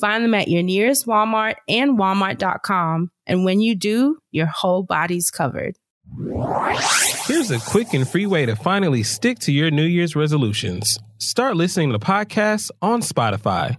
Find them at your nearest Walmart and walmart.com. And when you do, your whole body's covered. Here's a quick and free way to finally stick to your New Year's resolutions. Start listening to podcasts on Spotify.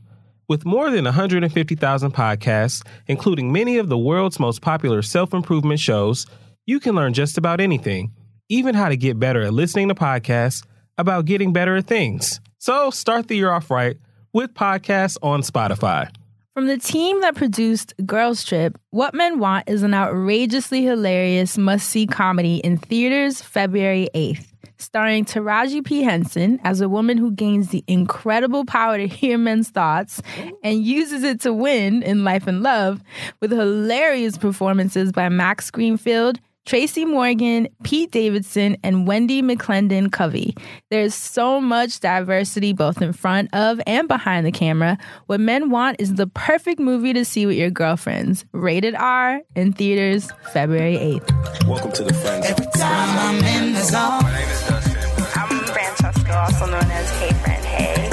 With more than 150,000 podcasts, including many of the world's most popular self improvement shows, you can learn just about anything, even how to get better at listening to podcasts about getting better at things. So start the year off right with podcasts on Spotify. From the team that produced Girls Trip, What Men Want is an outrageously hilarious must see comedy in theaters February 8th. Starring Taraji P. Henson as a woman who gains the incredible power to hear men's thoughts and uses it to win in life and love, with hilarious performances by Max Greenfield, Tracy Morgan, Pete Davidson, and Wendy McLendon Covey. There's so much diversity both in front of and behind the camera. What Men Want is the perfect movie to see with your girlfriends. Rated R in theaters February 8th. Welcome to the Friends. Every time I'm in the zone. My name is Dustin. I'm Francesca, also known as Hey Friend Hey.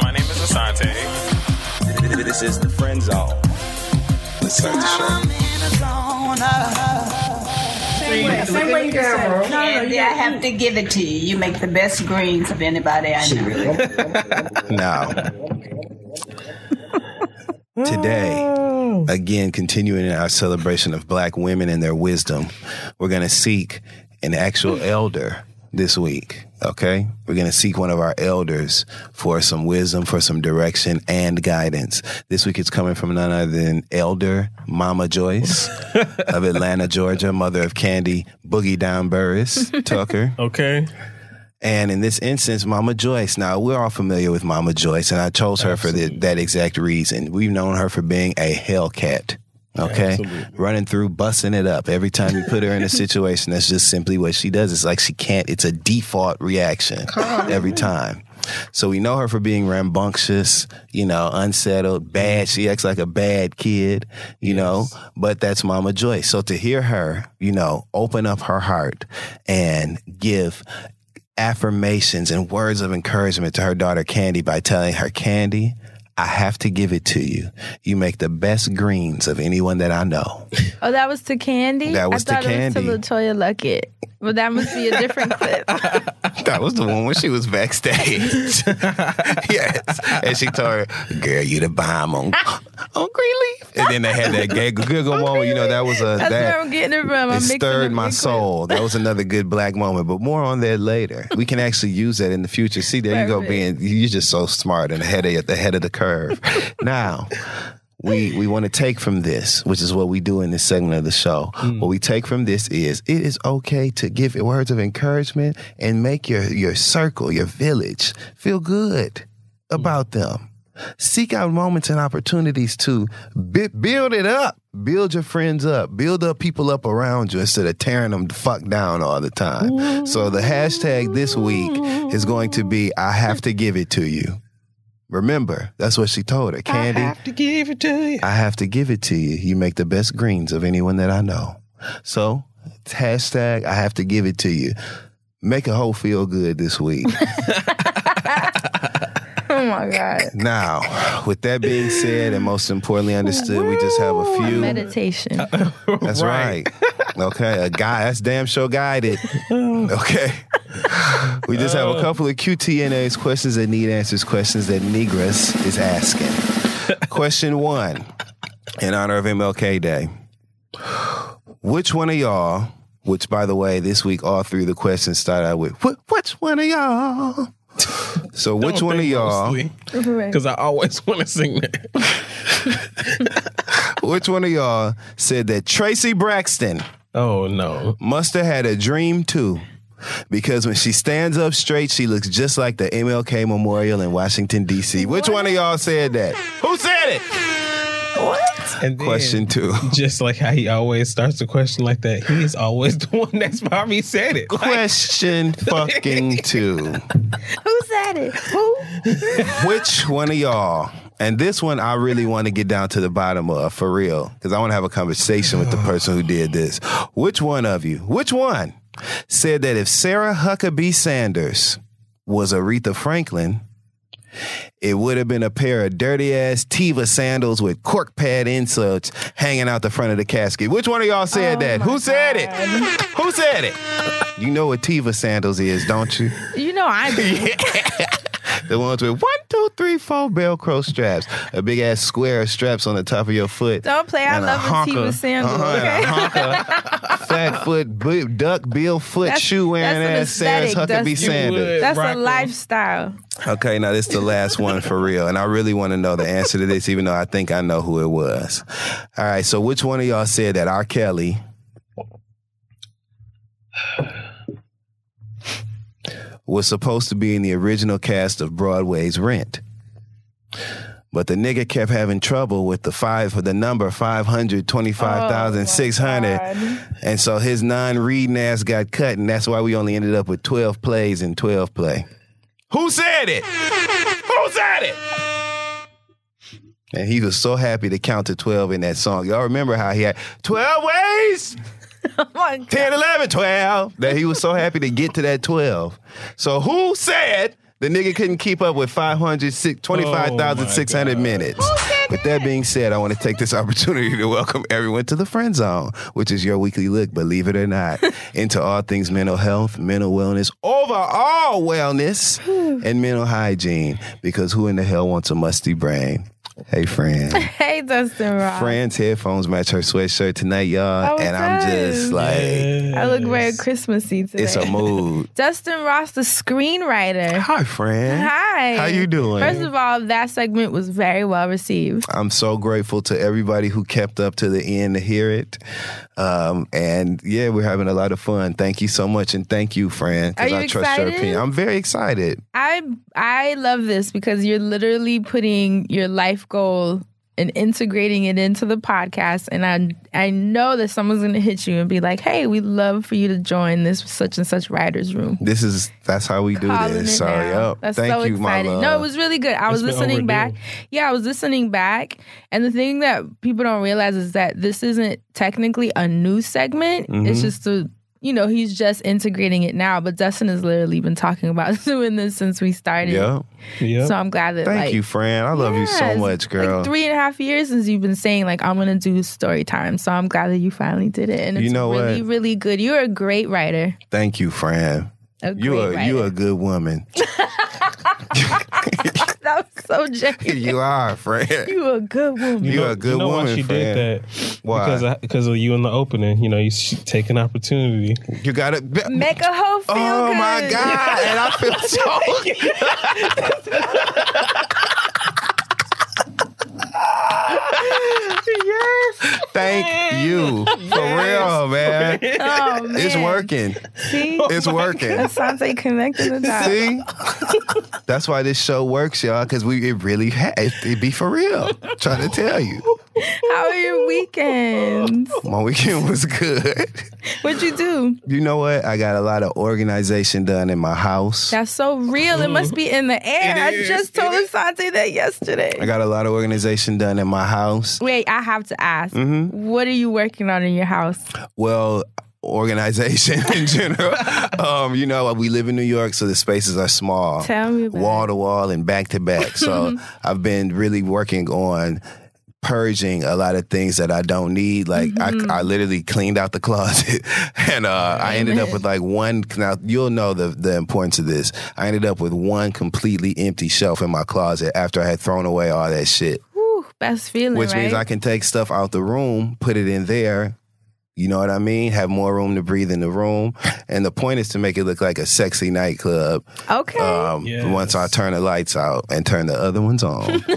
My name is Asante. This is the Friend Zone. Let's start the show. Uh-huh. I'm in the zone. Uh, Same way you camera. Andy, I have to give it to you. You make the best greens of anybody I know. Now, today, again, continuing our celebration of black women and their wisdom, we're going to seek an actual elder this week. Okay. We're going to seek one of our elders for some wisdom, for some direction and guidance. This week it's coming from none other than Elder Mama Joyce of Atlanta, Georgia, mother of Kandi Boogie Down Burruss Tucker. Okay. And in this instance, Mama Joyce. Now we're all familiar with Mama Joyce, and I chose her for the, that exact reason. We've known her for being a Hellcat. Okay, Absolutely. running through, busting it up. Every time you put her in a situation, that's just simply what she does. It's like she can't. It's a default reaction every time. So we know her for being rambunctious, you know, unsettled, bad. She acts like a bad kid, you know, but that's Mama Joyce. So to hear her, you know, open up her heart and give affirmations and words of encouragement to her daughter Kandi by telling her, Kandi, I have to give it to you. You make the best greens of anyone that I know. Oh, that was to Kandi? That was to I thought Kandi. it was to LeToya Luckett. Well, that must be a different clip. That was the one when she was backstage. yes. And she told her, girl, you the bomb on, on Greenleaf. And then they had that gay giggle moment. You know, that was a, That's that, where I'm getting it from. I'm it stirred my clip. soul. That was another good black moment, but more on that later. We can actually use that in the future. See, there you go, being you're just so smart and ahead of at the head of the curve. Now, we we want to take from this, which is what we do in this segment of the show. Mm. What we take from this is it is okay to give words of encouragement and make your your circle, your village, feel good mm. about them. Seek out moments and opportunities to build it up. Build your friends up. Build up people up around you instead of tearing them the fuck down all the time. So the hashtag this week is going to be I have to give it to you. Remember, that's what she told her. Kandi, I have to give it to you. I have to give it to you. You make the best greens of anyone that I know. So, hashtag I have to give it to you. Make a whole feel good this week. Oh my God. now, with that being said, and most importantly understood, we just have a few. Meditation. That's right. Okay, a guy. That's damn sure guided. Okay. We just have a oh. couple of QTNA's questions that need answers, questions that Negress is asking. Question one, in honor of MLK Day. Which one of y'all, which by the way, this week all three of the questions start out with, "Wh- which one of y'all? So which one of y'all, Because I always want to sing that. which one of y'all said that Traci Braxton Oh no. must have had a dream too? Because when she stands up straight, she looks just like the MLK Memorial in Washington, D.C. Which one of y'all said that? Who said it? And then, Question two. Just like how he always starts a question like that, he is always the one that's probably said it. Like, Question fucking two. Who said it? Who? Which one of y'all? And this one I really want to get down to the bottom of for real because I want to have a conversation with the person who did this. Which one of you? Which one said that if Sarah Huckabee Sanders was Aretha Franklin, it would have been a pair of dirty ass Teva sandals with cork pad inserts hanging out the front of the casket. Which one of y'all said oh that? Who said it? Who said it? You know what Teva sandals is, don't you? You know I do. The ones with one, two, three, four Velcro straps, a big ass square of straps on the top of your foot. Don't play. I love a honker- Teva sandal. uh-huh, okay? honker, fat foot, bu- duck bill foot, That's- shoe wearing that's an ass Sarah's aesthetic. Huckabee That's- Sanders. That's Rock a 'em. lifestyle. Okay, now this is the last one for real, and I really want to know the answer to this, even though I think I know who it was. All right, so which one of y'all said that R. Kelly was supposed to be in the original cast of Broadway's Rent? But the nigga kept having trouble with the five for the number five hundred twenty five thousand six hundred, oh, and so his non reading ass got cut, and that's why we only ended up with twelve plays and twelve play. Who said it? Who said it? And he was so happy to count to 12 in that song. Y'all remember how he had 12 ways? Oh my God. 10, 11, 12. That he was so happy to get to that 12. So who said the nigga couldn't keep up with 500, 25,600 Oh my minutes? With that being said, I want to take this opportunity to welcome everyone to the Friend Zone, which is your weekly look, believe it or not, into all things mental health, mental wellness, overall wellness, and mental hygiene. Because who in the hell wants a musty brain? Hey, friend. Hey, Dustin Ross. Friend's headphones match her sweatshirt tonight, y'all. Oh, and I'm just like, I look very Christmassy today. it's a mood. Dustin Ross, the screenwriter. Hi, friend. Hi. How you doing? First of all, that segment was very well received. I'm so grateful to everybody who kept up to the end to hear it. Um, and yeah, we're having a lot of fun. Thank you so much, and thank you, friend, Are because you I trust your excited? opinion. I'm very excited. I I love this because you're literally putting your life goal and integrating it into the podcast. And I I know that someone's gonna hit you and be like, "Hey, we'd love for you to join this such and such writers room." This is that's how we do Calling this. it So, now. yep. That's Thank so you, my love. No, it was really good. I was listening overdue. back. Yeah, I was listening back, and the thing that people don't realize is that this isn't technically a new segment. Mm-hmm. It's just a you know he's just integrating it now. But Dustin has literally been talking about doing this since we started. Yep. Yeah. So I'm glad that Thank like, you, Fran. I love you so much, girl. Like three and a half years since you've been saying like I'm gonna do story time. So I'm glad that you finally did it. And it's You know really, what? really good. You're a great writer. Thank you, Fran. A You great are you writer. a good woman. that was so genuine. you are, friend. You a good woman. You know- a good you know woman, why she friend. did that? Why? Because I, because of you in the opening. You know, you should take an opportunity. You got it. Make a hoe feel Oh good. my God. And I feel so Yes. Thank you. For real, man. Oh man. It's working. See? It's working. Asante connected the dots. See? That's why this show works, y'all, because we it really ha- it, it be for real. trying to tell you. How are your weekends? My weekend was good. What'd you do? You know what? I got a lot of organization done in my house. That's so real. It must be in the air. I just told. Asante that yesterday. I got a lot of organization done in my house. Wait, I have to ask. Mm-hmm. What are you working on in your house? Well, organization in general. um, you know, we live in New York, so the spaces are small. Tell me about wall to wall and back to back. So I've been really working on purging a lot of things that I don't need. Like Mm-hmm. I, I literally cleaned out the closet and uh, I ended up with like one. Now you'll know the the importance of this. I ended up with one completely empty shelf in my closet after I had thrown away all that shit. Whew, best feeling, Which right? means I can take stuff out the room, put it in there, You know what I mean? Have more room to breathe in the room. And the point is to make it look like a sexy nightclub. Okay. Um, Yes. Once I turn the lights out and turn the other ones on. so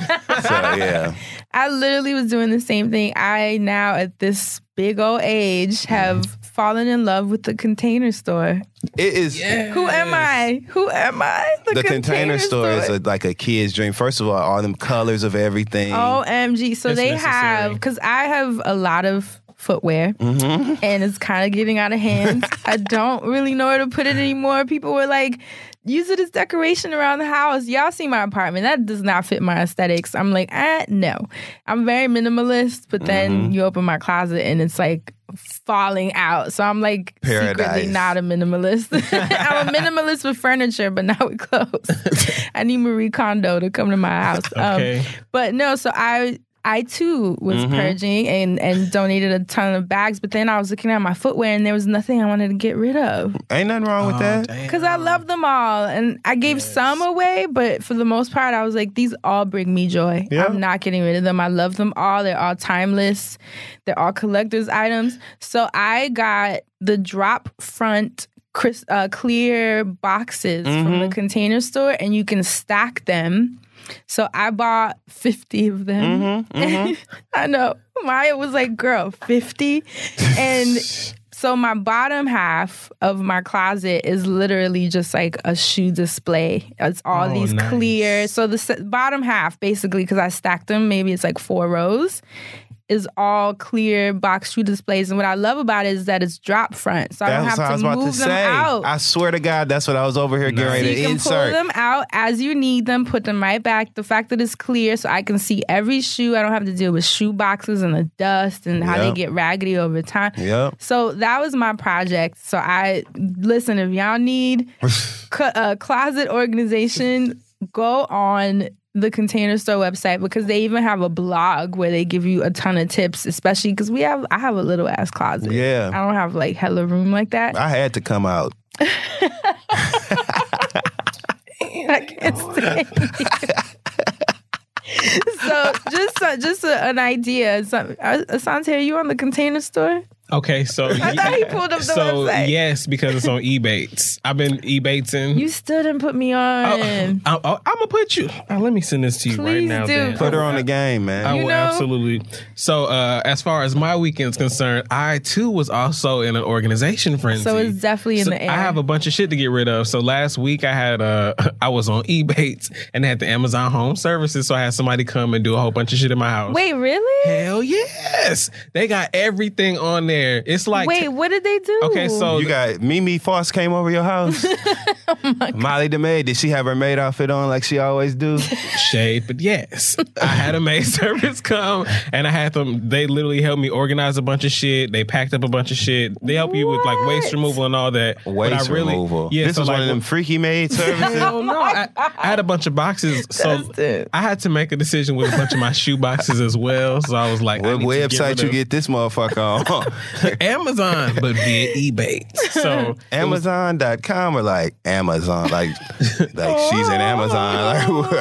yeah, I literally was doing the same thing. I now at this big old age have fallen in love with the container store. it is. Who am I? Who am I? The container, store, is a, like a kid's dream. First of all, all them colors of everything. OMG. So It's they necessary. have, because I have a lot of footwear Mm-hmm. and it's kind of getting out of hand. I don't really know where to put it anymore. People were like, use it as decoration around the house. Y'all see my apartment. That does not fit my aesthetics. I'm like, eh, no. I'm very minimalist, but then Mm-hmm. you open my closet and it's like falling out. So I'm like secretly not a minimalist. I'm a minimalist with furniture, but not with clothes. I need Marie Kondo to come to my house. Um, Okay. but no, so I I too was Mm-hmm. purging and and donated a ton of bags, but then I was looking at my footwear and there was nothing I wanted to get rid of Ain't nothing wrong with that. because I love them all and I gave some away, but for the most part, I was like, these all bring me joy. Yeah. I'm not getting rid of them. I love them all. They're all timeless. They're all collector's items. So I got the drop front. Chris, uh, clear boxes from Mm-hmm. the container store, and you can stack them. So I bought 50 of them. Mm-hmm, I know. Maya was like, girl, 50? and so my bottom half of my closet is literally just like a shoe display. It's all Oh, these nice. clear. So the s- bottom half, basically, because I stacked them, maybe it's like four rows. Is all clear box shoe displays, and what I love about it is that it's drop front, so I don't That's have I was to about move to them say. out. I swear to God, that's what I was over here getting Nice. ready to you can insert. pull them out as you need them, put them right back. The fact that it's clear so I can see every shoe. I don't have to deal with shoe boxes and the dust and how they get raggedy over time. Yep. So that was my project. So I listen, if y'all need cl- uh, closet organization, go on the container store website because they even have a blog where they give you a ton of tips, especially because we have I have a little ass closet. Yeah. I don't have like hella room like that. I had to come out. I can't stand so just uh, just a, an idea. So, uh, Asante, are you on the container store? Okay, so I thought he pulled up the so website. yes, because it's on Ebates. I've been Ebating. You still didn't put me on. I, am gonna put you. uh, let me send this to you right Please now. do. Dan. Put her on the game, man. I You will know? absolutely. So, uh, as far as my weekend's concerned, I too was also in an organization frenzy. So it's definitely in So the air. I have a bunch of shit to get rid of. So last week I had uh I was on Ebates and had the Amazon Home Services, so I had somebody come and do a whole bunch of shit in my house. Wait, really? Hell yes, they got everything on there. It's like Wait, what did they do? Okay, so You got Mimi Foss came over your house. Oh Molly the maid, did she have her maid outfit on like she always do? shade, but yes, I had a maid service come and I had them. They literally helped me organize a bunch of shit. They packed up a bunch of shit. They help you with like waste removal and all that. But Waste I really, removal. Yeah, this so was like, one of them freaky maid services. Hell no, I, I had a bunch of boxes, so I had to make a decision with a bunch of my shoe boxes as well. So I was like, I what need to website rid you get this motherfucker on? Amazon, but via eBay. So it was- Amazon.com or like Amazon, like like she's in Amazon.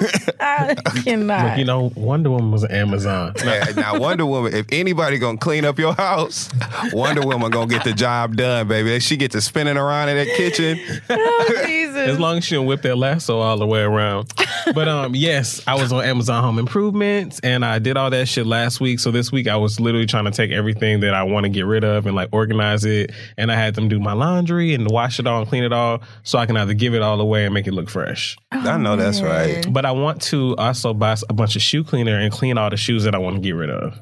Like, I cannot. you know, Wonder Woman was Amazon. Yeah, now Wonder Woman, if anybody gonna clean up your house, Wonder Woman gonna get the job done, baby. She get to spinning around in that kitchen. oh, Jesus. As long as she don't whip that lasso all the way around. But um, yes, I was on Amazon Home Improvements and I did all that shit last week. So this week I was literally trying to take everything that I want to get rid of and like organize it. And I had them do my laundry and wash it all and clean it all so I can either give it all away and make it look fresh. Oh, I know that's right. But I want to also buy a bunch of shoe cleaner and clean all the shoes that I want to get rid of.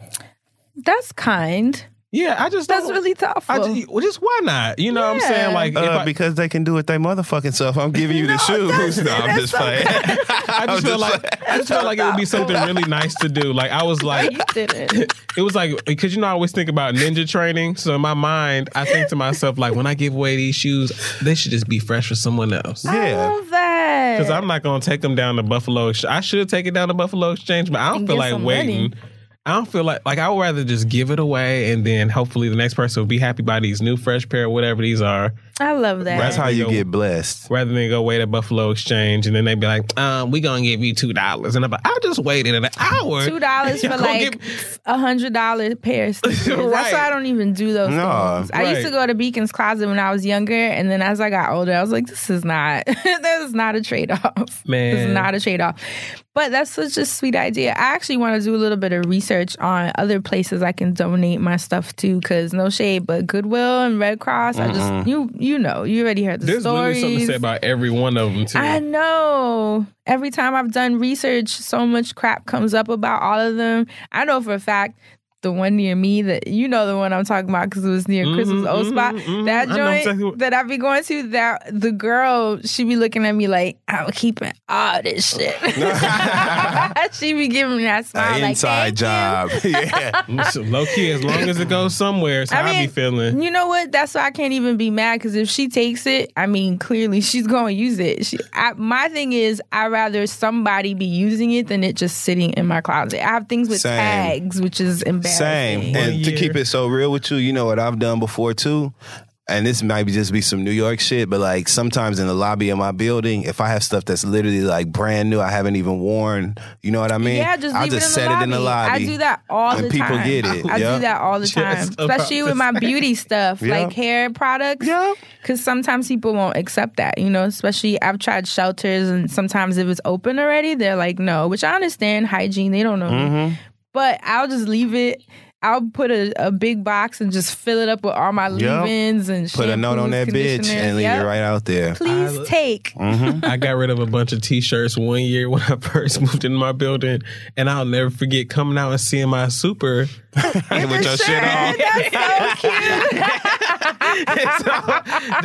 That's kind. Yeah, I just That's don't- really thoughtful. I just, well, just why not? You know what I'm saying? Like, if Uh, I, because they can do it they motherfucking self. I'm giving you the shoes. No, I'm just playing. I just feel like I just felt like it would be something really nice to do. Like I was like, you didn't. it was like because you know I always think about ninja training. So in my mind, I think to myself like when I give away these shoes, they should just be fresh for someone else. I Yeah. love that. Because I'm not gonna take them down to Buffalo. I should take it down to Buffalo Exchange, but I don't And feel like waiting. money. I don't feel like like I would rather just give it away and then hopefully the next person will be happy by these new fresh pair, whatever these are, I love that. That's how you Go- get blessed. Rather than go wait at Buffalo Exchange and then they be like, um, we gonna give you two dollars. And I'm like, I just waited an hour. Two dollars for Y'all like give- a hundred dollar pair of sneakers. That's why I don't even do those No, things. I used to go to Beacon's Closet when I was younger, and then as I got older, I was like, this is not this is not a trade off. Man. This is not a trade off. But that's such a sweet idea. I actually want to do a little bit of research on other places I can donate my stuff to, because no shade, but Goodwill and Red Cross, I just you you know you already heard the There's stories. literally something to say about every one of them too. I know. Every time I've done research, so much crap comes up about all of them. I know for a fact the one near me that you know the one I'm talking about because it was near Chris's Mhm, old mhm, spot. mhm. That I joint exactly what- that I be going to, that the girl she be looking at me like I'm keeping all this shit. she be giving me that smile An like inside "Thank you." job. yeah. Listen, low key, as long as it goes somewhere, it's how I, I be feeling. You know what? That's why I can't even be mad because if she takes it, I mean, clearly she's going to use it. She, I, my thing is, I rather somebody be using it than it just sitting in my closet. I have things with Same. tags, which is embarrassing. Same. And to keep it so real with you, you know what I've done before too? And this might be just be some New York shit, but like sometimes in the lobby of my building, if I have stuff that's literally like brand new, I haven't even worn, you know what I mean? Yeah, just I'll just it in set the it in the lobby. I do that all and the people get it. I Yep. do that all the time, about especially with my beauty stuff, Yep. like hair products. Yeah, Because sometimes people won't accept that, you know. Especially I've tried shelters, and sometimes if it's open already, they're like, no. Which I understand hygiene; they don't know. Mm-hmm. But I'll just leave it. I'll put a, a big box and just fill it up with all my Yep. leave-ins and Put a note on that bitch and leave Yep. it right out there. Please I- take. Mm-hmm. I got rid of a bunch of t-shirts one year when I first moved into my building, and I'll never forget coming out and seeing my super With your shit on. That's so cute. so,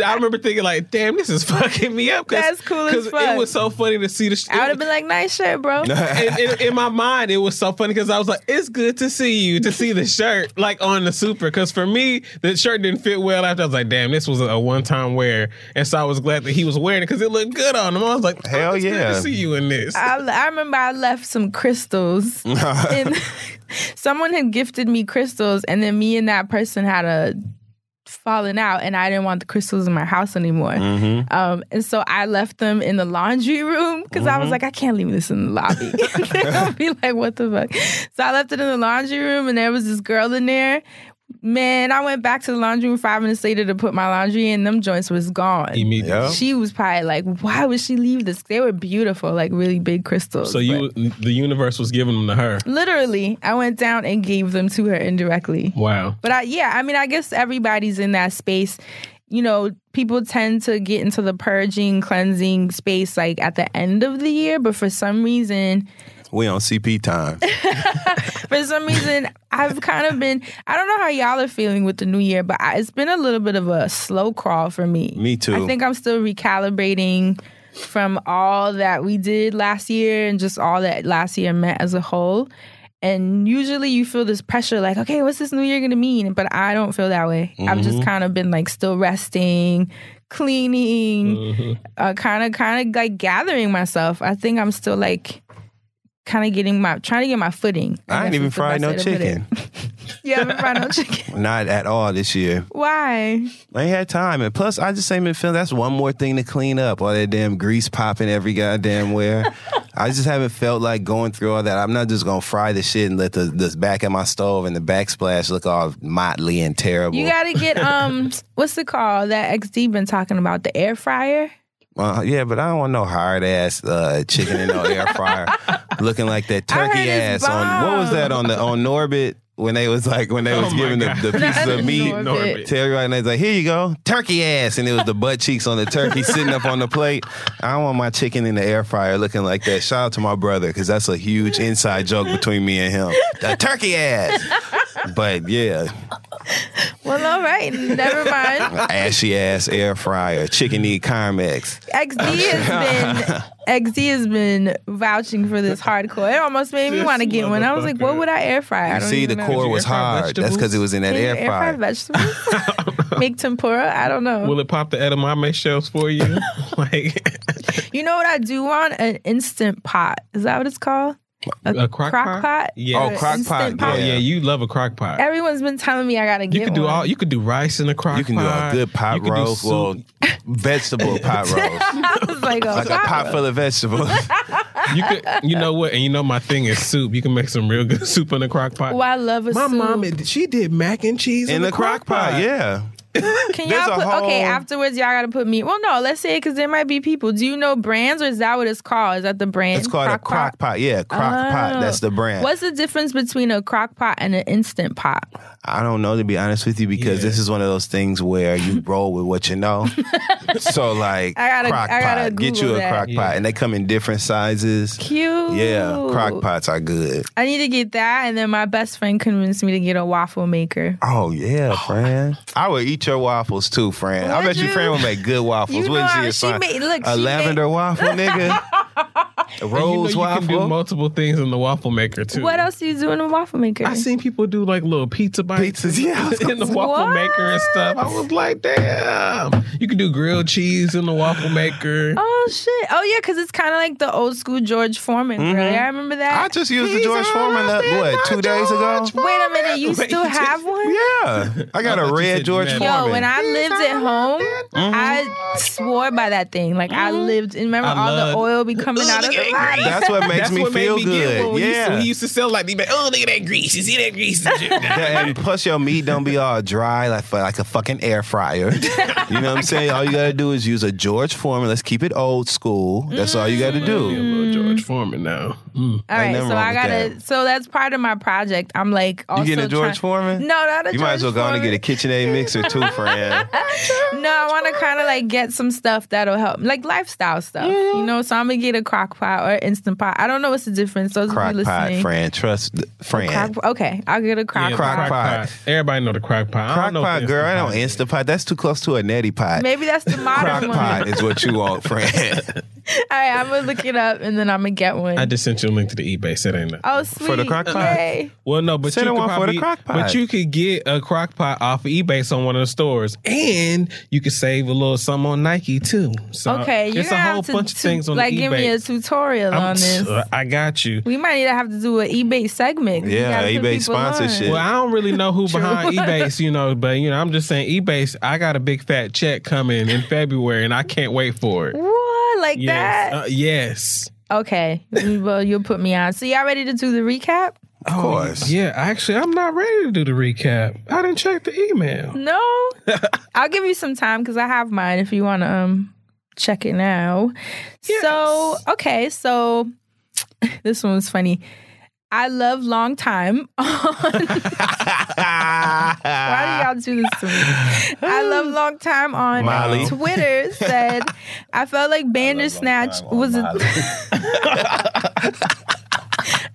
I remember thinking like, "Damn, this is fucking me up." 'cause- That's cool as 'cause fuck. It was so funny to see the. sh- I would have been like, nice shirt, bro. in, in, in my mind, it was so funny because I was like, "It's good to see you to see the shirt like on the super." Because for me, the shirt didn't fit well. After I was like, "Damn, this was a, a one time wear," and so I was glad that he was wearing it because it looked good on him. I was like, Hell oh, it's good yeah. to see you in this." I, I remember I left some crystals. and someone had gifted me crystals, and then me and that person had a falling out, and I didn't want the crystals in my house anymore. Um, and so I left them in the laundry room because I was like, I can't leave this in the lobby. Gonna be like, what the fuck? So I left it in the laundry room, and there was this girl in there. Man, I went back to the laundry room five minutes later to put my laundry in. Them joints was gone. Immediately. Yeah. She was probably like, "Why would she leave this?" They were beautiful, like really big crystals. So you, but the universe was giving them to her. literally, I went down and gave them to her indirectly. Wow. But I, yeah, I mean, I guess everybody's in that space. You know, people tend to get into the purging, cleansing space like at the end of the year, but for some reason, We on CP time. for some reason, I've kind of been. I don't know how y'all are feeling with the new year, but I, it's been a little bit of a slow crawl for me. Me too. I think I'm still recalibrating from all that we did last year and just all that last year meant as a whole. And usually you feel this pressure, like, okay, what's this new year gonna mean? But I don't feel that way. I've just kind of been like still resting, cleaning, uh, kind of, kind of like gathering myself. I think I'm still like kind of getting my, trying to get my footing. I ain't even fried no way to put it. chicken. You haven't fried no chicken. Not at all this year. Why? I ain't had time. And plus, I just ain't been feeling that's one more thing to clean up. All that damn grease popping every goddamn where. I just haven't felt like going through all that. I'm not just gonna fry the shit and let the, the back of my stove and the backsplash look all motley and terrible. You gotta get um, what's it called that XD been talking about the air fryer? Uh, yeah, but I don't want no hard ass uh, chicken in no air fryer, looking like that turkey ass on what was that on the on Norbit when they was like when they oh was Oh giving the, God. the pieces of meat. Norbit. Tell everybody, and they was like, "Here you go, turkey ass," and it was the butt cheeks on the turkey sitting up on the plate. I don't want my chicken in the air fryer looking like that. Shout out to my brother because that's a huge inside joke between me and him. The turkey ass. But yeah, Well, all right, never mind. ashy ass air fryer, chicken need Carmex. XD has been XD has been vouching for this hardcore. It almost made me want to get one. I was like, what would I air fry? I don't see, the core was air fry hard. That's because it was in that Can you air air fry fryer. vegetables? Make tempura? I don't know. Will it pop the edamame shells for you? like, You know what I do want? An instant pot. Is that what it's called? A crock, crock pot? Yeah. Oh, crock Instant pot. pot? Oh yeah, you love a crock pot. Everyone's been telling me I gotta get you could do one. all. You could do rice in a crock. Pot. You can do a good pot You could do roast, soup. well, vegetable pot roast, I was like, oh, like a pot full of vegetables. You could. You know what? And you know my thing is soup. You can make some real good soup in a crock pot. Oh, I love a my soup. mom, she did mac and cheese in, in the the crock pot, yeah. Can y'all put okay afterwards? Y'all gotta put meat. Well, no, let's say it because there might be people. Do you know brands or is that what it's called? Is that the brand? It's called a crock pot. Yeah, crock pot. Oh. That's the brand. What's the difference between a crock pot and an instant pot? I don't know to be honest with you because Yeah. this is one of those things where you roll with what you know. so like I gotta- crock I gotta pot, get you a that. crock Yeah. pot, and they come in different sizes. Cute. Yeah, crock pots are good. I need to get that, and then my best friend convinced me to get a waffle maker. Oh yeah, oh. friend. I would eat your waffles too, friend. I bet your you? friend would make good waffles. You Wouldn't how she? she Asante? made- look, a she lavender waffle, nigga. A And you know rose you can do multiple things in the waffle maker too. What else do you do in the waffle maker? I seen people do like little pizza bites Pizzas, yeah. in the waffle What? maker and stuff. I was like, damn. You can do grilled cheese in the waffle maker. Oh shit! Oh yeah, because it's kind of like the old school George Foreman grill. Yeah, I remember that. Mm-hmm. I just used the George Foreman up, always what, two days ago? Wait a minute, you Wait, still you have one? Yeah. I got I a red George Foreman. Yo, when I lived at home, Mm-hmm. I swore by that thing. Like I lived. Remember I all love- the oil be coming out of the at that bottom. That's what makes That's me what feel made me get good. one. He used, to, yeah. he used to sell like, he be, oh, look at that grease. You see that grease? and shit? Yeah, and plus your meat don't be all dry like like a fucking air fryer. you know what I'm saying? All you gotta do is use a George Foreman. Let's keep it old school. That's all you gotta Be a do. little George Foreman now. Mm. All right, so I gotta. that. So that's part of my project. I'm like, also You getting a George try- Foreman? No, not a You might as well George go on and get a Foreman. KitchenAid mixer too, friend. No, I want to kind of like get some stuff that'll help, like lifestyle stuff. Mm-hmm. You know, so I'm gonna get a crock pot or instant pot. I don't know what's the difference. Those of Crock you pot, listening, friend. Trust th- friend. Crock- okay, I'll get a crock Yeah, Crock the pot. pot. Everybody know the crock pot. I Crock don't pot, if girl. I don't Instant Pot. That's too close to a neti pot. Maybe that's the modern Crock one. pot is what you want, friend. All right, I'm gonna look it up and then I'm gonna get one. I just sent you a link to the eBay. Said ain't nothing. oh, sweet. For the crock pot? Yay. Well, no, but Send you her could one for the probably, crock pot. but you could get a crock pot off of eBay on one of the stores, and you could save a little something on Nike too. So Okay, you're it's a gonna whole have to, bunch of things on like eBay. give me a tutorial I'm- on this. I got you. We might need to have to do an eBay segment. Yeah, eBay sponsorship. Well, I don't really know who behind eBay, you know, but you know, I'm just saying eBay. I got a big fat check coming in February, and I can't wait for it. What like Yes, that? uh, yes. Okay, well you'll put me on. So y'all ready to do the recap? Of course. Yeah, actually, I'm not ready to do the recap. I didn't check the email. No, I'll give you some time because I have mine. If you want to um check it now. So okay, so this one was funny. I love long time. On why do y'all do this to me? I love long time on Molly. Twitter said I felt like Bandersnatch was a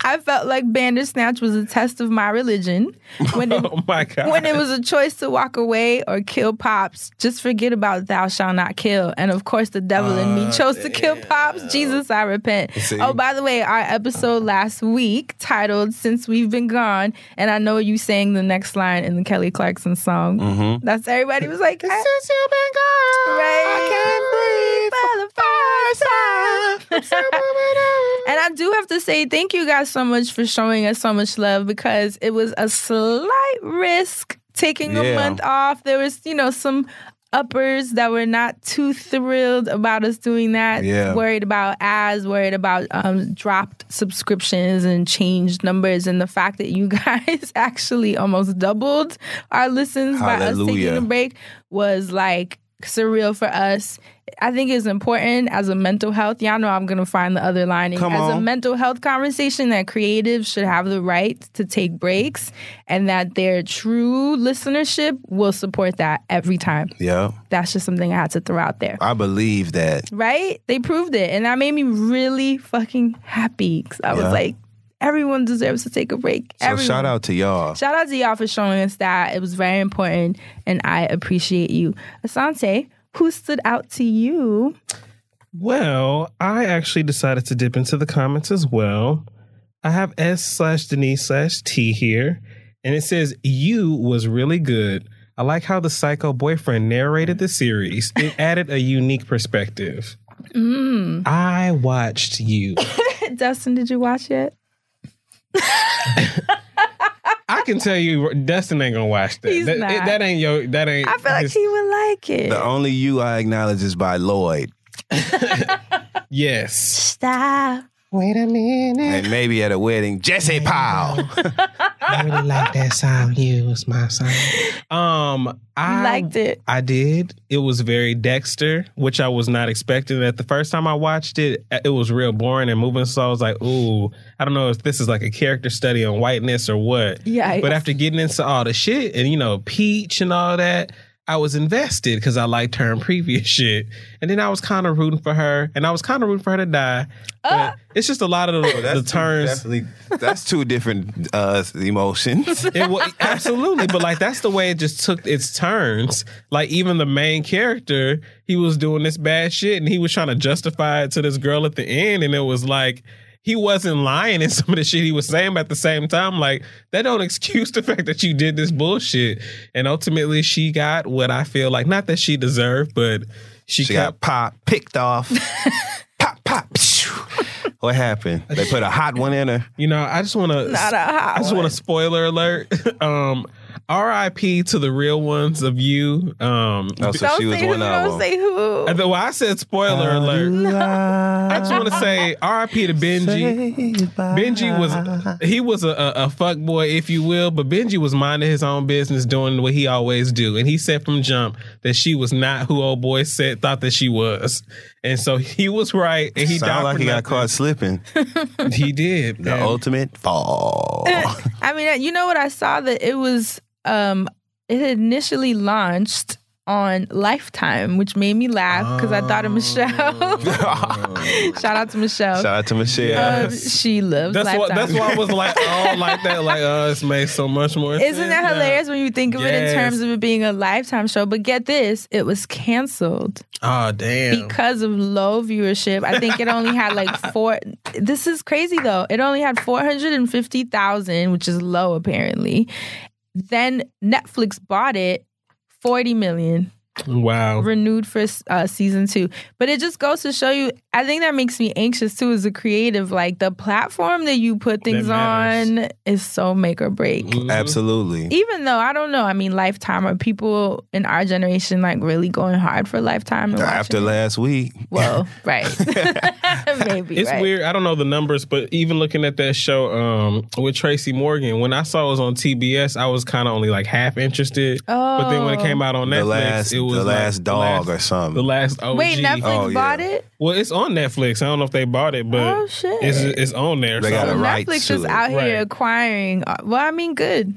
I felt like Bandersnatch was a test of my religion. When it, Oh my god! when it was a choice to walk away or kill Pops, just forget about thou shalt not kill. And of course, the devil in me chose to kill Pops. Jesus, I repent. See? Oh, by the way, our episode last week titled "Since We've Been Gone," and I know you sang the next line in the Kelly Clarkson song. Mm-hmm. That's everybody was like, Since you've been gone, Right. I can't breathe for the first time. And I do have to say thank you guys so much for showing us so much love because it was a slight risk taking a month off. There was, you know, some uppers that were not too thrilled about us doing that. Yeah. Worried about ads, worried about um, dropped subscriptions and changed numbers. And the fact that you guys actually almost doubled our listens by us taking a break was like surreal for us. I think it's important as a mental health. Y'all know I'm gonna find the other line. Come as a mental health conversation that creatives should have the right to take breaks and that their true listenership will support that every time. Yeah, That's just something I had to throw out there. I believe that. Right? They proved it. And that made me really fucking happy. Cause I was like, everyone deserves to take a break. So Everyone. shout out to y'all. Shout out to y'all for showing us that. It was very important and I appreciate you. Asante, who stood out to you? Well, I actually decided to dip into the comments as well. I have S slash Denise slash T here, and it says, You was really good. I like how the psycho boyfriend narrated the series. It added a unique perspective. Mm. I watched you. Dustin, did you watch it? I can tell you, Dustin ain't gonna watch that. He's that, not. it- that ain't your. That ain't. I feel like his- he would like it. The only you I acknowledge is by Lloyd. yes. Stop. Wait a minute. And maybe at a wedding, Jesse Powell. I really like that song. You was my song. Um, I liked it. I did. It was very Dexter, which I was not expecting. At the first time I watched it, it was real boring and moving. So I was like, "Ooh, I don't know if this is like a character study on whiteness or what." Yikes. But after getting into all the shit and you know Peach and all that. I was invested because I liked her in previous shit, and then I was kind of rooting for her, and I was kind of rooting for her to die. But it's just a lot of the, the turns. Definitely, that's two different uh, emotions. It wa- absolutely, but like that's the way it just took its turns. Like even the main character, he was doing this bad shit, and he was trying to justify it to this girl at the end, and it was like he wasn't lying in some of the shit he was saying, but at the same time, like that don't excuse the fact that you did this bullshit. And ultimately, she got what I feel like not that she deserved, but she, She kept got pop picked off. pop, pop. pshh. What happened? They put a hot one in her. You know, I just want to. Not a hot I just want a spoiler alert. um, R.I.P. to the real ones of you. Um, Oh, so Don't she was say who. one of Don't them. say who. and then- well, I said spoiler alert. I just want to say R.I.P. to Benji. Benji was he was a, a, a fuck boy, if you will, but Benji was minding his own business, doing what he always do, and he said from jump that she was not who old boy said thought that she was, and so he was right, and he died like for he got caught slipping. He did. The And- ultimate fall. I mean, you know what I saw that it was um it initially launched on Lifetime, which made me laugh because I thought of Michelle. Shout out to Michelle. Shout out to Michelle. Um, she loves That's Lifetime. what. That's why I was like, oh, like that. Like, oh, it's made so much more. Isn't sense that now. hilarious when you think of it in terms of it being a lifetime show? But get this, it was canceled Oh, damn. because of low viewership. I think it only had like four. This is crazy though. It only had 450,000, which is low apparently. Then Netflix bought it 40 million wow. renewed for uh, season two. But it just goes to show you, I think that makes me anxious too as a creative. Like the platform that you put things on is so make or break. Mhm. Absolutely. Even though I don't know, I mean, Lifetime are people in our generation like really going hard for Lifetime and After last week. Well, right, maybe It's right. weird. I don't know the numbers, but even looking at that show um, with Tracy Morgan, when I saw it was on TBS, I was kind of only like half interested. Oh. But then when it came out on Netflix, last, it was the like last dog the or last, something. the last OG. Wait, Netflix Oh, yeah. bought it. Well, it's on Netflix. I don't know if they bought it, but Oh, shit. it's it's on there. They so, got a So right Netflix to is it. out here Right. acquiring. uh, Well, I mean, good.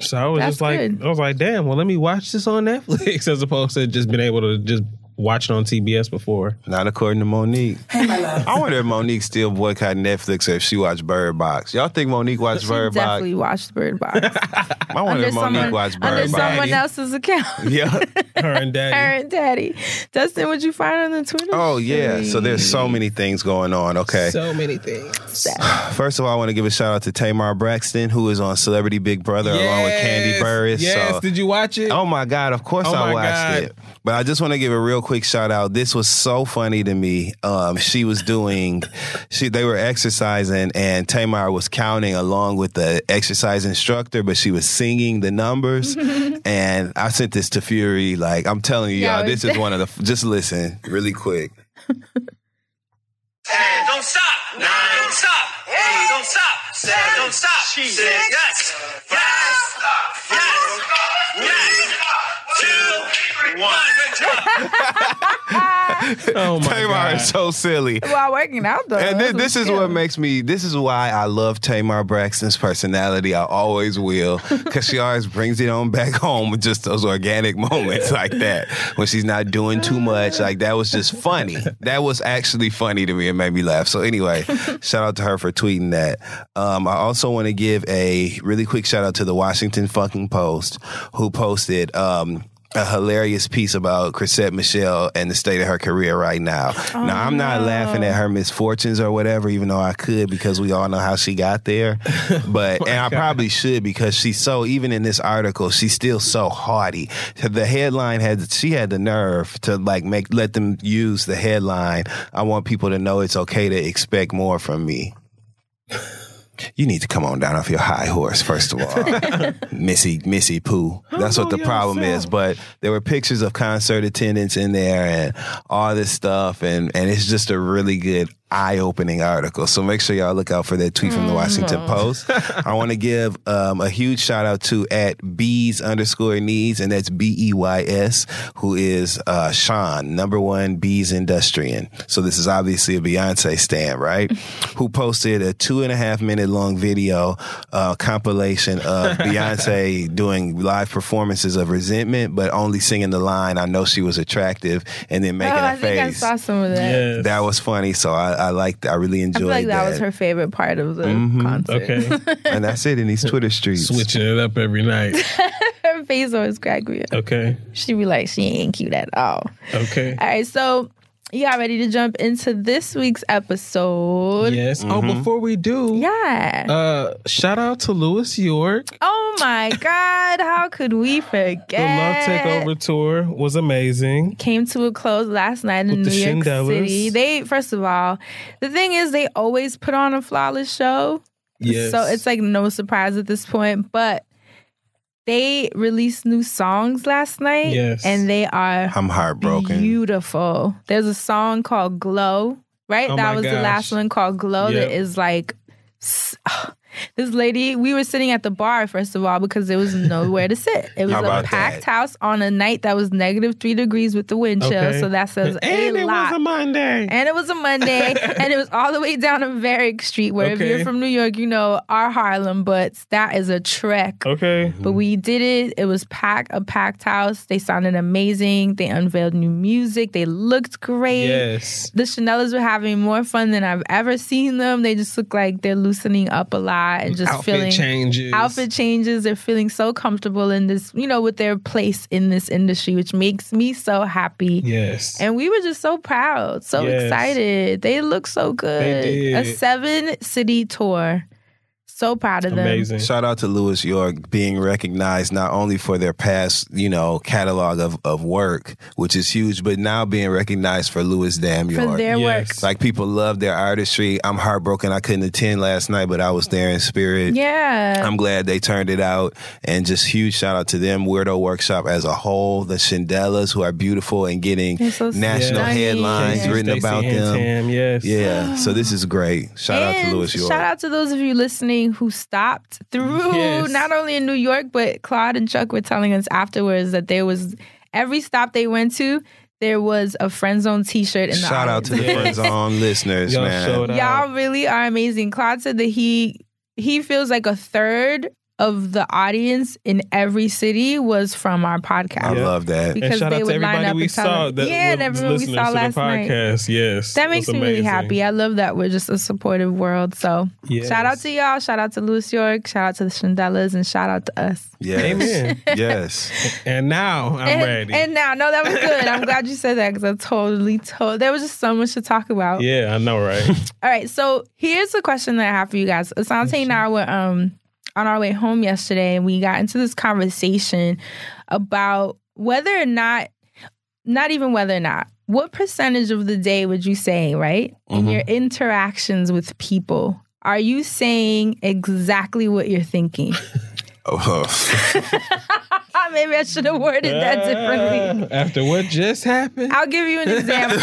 so I was That's just like, good. I was like, damn. Well, let me watch this on Netflix as opposed to just being able to just watch it on TBS before. Not according to Mo'Nique. Hey, my love. I wonder if Mo'Nique still boycott Netflix or if she watched Bird Box. Y'all think Mo'Nique watched She Bird Box? definitely watched Bird Box I wonder under if Mo'Nique someone, watched under Bird Box. someone else's account. Yeah. Her and Daddy. Her and Daddy. Dustin, what'd you find on the Twitter? Oh yeah. So there's so many things going on. Okay. So many things. First of all, I want to give a shout out to Tamar Braxton, who is on Celebrity Big Brother along with Kandi Burruss. Yes. So Did you watch it? Oh my God, of course Oh I watched God. it. But I just want to give a real quick shout out. This was so funny to me. Um, she was doing, she they were exercising and Tamar was counting along with the exercise instructor, but she was singing the numbers. and I sent this to Fury. Like, I'm telling you, Yeah, y'all, this is one of the, just listen really quick. Seven, don't stop. Nine, don't stop. Eight, don't stop. Seven, don't stop. Six, yes. Yes. Yes. Yes. Two, one. Oh my Tamar god. is so silly. While working out though. And this, this is what makes me. This is why I love Tamar Braxton's personality. I always will, because she always brings it on back home with just those organic moments like that when she's not doing too much. Like that was just funny. That was actually funny to me. It made me laugh. So anyway, shout out to her for tweeting that. Um, I also want to give a really quick shout out to the Washington fucking Post who posted. Um, a hilarious piece about Chrisette Michele and the state of her career right now. Oh, now, I'm not laughing at her misfortunes or whatever, even though I could because we all know how she got there. But, and I probably should because she's so, even in this article, she's still so haughty. The headline had, she had the nerve to like make, let them use the headline. I want people to know it's okay to expect more from me. You need to come on down off your high horse, first of all. Missy, Missy Pooh. That's what the problem is. But there were pictures of concert attendance in there and all this stuff. And, and it's just a really good eye opening article. So make sure y'all look out for that tweet from the Washington Post. I want to give um, a huge shout out to at bees underscore needs, and that's B E Y S, who is uh, Sean, number one bees industrian. So this is obviously a Beyonce stand, right? who posted a two and a half minute long video uh, compilation of Beyonce doing live performances of resentment, but only singing the line, I know she was attractive, and then Oh, making I a think I face. saw some of that. Yes. That was funny. So I, I liked, I really enjoyed. I enjoyed feel like that, that. was her favorite part of the Mhm. concert. Okay. and that's it in these Twitter streets. Switching it up every night. her face always cracked me up. Okay. She'd be like, she ain't cute at all. Okay. All right, so y'all ready to jump into this week's episode? Yes. Oh, before we do, Yeah. uh, shout out to Louis York. oh my God, how could we forget? The Love Takeover tour was amazing. Came to a close last night in With New the York Shindellas. City. They first of all, the thing is they always put on a flawless show. Yes. So it's like no surprise at this point, but they released new songs last night Yes. and they are I'm heartbroken. beautiful. There's a song called Glow, right? Oh that my was the last one called Glow Yep. that is like s- this lady, we were sitting at the bar first of all because there was nowhere to sit. It was a packed that? house on a night that was negative three degrees with the wind chill. Okay. So that says and a it lot. was a Monday. And it was a Monday, and it was all the way down on Varick Street, where if you're from New York, you know our Harlem, but that is a trek. okay. But we did it. It was packed, a packed house. They sounded amazing. They unveiled new music. They looked great. Yes. The Shindellas were having more fun than I've ever seen them. They just look like they're loosening up a lot and just Outfit feeling changes. outfit changes. They're feeling so comfortable in this, you know, with their place in this industry, which makes me so happy. Yes. And we were just so proud, so Yes. excited. They look so good. A seven city tour. So proud of them. Amazing. Shout out to Louis York being recognized not only for their past, you know, catalog of, of work, which is huge, but now being recognized for Lewis Damn For York. their work. Like people love their artistry. I'm heartbroken I couldn't attend last night, but I was there in spirit. Yeah. I'm glad they turned it out. And just huge shout out to them, Weirdo Workshop as a whole, the Shindellas who are beautiful and getting so national stunning. headlines Casey written Stacey about them. Tam, yes. Yeah. So this is great. Shout out to Louis York. Shout out to those of you listening who stopped through Yes. not only in New York, but Claude and Chuck were telling us afterwards that there was every stop they went to, there was a friend zone T-shirt in the Shout out to the audience. Friends on listeners, Y'all man. Y'all really are amazing. Claude said that he he feels like a third of the audience in every city was from our podcast. I love that. Because and shout they out to would line everybody up we and tell saw us- that Yeah, and was everyone we saw last the night. podcast. Yes. That makes was me really happy. I love that we're just a supportive world. So Yes. shout out to y'all. Shout out to Louis York. Shout out to the Shindellas. And shout out to us. Yes. Amen. yes. And now I'm and, ready. And now, no, that was good. I'm glad you said that because I totally told. There was just so much to talk about. yeah, I know, right? All right, so here's a question that I have for you guys. Asante and I were um on our way home yesterday, and we got into this conversation about whether or not, not even whether or not, what percentage of the day would you say, right, in your interactions with people, are you saying exactly what you're thinking? Oh, Maybe I should have worded that differently. Uh, after what just happened? I'll give you an example.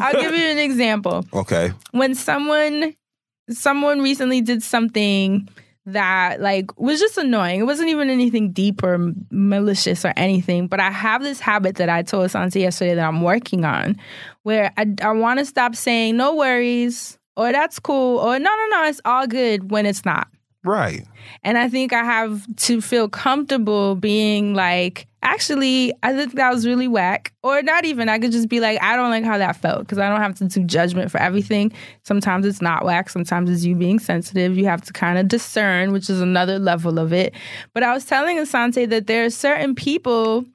I'll give you an example. okay. When someone someone recently did something that like was just annoying. It wasn't even anything deep or malicious or anything, but I have this habit that I told Santi yesterday that I'm working on where I, I want to stop saying no worries or that's cool or no no no it's all good when it's not. Right. And I think I have to feel comfortable being like, actually, I think that was really whack. Or not even, I could just be like, I don't like how that felt because I don't have to do judgment for everything. Sometimes it's not whack. Sometimes it's you being sensitive. You have to kind of discern, which is another level of it. But I was telling Asante that there are certain people,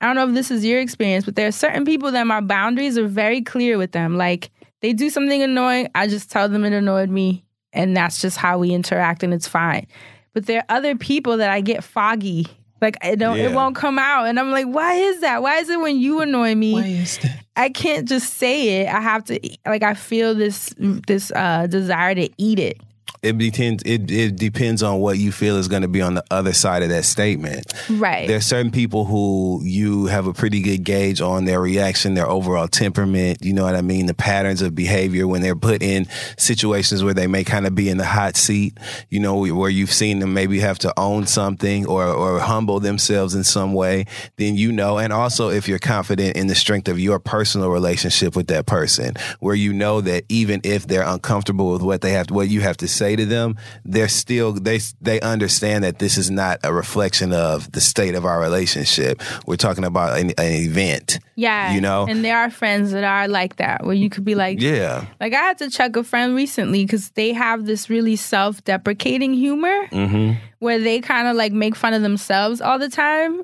I don't know if this is your experience, but there are certain people that my boundaries are very clear with them. Like they do something annoying, I just tell them it annoyed me and that's just how we interact and it's fine but there are other people that i get foggy like it don't it won't come out and i'm like why is that why is it when you annoy me Why is that? I can't just say it. I have to like I feel this this uh desire to eat it. It depends. It, it depends on what you feel is going to be on the other side of that statement. Right. There's certain people who you have a pretty good gauge on their reaction, their overall temperament. You know what I mean? The patterns of behavior when they're put in situations where they may kind of be in the hot seat. You know, where you've seen them maybe have to own something or or humble themselves in some way. Then you know, and also if you're confident in the strength of your personal relationship with that person, where you know that even if they're uncomfortable with what they have, what you have to say to them, they're still they they understand that this is not a reflection of the state of our relationship. We're talking about an, an event. Yeah. You know? And there are friends that are like that where you could be like Yeah. Like I had to check a friend recently because they have this really self-deprecating humor Mm-hmm. where they kind of like make fun of themselves all the time.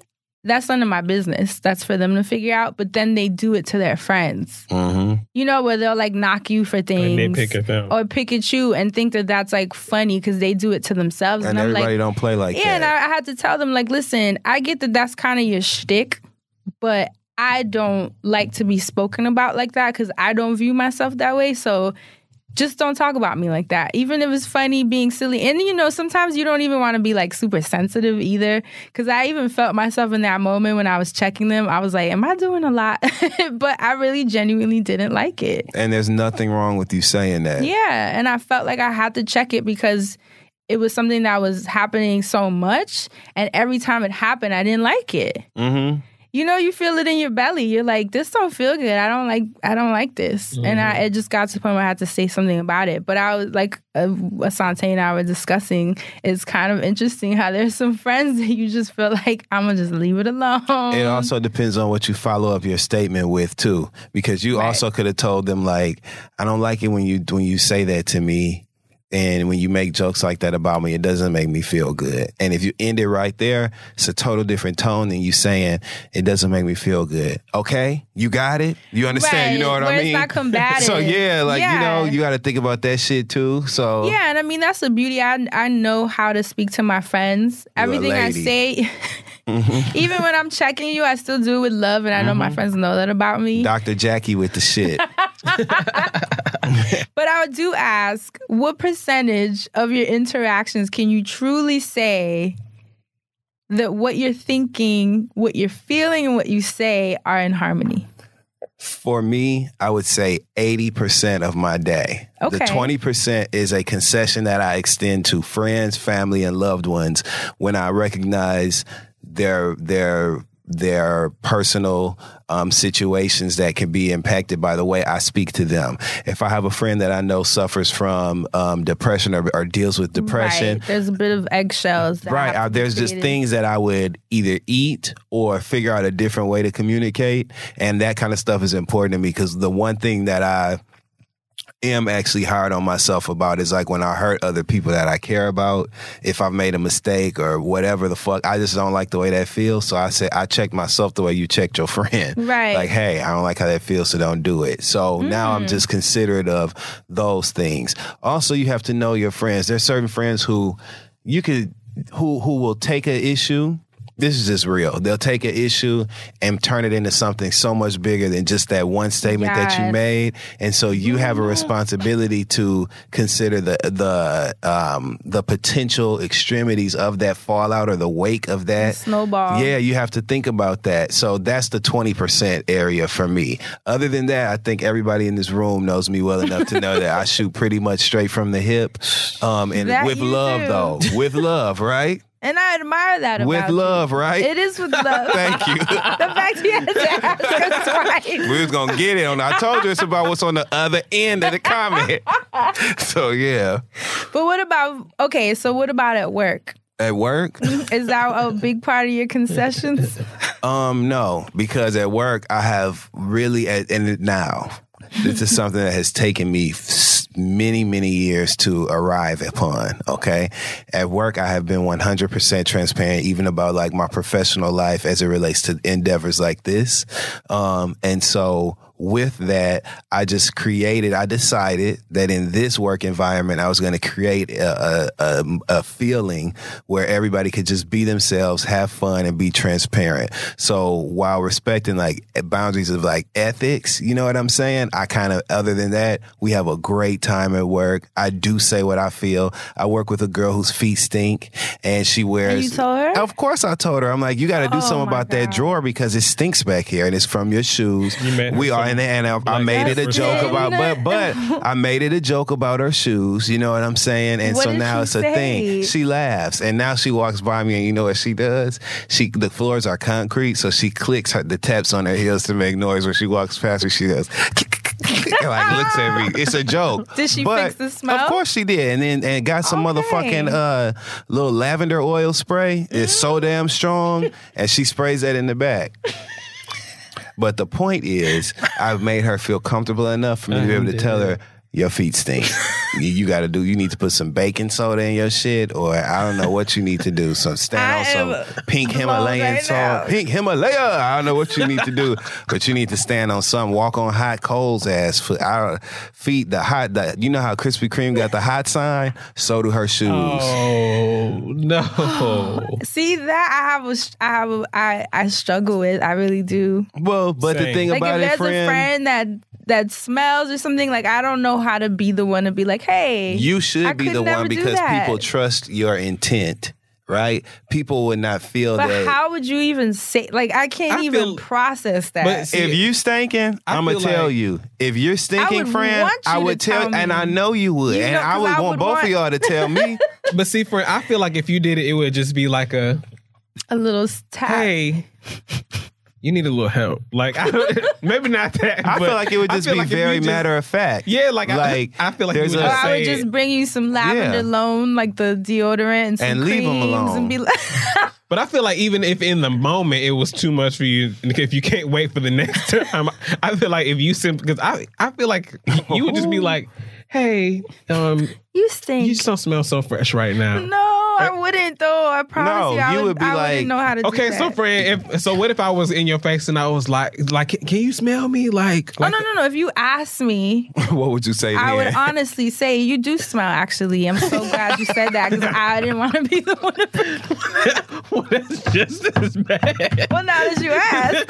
That's none of my business. That's for them to figure out. But then they do it to their friends. Mm-hmm. You know, where they'll like knock you for things, And they pick at them. or pick at you, and think that that's like funny because they do it to themselves. And I'm everybody like, don't play like that. yeah, and. I, I had to tell them like, listen, I get that that's kind of your shtick, but I don't like to be spoken about like that because I don't view myself that way. So just don't talk about me like that. Even if it's funny, being silly, and you know, sometimes you don't even want to be like super sensitive either. Because I even felt myself in that moment when I was checking them. I was like, "Am I doing a lot?" but I really genuinely didn't like it. and there's nothing wrong with you saying that. Yeah, and I felt like I had to check it because it was something that was happening so much, and every time it happened, I didn't like it. Mm-hmm. You know, you feel it in your belly. You're like, this don't feel good. I don't like. I don't like this. And I, it just got to the point where I had to say something about it. But I was like, uh, Asante and I were discussing. It's kind of interesting how there's some friends that you just feel like I'm gonna just leave it alone. It also depends on what you follow up your statement with too, because you also could have told them like, "I don't like it when you when you say that to me, and when you make jokes like that about me, it doesn't make me feel good." And if you end it right there, it's a total different tone than you saying it doesn't make me feel good. Okay, you got it. You understand? You know what where I it's mean? not combative. so yeah, like you know, you got to think about that shit too. So Yeah, and I mean that's the beauty. I I know how to speak to my friends. You're Everything I lady. even when I'm checking you, I still do it with love, and I know Mm-hmm. my friends know that about me. Dr. Jackie with the shit. But I do ask, what percentage of your interactions can you truly say that what you're thinking, what you're feeling, and what you say are in harmony? For me, I would say 80% of my day. Okay. The 20% is a concession that I extend to friends, family, and loved ones when I recognize their their their personal um, situations that can be impacted by the way I speak to them. If I have a friend that I know suffers from um, depression or, or deals with depression, Right. There's a bit of eggshells. That right uh, there's just things that i would either eat or figure out a different way to communicate and that kind of stuff is important to me because the one thing that i am actually hard on myself about is like when i hurt other people that i care about if i've made a mistake or whatever the fuck i just don't like the way that feels. So i say i check myself the way you checked your friend. Right. like hey i don't like how that feels so don't do it. So now i'm mm. just considerate of those things. Also you have to know your friends. There's certain friends who you could who who will take an issue this is just real. They'll take an issue and turn it into something so much bigger than just that one statement that you made. And so you have a responsibility to consider the the um the potential extremities of that fallout or the wake of that snowball. Yeah, you have to think about that. So that's the 20% area for me. Other than that, I think everybody in this room knows me well enough to know that I shoot pretty much straight from the hip. Um and That with love do. though. With love, right? And I admire that about With you. love, right? It is with love. Thank you. the fact he had to ask us twice. we was gonna get it on. I told you it's about what's on the other end of the comment. so yeah, But what about okay? So what about at work? at work, Is that a big part of your concessions? um, no, because at work I have really and now this is something that has taken me many many years to arrive upon. Okay, at work I have been one hundred percent transparent, even about like my professional life as it relates to endeavors like this, um, and so with that, I just created, I decided that in this work environment, I was going to create a, a, a, a feeling where everybody could just be themselves, have fun, and be transparent. So while respecting like eh, boundaries of like ethics, you know what I'm saying? I kind of, other than that, we have a great time at work. I do say what I feel. I work with a girl whose feet stink and she wears. And you told her? Of course I told her. I'm like, you got to do Oh, something my about that drawer because it stinks back here and it's from your shoes. You we are, some, and, and I, I made it a joke the about, but but I made it a joke about her shoes. You know what I'm saying? And What so now she it's a thing. She laughs, and now she walks by me, and you know what she does? She the floors are concrete, so she clicks her, the taps on her heels to make noise when she walks past me. She does. like looks at me. It's a joke. Did she But fix the smell? Of course she did, and then and got some Okay. motherfucking uh little lavender oil spray. It's so damn strong, and she sprays that in the back. But the point is, I've made her feel comfortable enough for me to be uh-huh. able to tell her, your feet stink. you, you got to do. You need to put some baking soda in your shit, or I don't know what you need to do. Some stand on some pink Himalayan right salt, pink Himalaya. I don't know what you need to do, but you need to stand on some. Walk on hot coals ass foot. our feet the hot. The, you know how Krispy Kreme got the hot sign? So do her shoes. Oh no! See that I have a, sh- I have a, I, I struggle with. I really do. Well, but the thing Like about if it, there's friend, a friend that that smells or something, like I don't know how to be the one to be like, hey, You should I be the one because people trust your intent, right? People would not feel But that. how would you even say? Like I can't I even feel- process that. But see, if you stinking, I I'm gonna tell like- you. If you're stinking, would friend, you I would tell, tell and. I know you would, You and know, I 'cause would I want would both want- of y'all to tell me. but see, for I feel like if you did it, it would just be like a a little tap. hey. You need a little help, like I, maybe not that. I feel like it would just be like if you very just- matter of fact. Yeah, like, like I, I feel like you there's would a- Or I would just bring you some lavender Yeah. loan, like the deodorant and some And leave 'em creams alone. and be like, But I feel like even if in the moment it was too much for you, if you can't wait for the next time, I feel like if you simply because I I feel like you would just be like, hey, um, you stink. you just don't smell so fresh right now. no, I eh, wouldn't though. I promise No, you, I you would, would be I like, wouldn't know how to do Okay, that. so friend, if so, what if I was in your face and I was like, like, can, can you smell me? Like, Oh no, no, no! If you ask me, what would you say? I would honestly say you do smell. Actually, I'm so glad you said that because I didn't want to be the one. To, well, that's just as bad. well, now that you asked,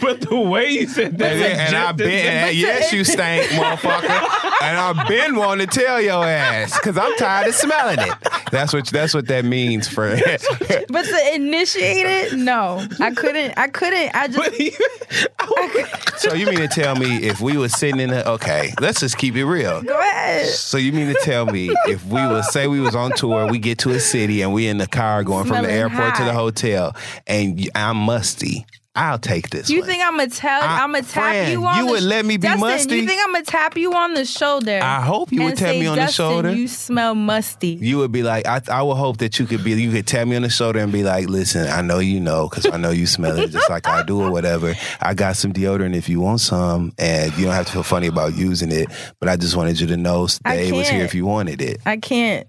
but the way you said that, And, and I've been, and yes, you stank, motherfucker. and I've been wanting to tell your ass because I'm tired of smelling it. That's what that's what that means, friend. but to initiate it, no, I couldn't. I couldn't. I just. Even- so you mean to tell me if we were sitting in the okay, let's just keep it real. Go ahead. So you mean to tell me if we was say we was on tour, we get to a city and we in the car going from the Smelling airport to the hotel, and I'm musty. I'll take this. You one. think I'm gonna tell? I- I'm gonna tap friend, you on. you the would let me be Dustin, musty? You think I'm gonna tap you on the shoulder? I hope you would tap say, me on the shoulder." You smell musty. You would be like, I, I would hope that you could be, you could tap me on the shoulder and be like, listen, I know you know, because I know you smell it just like I do or whatever. I got some deodorant if you want some, and you don't have to feel funny about using it. But I just wanted you to know I Dave was here if you wanted it. I can't.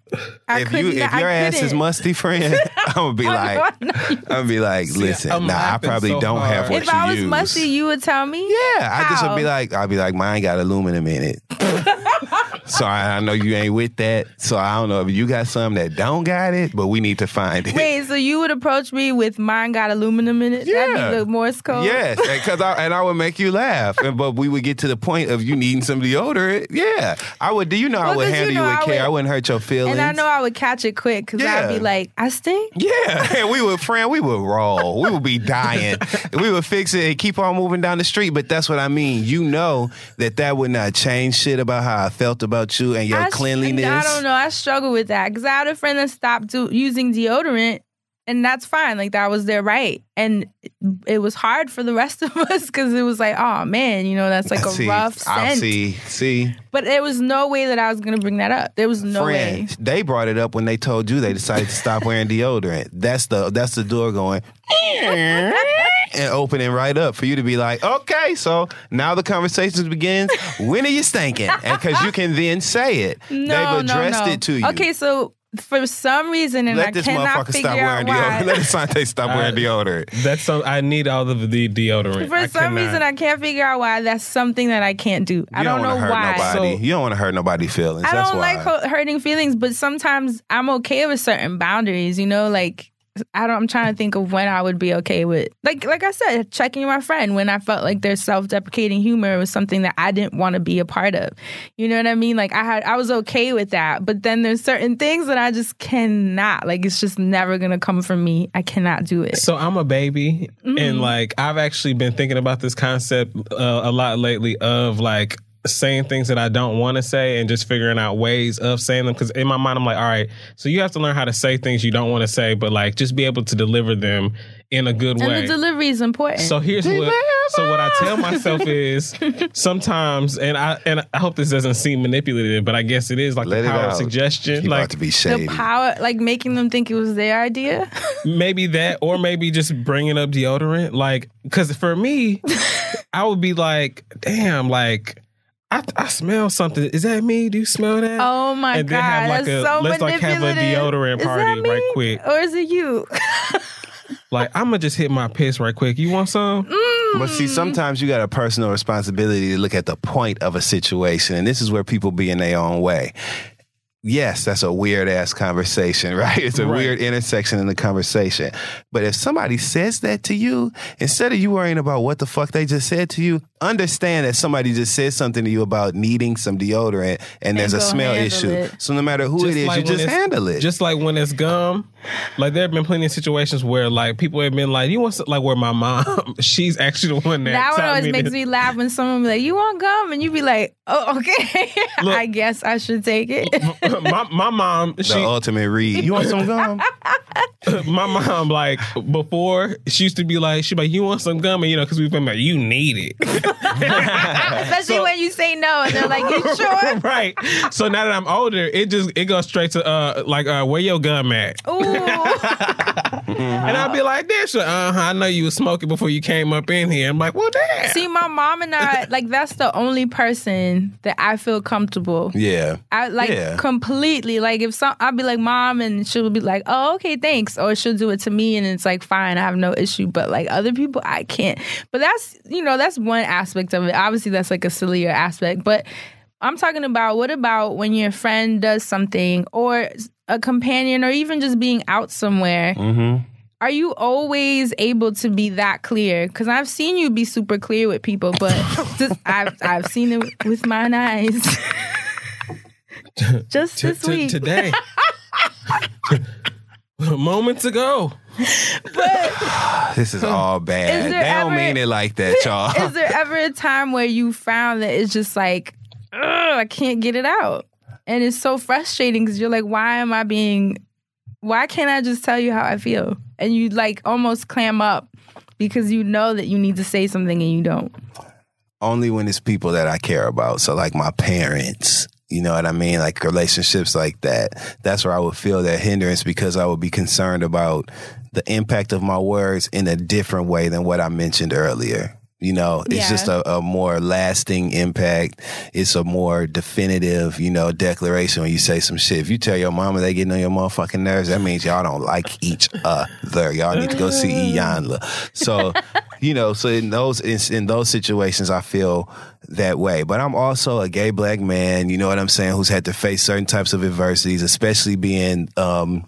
I if you if I your ass is couldn't. musty, friend, I'm gonna be like, I know you- I'm gonna be like, listen, I'm nah, I probably so don't have hard. what If you I was use. musty, you would tell me. Yeah, I just would be like, I'd be like, mine got aluminum in it. so I, I know you ain't with that. So I don't know if you got some that don't got it, but we need to find it. Wait, so you would approach me with mine got aluminum in it? Yeah. That'd be the Morse code. Yes, because I and I would make you laugh, and but we would get to the point of you needing some deodorant. Yeah, I would. Do you know I Well, would 'cause you handle you, know with I care? would- I wouldn't hurt your feelings. And I know I would catch it quick because I'd be like, I stink. Yeah, and we would, friend, we would roll. We would be dying. we would fix it and keep on moving down the street. But that's what I mean. You know that that would not change shit about how I felt about you and your I, cleanliness. I don't know. I struggle with that because I had a friend that stopped do, using deodorant, and that's fine. Like that was their right, and it, was hard for the rest of us because it was like, oh man, you know, that's like a see, rough I scent. see, see, But there was no way that I was gonna bring that up. There was no friend. way. They brought it up when they told you they decided to stop wearing deodorant. That's the that's the door going eh. And opening right up for you to be like, okay, so now the conversation begins. When are you stinking? And because you can then say it. No, They've addressed no, no. it to you. Okay, so for some reason, and Let I this cannot motherfucker figure stop out wearing why. deodorant. Let Asante stop wearing deodorant. That's some. I need all of the deodorant. For I some cannot- reason, I can't figure out why that's something that I can't do. I don't, don't, know want hurt why. nobody. So- you don't want to hurt nobody's feelings. I That's don't why. like hurting feelings, but sometimes I'm okay with certain boundaries. You know, like I don't. I'm trying to think of when I would be okay with, like, like I said, checking my friend when I felt like their self-deprecating humor was something that I didn't want to be a part of. You know what I mean? Like I had, I was okay with that, but then there's certain things that I just cannot. Like it's just never gonna come from me. I cannot do it. So I'm a baby, Mm-hmm. and like I've actually been thinking about this concept uh, a lot lately of like saying things that I don't want to say and just figuring out ways of saying them. Because in my mind, I'm like, all right, so you have to learn how to say things you don't want to say, but like just be able to deliver them in a good and way. the delivery is important. So here's what. So what I tell myself is sometimes, and I and I hope this doesn't seem manipulative, but I guess it is like Let the power of suggestion. You like to be the power, like making them think it was their idea. maybe that or maybe just bringing up deodorant like because for me i would be like damn like I, I smell something is that me do you smell that Oh my And then god, have like that's a- so let's, like, have a manipulative. deodorant Is that party right quick. or is it you? like i'm gonna just hit my piss right quick you want some Mm. But see, sometimes you got a personal responsibility to look at the point of a situation, and this is where people be in their own way. Yes, that's a weird ass conversation, right? It's a Right. weird intersection in the conversation. But if somebody says that to you, instead of you worrying about what the fuck they just said to you, understand that somebody just said something to you about needing some deodorant and, there's a smell issue. it. So no matter who it is, like you just handle it. just like when it's gum like there have been plenty of situations where like people have been like you want some, like where my mom she's actually the one that that one always me makes this. me laugh when someone be like, "You want gum?" and you be like, "Oh, okay. Look- I guess I should take it." my, my mom the ultimate read. You want some gum? my mom like before she used to be like she like you want some gum and you know because we've been like you need it Especially So- and you say no, and they're like, "You sure?" right so now that i'm older it just it goes straight to uh like uh where your gum at Ooh, and i'll be like this uh-huh i know you was smoking before you came up in here i'm like well damn see, my mom and I like that's the only person that I feel comfortable. Yeah. I like Yeah. Completely like if some I'll be like mom and she'll be like oh okay thanks or she'll do it to me and it's like fine I have no issue but like other people I can't but that's you know that's one aspect of it obviously that's like a sillier aspect but I'm talking about what about when your friend does something or a companion or even just being out somewhere Mm-hmm. are you always able to be that clear? Because I've seen you be super clear with people, but just, I've I've seen it with my eyes. just T- this t- week. today moments ago But This is all bad. Is They there don't mean it like that, y'all. Is there ever a time where you found that it's just like, Ugh, I can't get it out, and it's so frustrating because you're like, why am I being? Why can't I just tell you how I feel? And you like almost clam up because you know that you need to say something and you don't. only when it's people that I care about. So like my parents, you know what I mean? Like relationships like that. That's where I would feel that hindrance because I would be concerned about the impact of my words in a different way than what I mentioned earlier. You know, it's Yeah. just a, a more lasting impact. It's a more definitive, you know, declaration when you say some shit. If you tell your mama they getting on your motherfucking nerves, that means y'all don't like each other. Y'all need to go see Iyanla. So, you know, so in those in, in those situations, I feel that way. But I'm also a gay black man. You know what I'm saying? Who's had to face certain types of adversities, especially being. um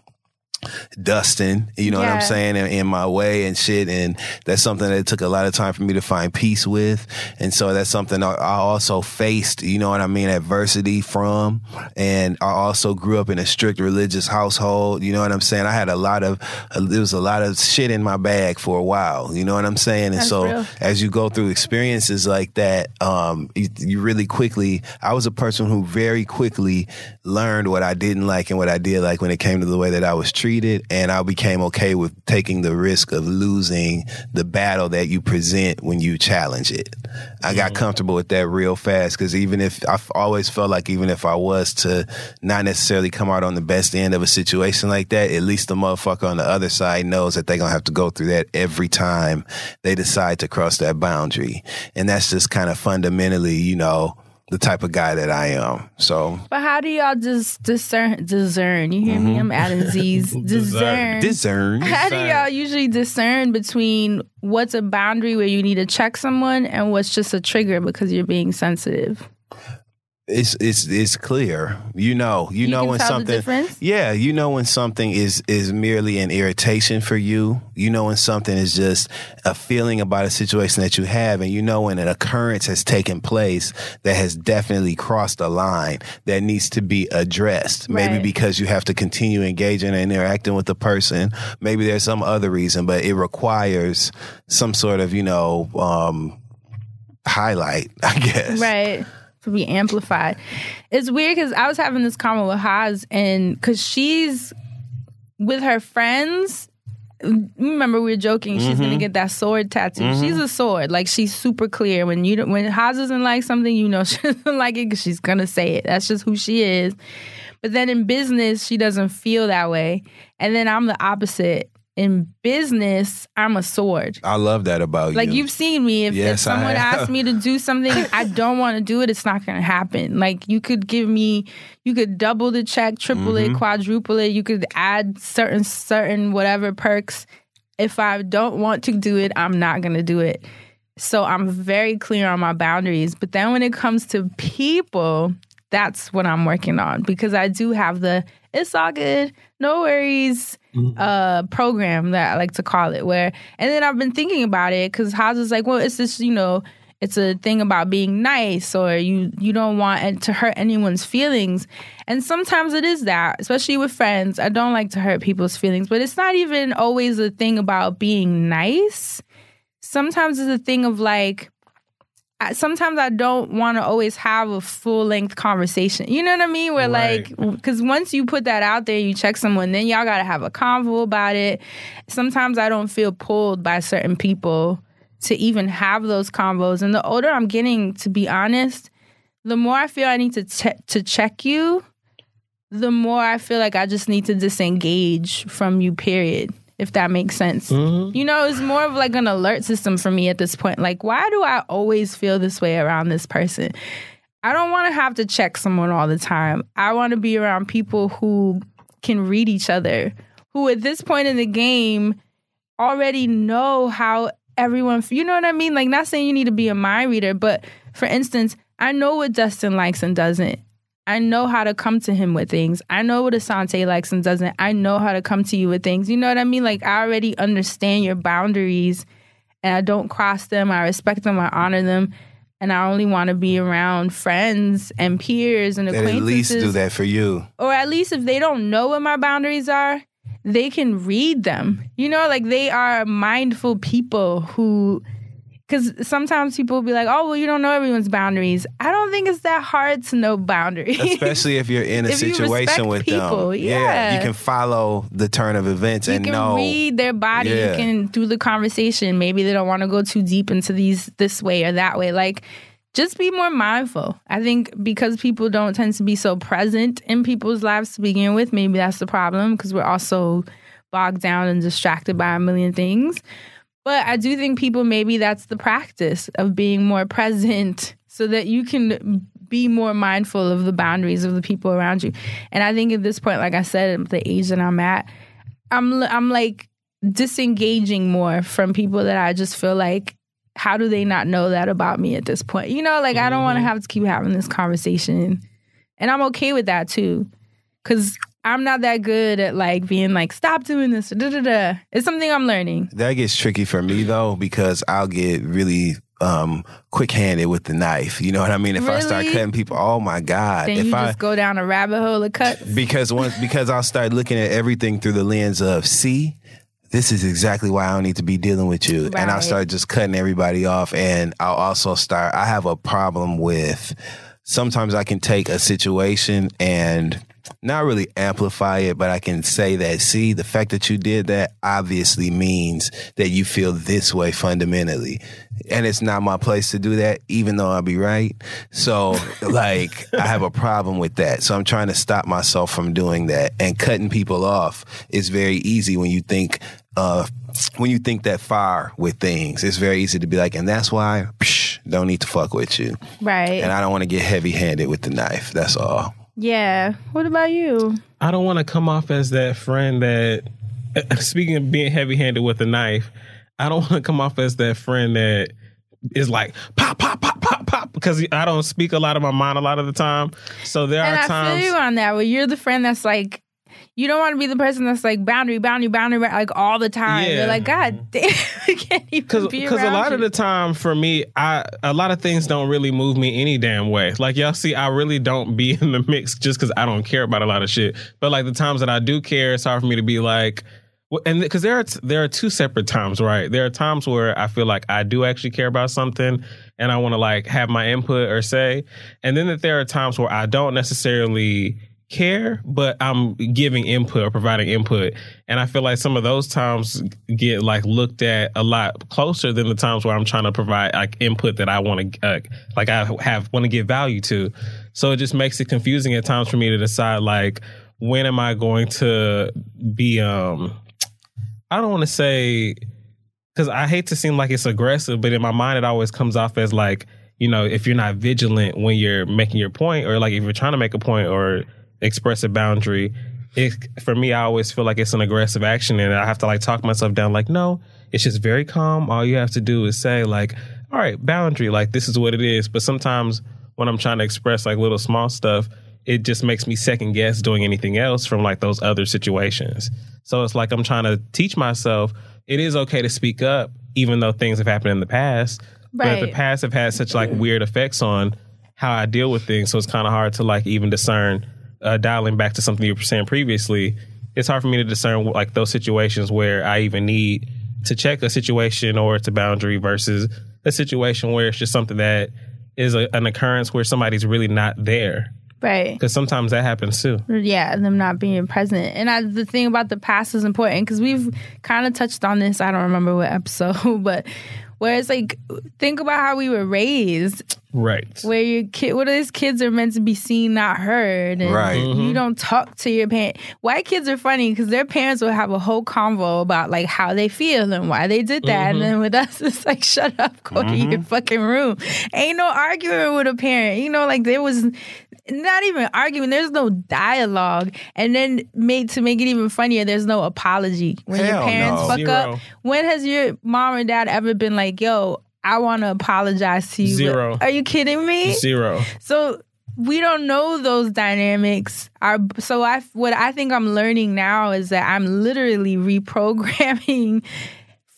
Dustin, you know what I'm saying, in, in my way and shit. And that's something that took a lot of time for me to find peace with. And so that's something I I also faced, you know what I mean, adversity from. And I also grew up in a strict religious household. You know what I'm saying? I had a lot of, uh, there was a lot of shit in my bag for a while. You know what I'm saying? And That's so real. as you go through experiences like that, um, you, you really quickly, I was a person who very quickly learned what I didn't like and what I did like when it came to the way that I was treated. And I became okay with taking the risk of losing the battle that you present when you challenge it. I got mm-hmm. comfortable with that real fast because even if I've always felt like even if I was to not necessarily come out on the best end of a situation like that, at least the motherfucker on the other side knows that they're gonna have to go through that every time they decide to cross that boundary. And that's just kind of fundamentally, you know, the type of guy that I am. So But how do y'all just discern? Discern. You hear me? Mhm. I'm adding Z's. discern. discern. How do y'all usually discern between what's a boundary where you need to check someone and what's just a trigger because you're being sensitive? It's it's it's clear. You know, you, You know when something. Yeah, you know when something is is merely an irritation for you. You know when something is just a feeling about a situation that you have, and you know when an occurrence has taken place that has definitely crossed a line that needs to be addressed. Maybe because you have to continue engaging and interacting with the person. Maybe there's some other reason, but it requires some sort of you know um, highlight, I guess. Right. To be amplified. It's weird because I was having this comment with Haas, and because she's with her friends. Remember, we were joking. She's gonna Mhm. get that sword tattoo. Mhm. She's a sword. Like she's super clear. When you when Haas doesn't like something, you know she doesn't like it because she's gonna say it. That's just who she is. But then in business, she doesn't feel that way. And then I'm the opposite. In business, I'm a sword. I love that about Like you. Like you've seen me. If, if Yes, I someone asks me to do something, I don't want to do it. It's not going to happen. Like you could give me, you could double the check, triple it, Mhm. quadruple it. You could add certain certain whatever perks. If I don't want to do it, I'm not going to do it. So I'm very clear on my boundaries. But then when it comes to people, that's what I'm working on because I do have the it's all good, no worries uh program that I like to call it where and then I've been thinking about it because Haas is like, well, it's this, you know, it's a thing about being nice or you you don't want it to hurt anyone's feelings. And sometimes it is that, especially with friends. I don't like to hurt people's feelings, but it's not even always a thing about being nice. Sometimes it's a thing of like sometimes I don't want to always have a full length conversation. You know what I mean? Where Right. like, because once you put that out there, you check someone, then y'all got to have a convo about it. Sometimes I don't feel pulled by certain people to even have those convos. And the older I'm getting, to be honest, the more I feel I need to che- to check you, the more I feel like I just need to disengage from you. Period. If that makes sense. Mm-hmm. You know, it's more of like an alert system for me at this point. Like, why do I always feel this way around this person? I don't want to have to check someone all the time. I want to be around people who can read each other, who at this point in the game already know how everyone, you know what I mean? Like, not saying you need to be a mind reader, but for instance, I know what Dustin likes and doesn't. I know how to come to him with things. I know what Asante likes and doesn't. I know how to come to you with things. You know what I mean? Like I already understand your boundaries and I don't cross them. I respect them. I honor them. And I only want to be around friends and peers and acquaintances. That at least do that for you. Or at least if they don't know what my boundaries are, they can read them. You know, like they are mindful people who because sometimes people will be like, "Oh, well, you don't know everyone's boundaries." I don't think it's that hard to know boundaries. Especially if you're in a situation with people, them. yeah. You can follow the turn of events you and can know. read their body. Yeah. You can through the conversation. Maybe they don't want to go too deep into these this way or that way. Like, just be more mindful. I think because people don't tend to be so present in people's lives to begin with, maybe that's the problem because we're also bogged down and distracted by a million things. But I do think people maybe that's the practice of being more present so that you can be more mindful of the boundaries of the people around you. And I think at this point, like I said, at the age that I'm at, I'm I'm like disengaging more from people that I just feel like how do they not know that about me at this point? You know, like I don't want to mm-hmm. have to keep having this conversation. And I'm okay with that too. Cuz I'm not that good at like being like stop doing this. Da, da, da. It's something I'm learning. That gets tricky for me though because I'll get really um quick handed with the knife. You know what I mean? If I start cutting people, oh my god! Then if you I just go down a rabbit hole of cuts. because once because I'll start looking at everything through the lens of see. This is exactly why I don't need to be dealing with you. And I'll start just cutting everybody off. And I'll also start, I have a problem with sometimes I can take a situation and not really amplify it, but I can say that, see, the fact that you did that obviously means that you feel this way fundamentally. And it's not my place to do that, even though I'll be right. So, like, I have a problem with that. So, I'm trying to stop myself from doing that. And cutting people off is very easy when you think, uh, when you think that far with things. It's very easy to be like, and that's why, psh, don't need to fuck with you. Right. And I don't want to get heavy handed with the knife. That's all. Yeah. What about you? I don't want to come off as that friend that, speaking of being heavy handed with a knife, I don't want to come off as that friend that is like pop, pop, pop, pop, pop, because I don't speak a lot of my mind a lot of the time. So there and are I times. feel you on that. Well, you're the friend that's like, you don't want to be the person that's like boundary, boundary, boundary, like all the time. Yeah. You're like, God mm-hmm. damn, I can't even be awful. Because be a lot you. of the time for me, I a lot of things don't really move me any damn way. Like y'all see, I really don't be in the mix just because I don't care about a lot of shit. But like the times that I do care, it's hard for me to be like, and because there are t- there are two separate times, right? There are times where I feel like I do actually care about something and I want to like have my input or say, and then that there are times where I don't necessarily care, but I'm giving input or providing input. And I feel like some of those times get like looked at a lot closer than the times where I'm trying to provide like input that I want to, uh, like I have want to give value to. So it just makes it confusing at times for me to decide like when am I going to be, um, I don't want to say, because I hate to seem like it's aggressive, but in my mind it always comes off as like, you know, if you're not vigilant when you're making your point, or like if you're trying to make a point or express a boundary, it for me I always feel like it's an aggressive action, and I have to like talk myself down. Like, no, it's just very calm. All you have to do is say like, all right, boundary, like this is what it is. But sometimes when I'm trying to express like little small stuff, it just makes me second guess doing anything else from like those other situations. So it's like I'm trying to teach myself it is okay to speak up, even though things have happened in the past. But the past have had such like weird effects on how I deal with things. So it's kind of hard to like even discern, uh, dialing back to something you were saying previously. It's hard for me to discern like those situations where I even need to check a situation or it's a boundary versus a situation where it's just something that is a, an occurrence where somebody's really not there. right. Because sometimes that happens too. Yeah, them not being present. And I, the thing about the past is important because we've kind of touched on this. I don't remember what episode, but where it's like, think about how we were raised, Right. where your kid, what these kids are meant to be seen, not heard. And Right. You mm-hmm. don't talk to your parent. White kids are funny because their parents will have a whole convo about like how they feel and why they did that. And mm-hmm. then with us, it's like, shut up, go to your mm-hmm. fucking room. Ain't no arguing with a parent. You know, like there was not even arguing. There's no dialogue. And then made to make it even funnier, there's no apology when your parents no. fuck Zero. up. When has your mom or dad ever been like, "Yo, I want to apologize to you"? Zero. Are you kidding me? Zero. So we don't know those dynamics. Our so I what I think I'm learning now is that I'm literally reprogramming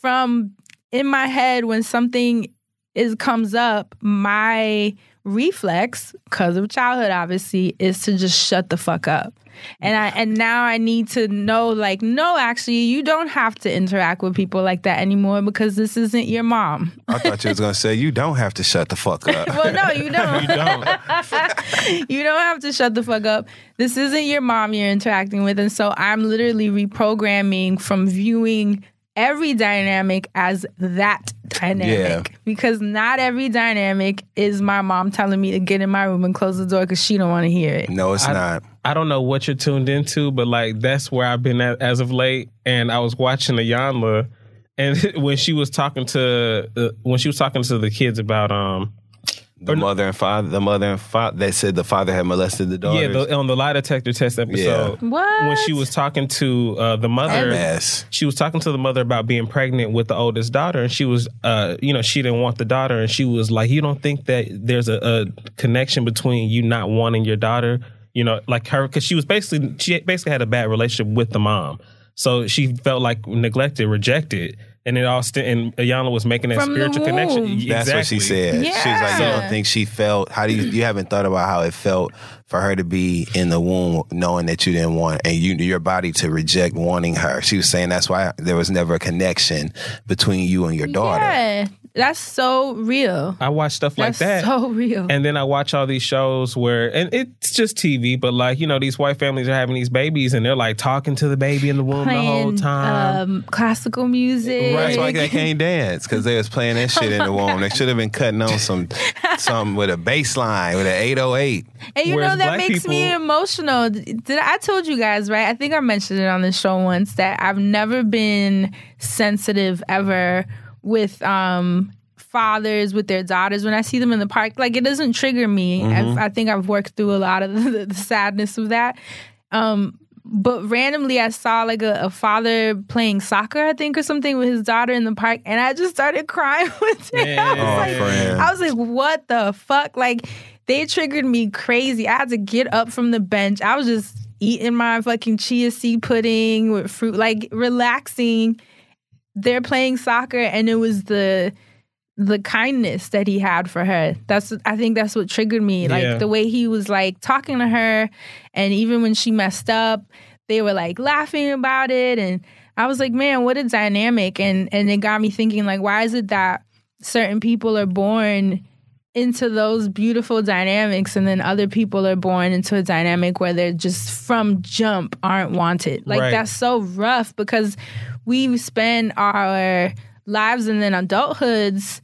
from in my head when something is comes up, my reflex, because of childhood obviously, is to just shut the fuck up. And I and now I need to know like no actually you don't have to interact with people like that anymore because this isn't your mom. I thought you was gonna say you don't have to shut the fuck up. Well no you don't. You don't. you don't have to shut the fuck up. This isn't your mom you're interacting with. And so I'm literally reprogramming from viewing every dynamic as that dynamic. Because not every dynamic is my mom telling me to get in my room and close the door because she don't want to hear it. no, it's not. I don't know what you're tuned into, but like that's where I've been at as of late. And I was watching the Yanla, and when she was talking to uh, when she was talking to the kids about um The mother and father, the mother and father. They said the father had molested the daughter. yeah the, on the lie detector test episode What? when she was talking to uh, the mother Mess. she was talking to the mother about being pregnant with the oldest daughter and she was uh you know she didn't want the daughter and she was like you don't think that there's a, a connection between you not wanting your daughter you know like her because she was basically she basically had a bad relationship with the mom so she felt like neglected rejected and it all st- and Iyanla was making that From the spiritual connection womb. That's what she Exactly. said. She was like, you Yeah. don't think she felt? How do you? You haven't thought about how it felt for her to be in the womb, knowing that you didn't want, and you your body to reject wanting her. She was saying that's why there was never a connection between you and your daughter. Yeah. That's so real. I watch stuff like That's that so real. And then I watch all these shows where, and it's just TV, but like, you know, these white families are having these babies and they're like talking to the baby in the womb the whole time. um, classical music. Right. That's why they can't dance because they was playing that shit in the womb. They should have been cutting on some some with a bass line with an 808. And you Whereas know that black makes me emotional. Did I told you guys right? I think I mentioned it on the show once that I've never been sensitive ever with um fathers with their daughters when I see them in the park. Like it doesn't trigger me. Mhm. I, I think I've worked through a lot of the, the sadness of that. Um, but randomly, I saw like a, a father playing soccer, I think, or something with his daughter in the park, and I just started crying with it. I was Oh, like, friend. I was like, what the fuck? Like, they triggered me crazy. I had to get up from the bench. I was just eating my fucking chia seed pudding with fruit, like relaxing. They're playing soccer, and it was the the kindness that he had for her. That's I think that's what triggered me. Like Yeah. the way he was like talking to her, and even when she messed up, they were like laughing about it, and I was like, man, what a dynamic. And and it got me thinking, like, why is it that certain people are born into those beautiful dynamics and then other people are born into a dynamic where they're just from jump aren't wanted like Right. that's so rough because we spend our lives and then adulthoods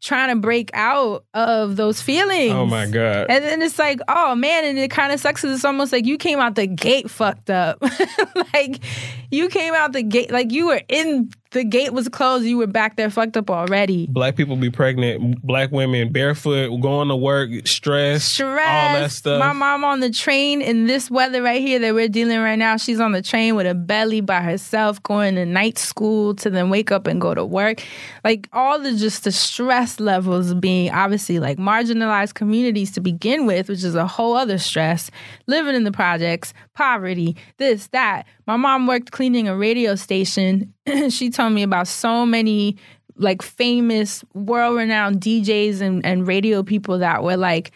trying to break out of those feelings Oh my God. and then it's like, oh man, and it kind of sucks because it's almost like you came out the gate fucked up. like you came out the gate, like you were in the gate was closed, you were back there fucked up already. Black people be pregnant, black women barefoot, going to work, stress, Stress. all that stuff. My mom on the train in this weather right here that we're dealing right now. She's on the train with a belly by herself, going to night school to then wake up and go to work. Like all the just the stress levels being obviously like marginalized communities to begin with, which is a whole other stress. Living in the projects, poverty, this, that. My mom worked cleaning a radio station. she told me about so many like famous world renowned DJs and, and radio people that were like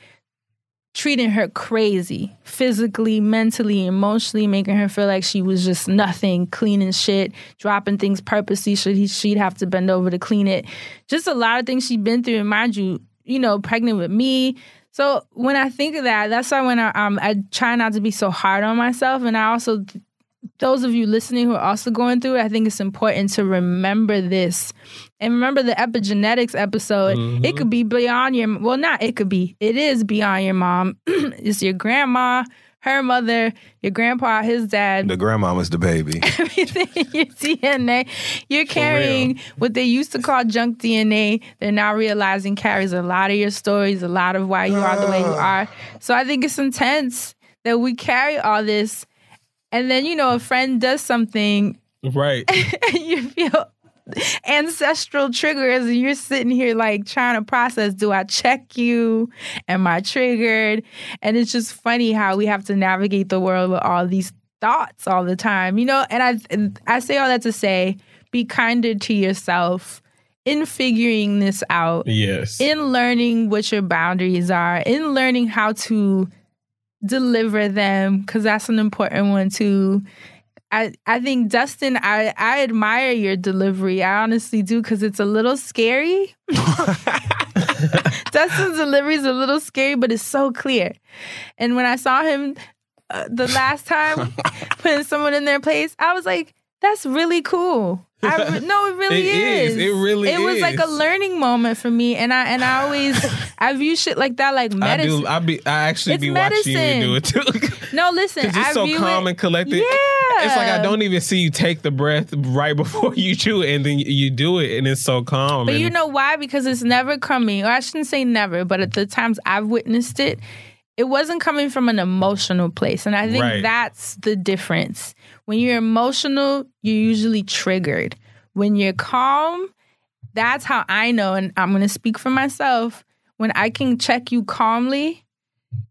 treating her crazy physically, mentally, emotionally, making her feel like she was just nothing, cleaning shit, dropping things purposely. He, she'd have to bend over to clean it. Just a lot of things she'd been through. And mind you, you know, pregnant with me. So when I think of that, that's why when I um I try not to be so hard on myself, and I also those of you listening who are also going through it, I think it's important to remember this. And remember the epigenetics episode. It mm-hmm. could be beyond your well, not it could be. It is beyond your mom. it's your grandma, her mother, your grandpa, his dad, The grandmama's the baby. everything in your DNA. You're carrying what they used to call junk DNA. They're now realizing carries a lot of your stories, a lot of why you are the way you ah. are. So I think it's intense that we carry all this. And then, you know, a friend does something right. and you feel ancestral triggers and you're sitting here like trying to process do i check you am i triggered and it's just funny how we have to navigate the world with all these thoughts all the time you know and i and i say all that to say be kinder to yourself in figuring this out Yes. in learning what your boundaries are in learning how to deliver them because that's an important one too I, I think Dustin, I, I admire your delivery. I honestly do because it's a little scary. Dustin's delivery is a little scary, but it's so clear. And when I saw him uh, the last time putting someone in their place, I was like, that's really cool. I no, it really It is. is. It really is. It was like a learning moment for me, and I and I always I view shit like that like I medicine. do. I be. I actually It's be watching you do it too. no, listen, Because you're I so calm it, and collected. Yeah, It's like I don't even see you take the breath right before you chew it, and then you do it, and it's so calm. But you know why? Because it's never coming, or I shouldn't say never, but at the times I've witnessed it, it wasn't coming from an emotional place. And I think Right. that's the difference. When you're emotional, you're usually triggered. When you're calm, that's how I know, and I'm gonna speak for myself. When I can check you calmly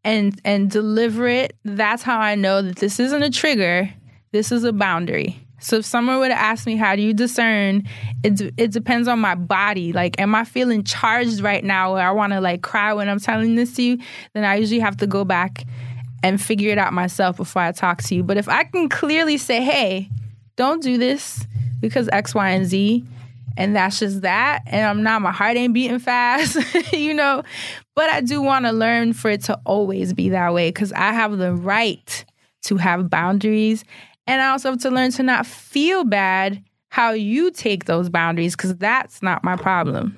and and deliver it, that's how I know that this isn't a trigger. This is a boundary. So if someone to ask me how do you discern, it d- it depends on my body. Like, am I feeling charged right now, where I want to like cry when I'm telling this to you? Then I usually have to go back and figure it out myself before I talk to you. But if I can clearly say, hey, don't do this because X, Y, and Z, and that's just that, and I'm not, my heart ain't beating fast, you know. But I do want to learn for it to always be that way because I have the right to have boundaries. And I also have to learn to not feel bad how you take those boundaries because that's not my problem.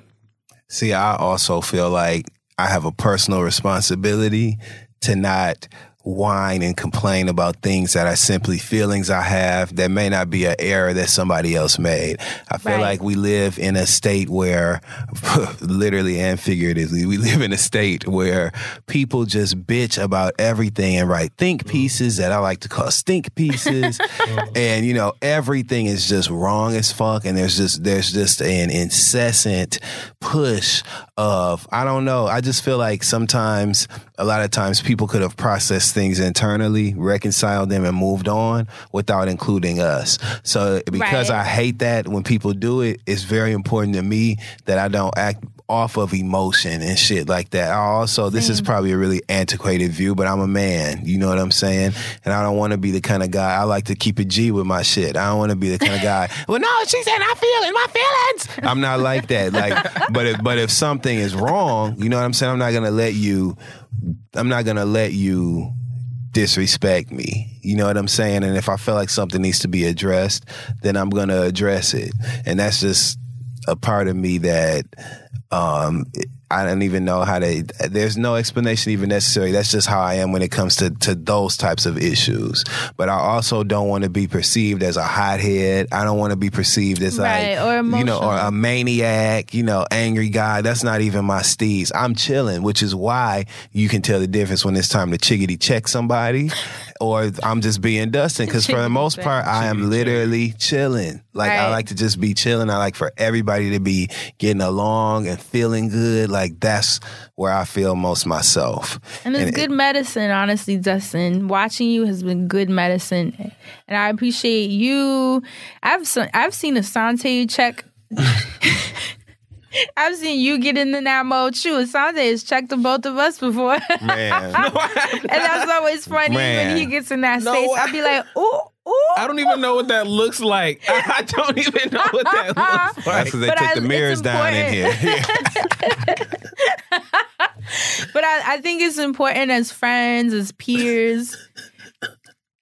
See, I also feel like I have a personal responsibility to not whine and complain about things that are simply feelings I have that may not be an error that somebody else made. I feel Right. like we live in a state where, literally and figuratively, we live in a state where people just bitch about everything and write think mm. pieces that I like to call stink pieces. Oh. and, you know, everything is just wrong as fuck. And there's just, there's just an incessant push of, I don't know. I just feel like sometimes, a lot of times people could have processed things internally, reconciled them and moved on without including us. So because Right. I hate that when people do it, it's very important to me that I don't act off of emotion and shit like that. I also, this is mm. probably a really antiquated view, but I'm a man. You know what I'm saying? And I don't want to be the kind of guy. I like to keep it G with my shit. I don't want to be the kind of guy. well, no, she said I feel it, my feelings. I'm not like that. Like, but if but if something is wrong, you know what I'm saying? I'm not gonna let you. I'm not gonna let you disrespect me. You know what I'm saying? And if I feel like something needs to be addressed, then I'm going to address it. And that's just a part of me that um I don't even know how to there's no explanation even necessary. That's just how I am when it comes to to those types of issues. But I also don't want to be perceived as a hothead. I don't want to be perceived as Right, like or you know or emotional. a maniac, you know, angry guy. That's not even my steez. I'm chilling, which is why you can tell the difference when it's time to chiggity check somebody or I'm just being Dustin. Because for the most part, I am literally chilling. Like I like to just be chilling. I like for everybody to be getting along and feeling good. Like that's where I feel most myself. And it's And- good medicine, honestly, Dustin. Watching you has been good medicine, and I appreciate you. I've se- I've seen Asante check. I've seen you get into that mode too. Asante has checked the both of us before, Man. and that's always funny Man. when he gets in that No, space. I- I'll be like, ooh, ooh. I don't even know what that looks like. I don't even know what that looks like. That's like. because they But took I- the mirrors down in here. But I, I think it's important as friends, as peers.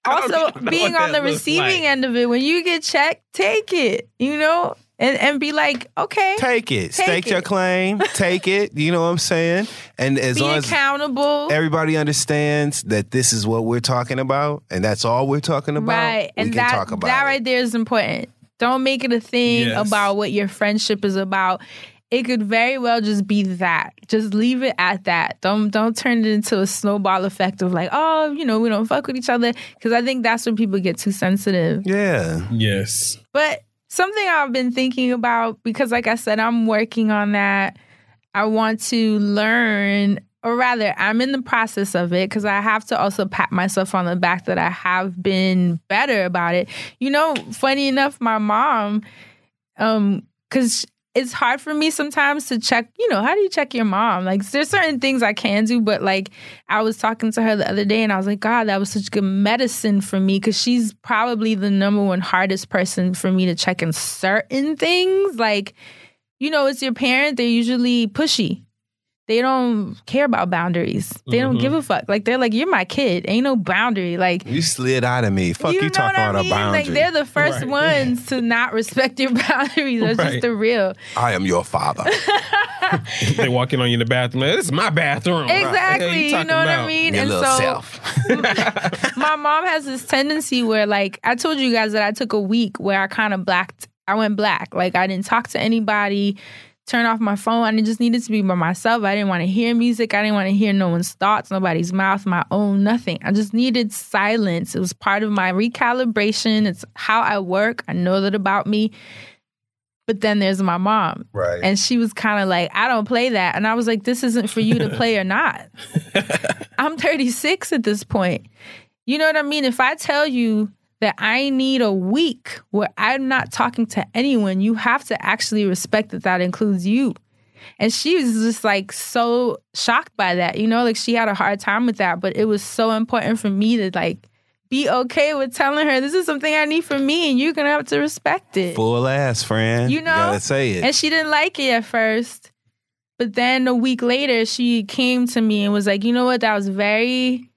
Also, being on the receiving like. end of it, when you get checked, take it, you know, and, and be like, okay, Take it. Take Stake it. your claim. Take it. You know what I'm saying? And as be long as accountable. everybody understands that this is what we're talking about and that's all we're talking about, right. we And can that, talk about that it. right there is important. Don't make it a thing Yes. about what your friendship is about. It could very well just be that. Just leave it at that. Don't don't turn it into a snowball effect of like, oh, you know, we don't fuck with each other. Because I think that's when people get too sensitive. Yeah. Yes. But something I've been thinking about because, like I said, I'm working on that. I want to learn, or rather, I'm in the process of it because I have to also pat myself on the back that I have been better about it. You know, funny enough, my mom, um, because it's hard for me sometimes to check, you know, how do you check your mom? Like, there's certain things I can do, but like, I was talking to her the other day and I was like, God, that was such good medicine for me because she's probably the number one hardest person for me to check in certain things. Like, you know, it's your parent, they're usually pushy. They don't care about boundaries. They don't give a mm-hmm. fuck. Like they're like, you're my kid. Ain't no boundary. Like You slid out of me. Fuck you, know talking what I about mean? a boundary. Like they're the first Right. ones to not respect your boundaries. That's Right. just the real. I am your father. they walk in on you in the bathroom. Like, this is my bathroom. Exactly. Hey, you talking know what I mean? your and so self. my mom has this tendency where like I told you guys that I took a week where I kind of blacked I went black. Like I didn't talk to anybody, turn off my phone. I just needed to be by myself. I didn't want to hear music. I didn't want to hear no one's thoughts, nobody's mouth, my own, nothing. I just needed silence. It was part of my recalibration. It's how I work. I know that about me. But then there's my mom. Right. And she was kind of like, I don't play that. And I was like, this isn't for you to play or not. I'm 36 at this point. You know what I mean? If I tell you that I need a week where I'm not talking to anyone, you have to actually respect that that includes you. And she was just like so shocked by that, you know, like she had a hard time with that, but it was so important for me to like be okay with telling her this is something I need from me and you're gonna have to respect it. Full ass, friend. You know? gotta say it. And she didn't like it at first. But then a week later, she came to me and was like, you know what? That was very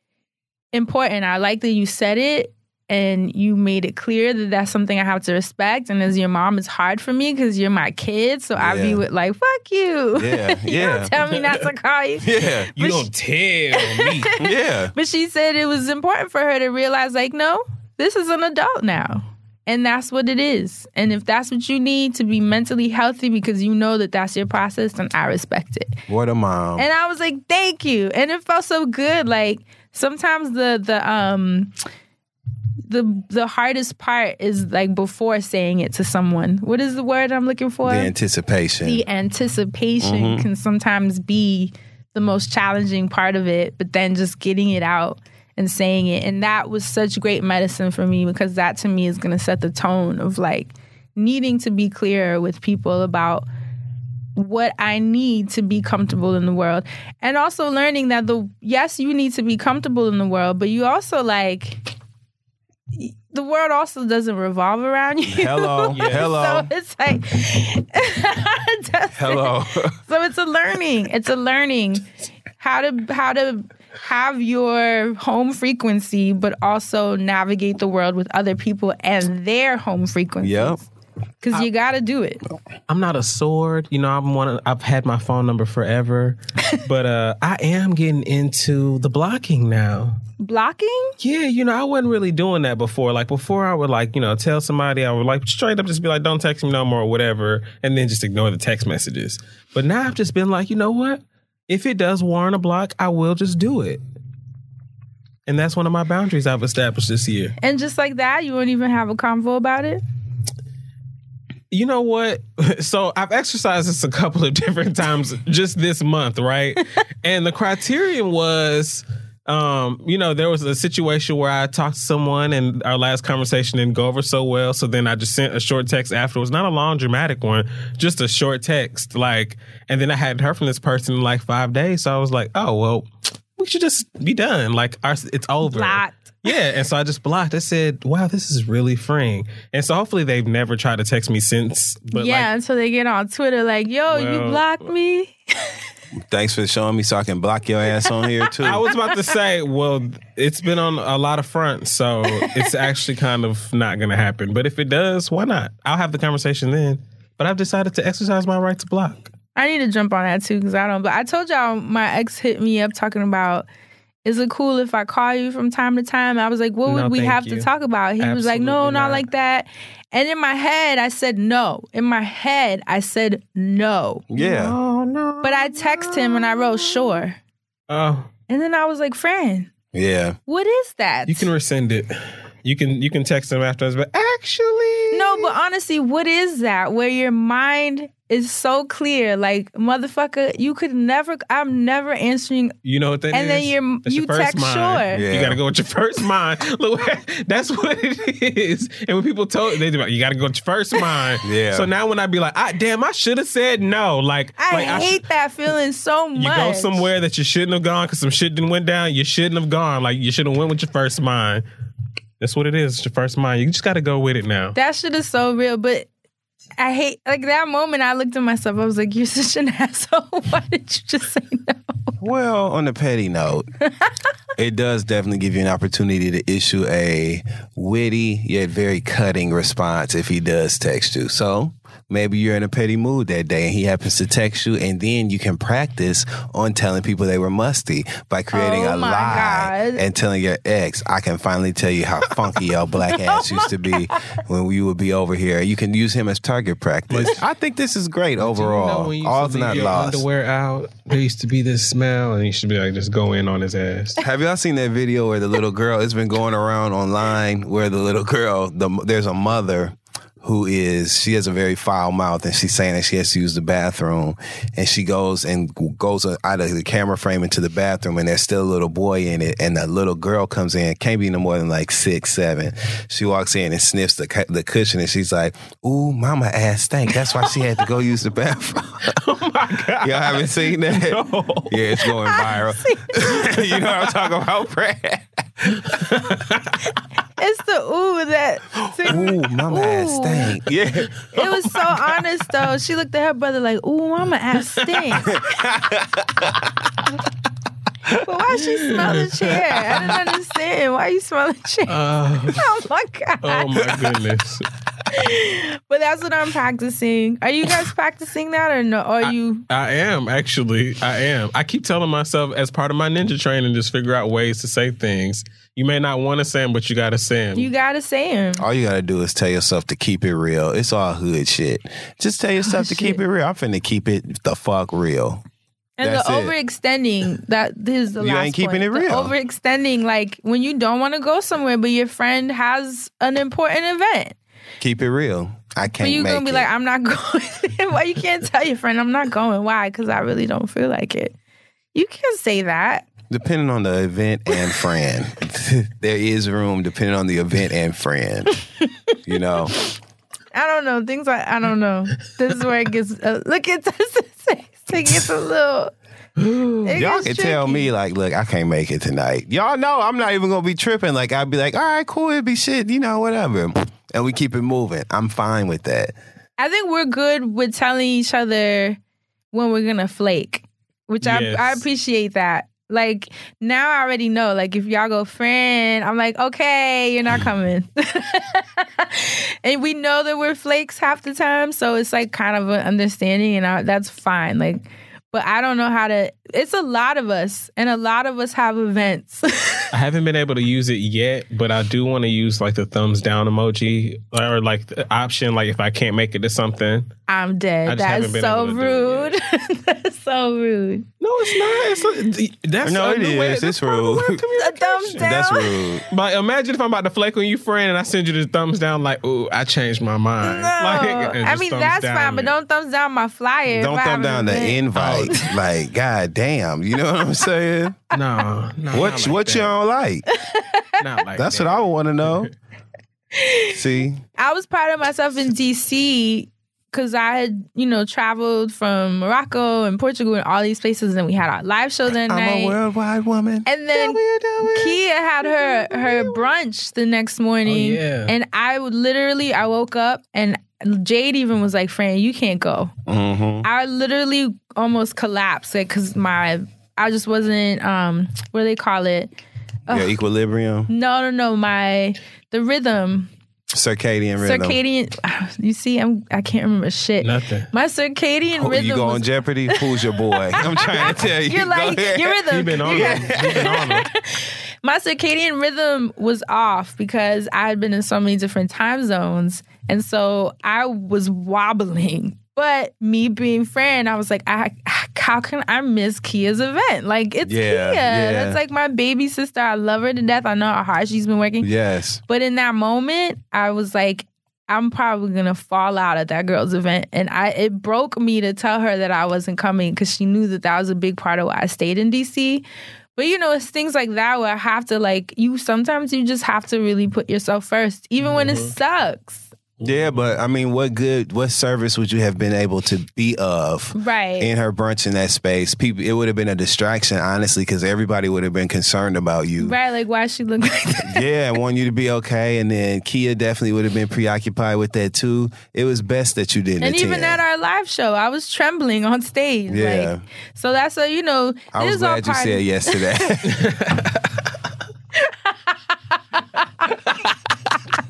important. I like that you said it. And you made it clear that that's something I have to respect. And as your mom, it's hard for me because you're my kid. So I Yeah. view it like, fuck you. Yeah, you yeah. don't tell me not to call you. Yeah. You don't tell me. Yeah. But she said it was important for her to realize, like, no, this is an adult now. And that's what it is. And if that's what you need to be mentally healthy because you know that that's your process, then I respect it. What a mom. And I was like, thank you. And it felt so good. Like sometimes the the um the the hardest part is like before saying it to someone. What is the word I'm looking for? the anticipation. the anticipation Mhm. can sometimes be the most challenging part of it, but then just getting it out and saying it. And that was such great medicine for me because that to me is going to set the tone of like needing to be clear with people about what I need to be comfortable in the world. And also learning that the yes, you need to be comfortable in the world, but you also like the world also doesn't revolve around you. Hello. Hello. So it's like. Hello. So it's a learning. It's a learning how to how to have your home frequency, but also navigate the world with other people and their home frequency. Yep. Because you got to do it. I'm not a sword. You know, I'm one. Of, I've had my phone number forever, but uh, I am getting into the blocking now. Blocking? Yeah, you know, I wasn't really doing that before. Like before, I would like, you know, tell somebody I would like straight up just be like, "Don't text me no more," or whatever, and then just ignore the text messages. But now I've just been like, you know what? If it does warrant a block, I will just do it. And that's one of my boundaries I've established this year. And just like that, you won't even have a convo about it. You know what? So I've exercised this a couple of different times just this month, right? and the criterion was um, you know, there was a situation where I talked to someone and our last conversation didn't go over so well. So then I just sent a short text afterwards, not a long dramatic one, just a short text. Like, and then I hadn't heard from this person in like five days. So I was like, oh, well, we should just be done. Like, our, it's over. Blocked. Yeah, and so I just blocked. I said, "Wow, this is really freeing." And so hopefully they've never tried to text me since. But yeah, like, until they get on Twitter like, yo, you blocked me. Thanks for showing me so I can block your ass on here too. I was about to say, well, it's been on a lot of fronts, so it's actually kind of not going to happen. But if it does, why not? I'll have the conversation then. But I've decided to exercise my right to block. I need to jump on that too because I don't. But I told y'all my ex hit me up talking about. Is it cool if I call you from time to time? I was like, what would No, we have you. to talk about? He was like, no, not not. like that. And in my head, I said no. In my head, I said no. yeah. Oh no! But I text him and I wrote sure. Oh, And then I was like, friend. Yeah. what is that? you can rescind it. You can you can text them afterwards, but actually, No, but honestly, what is that? Where your mind is so clear, like motherfucker, you could never. I'm never answering. You know what that is? And then you're- That's your you text mind. sure. Yeah. You got to go with your first mind. Look, that's what it is. And when people told they like, you got to go with your first mind. Yeah. So now when I be like, I, damn, I should have said no. Like, I like hate sh- that feeling so much. You go somewhere that you shouldn't have gone because some shit didn't went down. You shouldn't have gone. Like you should have went with your first mind. That's what it is. It's your first mind. You just got to go with it now. That shit is so real, but I hate like that moment. I looked at myself. I was like, "You're such an asshole. Why did you just say no?" Well, on a petty note, it does definitely give you an opportunity to issue a witty yet very cutting response if he does text you. So maybe you're in a petty mood that day and he happens to text you, and then you can practice on telling people they were musty by creating Oh a lie God. and telling your ex, I can finally tell you how funky your black ass used to be when we would be over here. You can use him as target practice. I think this is great You know, overall. when you used All's to leave not lost. Underwear out. There used to be this smell, and you should be like, just go in on his ass. Have y'all seen that video where the little girl? It's been going around online where the little girl, the there's a mother who is she has a very foul mouth and she's saying that she has to use the bathroom. And she goes and goes out of the camera frame into the bathroom and there's still a little boy in it. And the little girl comes in can't be no more than like six seven. She walks in and sniffs the the cushion and she's like ooh mama ass stank. That's why she had to go use the bathroom. Oh my god! y'all haven't seen that? No. yeah it's going viral. you know what I'm talking about Brad It's the ooh that. Ooh, mama ass stink. Yeah. It was so honest though. She looked at her brother like, "Ooh, mama ass stink." But why she smell the chair? I didn't understand. Why are you smell the chair? Uh, oh my god. oh my goodness. But that's what I'm practicing. Are you guys practicing that or no? Or are you I am actually. I am. I keep telling myself as part of my ninja training, just figure out ways to say things. You may not want to say them, but you got to say them. you gotta say him? All you gotta do is tell yourself to keep it real. It's all hood shit. Just tell oh, yourself to keep it real. I'm finna keep it the fuck real. And That's the it. overextending, that this is the You last ain't keeping point. it The real. overextending, like when you don't want to go somewhere, but your friend has an important event. Keep it real. I can't But you make gonna be it. like, I'm not going. Why you can't tell your friend I'm not going? Why? Because I really don't feel like it. You can't say that. Depending on the event and friend, there is room depending on the event and friend. You know, I don't know. Things like I don't know. This is where it gets. Uh, look at this. It gets a little. it y'all gets can tell me like, look, I can't make it tonight. Y'all know I'm not even gonna be tripping. Like I'd be like, all right, cool, it'd be shit, you know, whatever, and we keep it moving. I'm fine with that. I think we're good with telling each other when we're gonna flake, which Yes. I I appreciate that. Like now I already know. Like if y'all go friend, I'm like, okay, you're not coming. and we know that we're flakes half the time, so it's like kind of an understanding, and I, that's fine. Like, but I don't know how to. It's a lot of us, and a lot of us have events. I haven't been able to use it yet, but I do want to use like the thumbs down emoji or like the option, like if I can't make it to something. I'm dead. just That haven't is been so able to do rude. That's so rude. No, it's not. It's that's No, a it new way- is. that's It's part of rude. A thumbs down. That's rude. But imagine if I'm about to flake on you, friend, and I send you the thumbs down, like, "Ooh, I changed my mind." No, Like, I mean that's down fine, but don't thumbs down my flyer. Don't I thumb down the event. Oh, invite. like, god damn, you know what I'm saying? No, no, what like what that. you don't like? Not like That's that. what I want to know. See, I was proud of myself in DC because I had, you know, traveled from Morocco and Portugal and all these places, and we had our live show that I'm night. a worldwide woman. and then Kia had her her brunch the next morning, oh, yeah. and I would literally I woke up and Jade even was like, "Fran, you can't go." Mm-hmm. I literally almost collapsed because my I just wasn't um what do they call it? Your equilibrium, No, no, no. My the rhythm, circadian rhythm. circadian. You see, I'm I can't remember shit. Nothing. My circadian Who- rhythm. you go was, on Jeopardy? Who's your boy? I'm trying to tell you. You're Go like ahead. your rhythm. He been on You've been on them. my circadian rhythm was off because I had been in so many different time zones. And so I was wobbling. But me being Fran, I was like, I, how can I miss Kia's event? Like, it's Yeah, Kia. yeah. That's like my baby sister. I love her to death. I know how hard she's been working. Yes. But in that moment, I was like, I'm probably gonna fall out at that girl's event, and I it broke me to tell her that I wasn't coming because she knew that that was a big part of why I stayed in DC. But you know, it's things like that where I have to like you. Sometimes you just have to really put yourself first, even when it mm-hmm. sucks. Yeah, mm-hmm. but I mean, what good, what service would you have been able to be of Right. in her brunch in that space? People, it would have been a distraction, honestly, because everybody would have been concerned about you. Right, like why she look like that? yeah, I want you to be okay, and then Kia definitely would have been preoccupied with that too. It was best that you didn't. And attend. even at our live show, I was trembling on stage. Yeah. Like, so that's a you know. I was glad you said yes to that.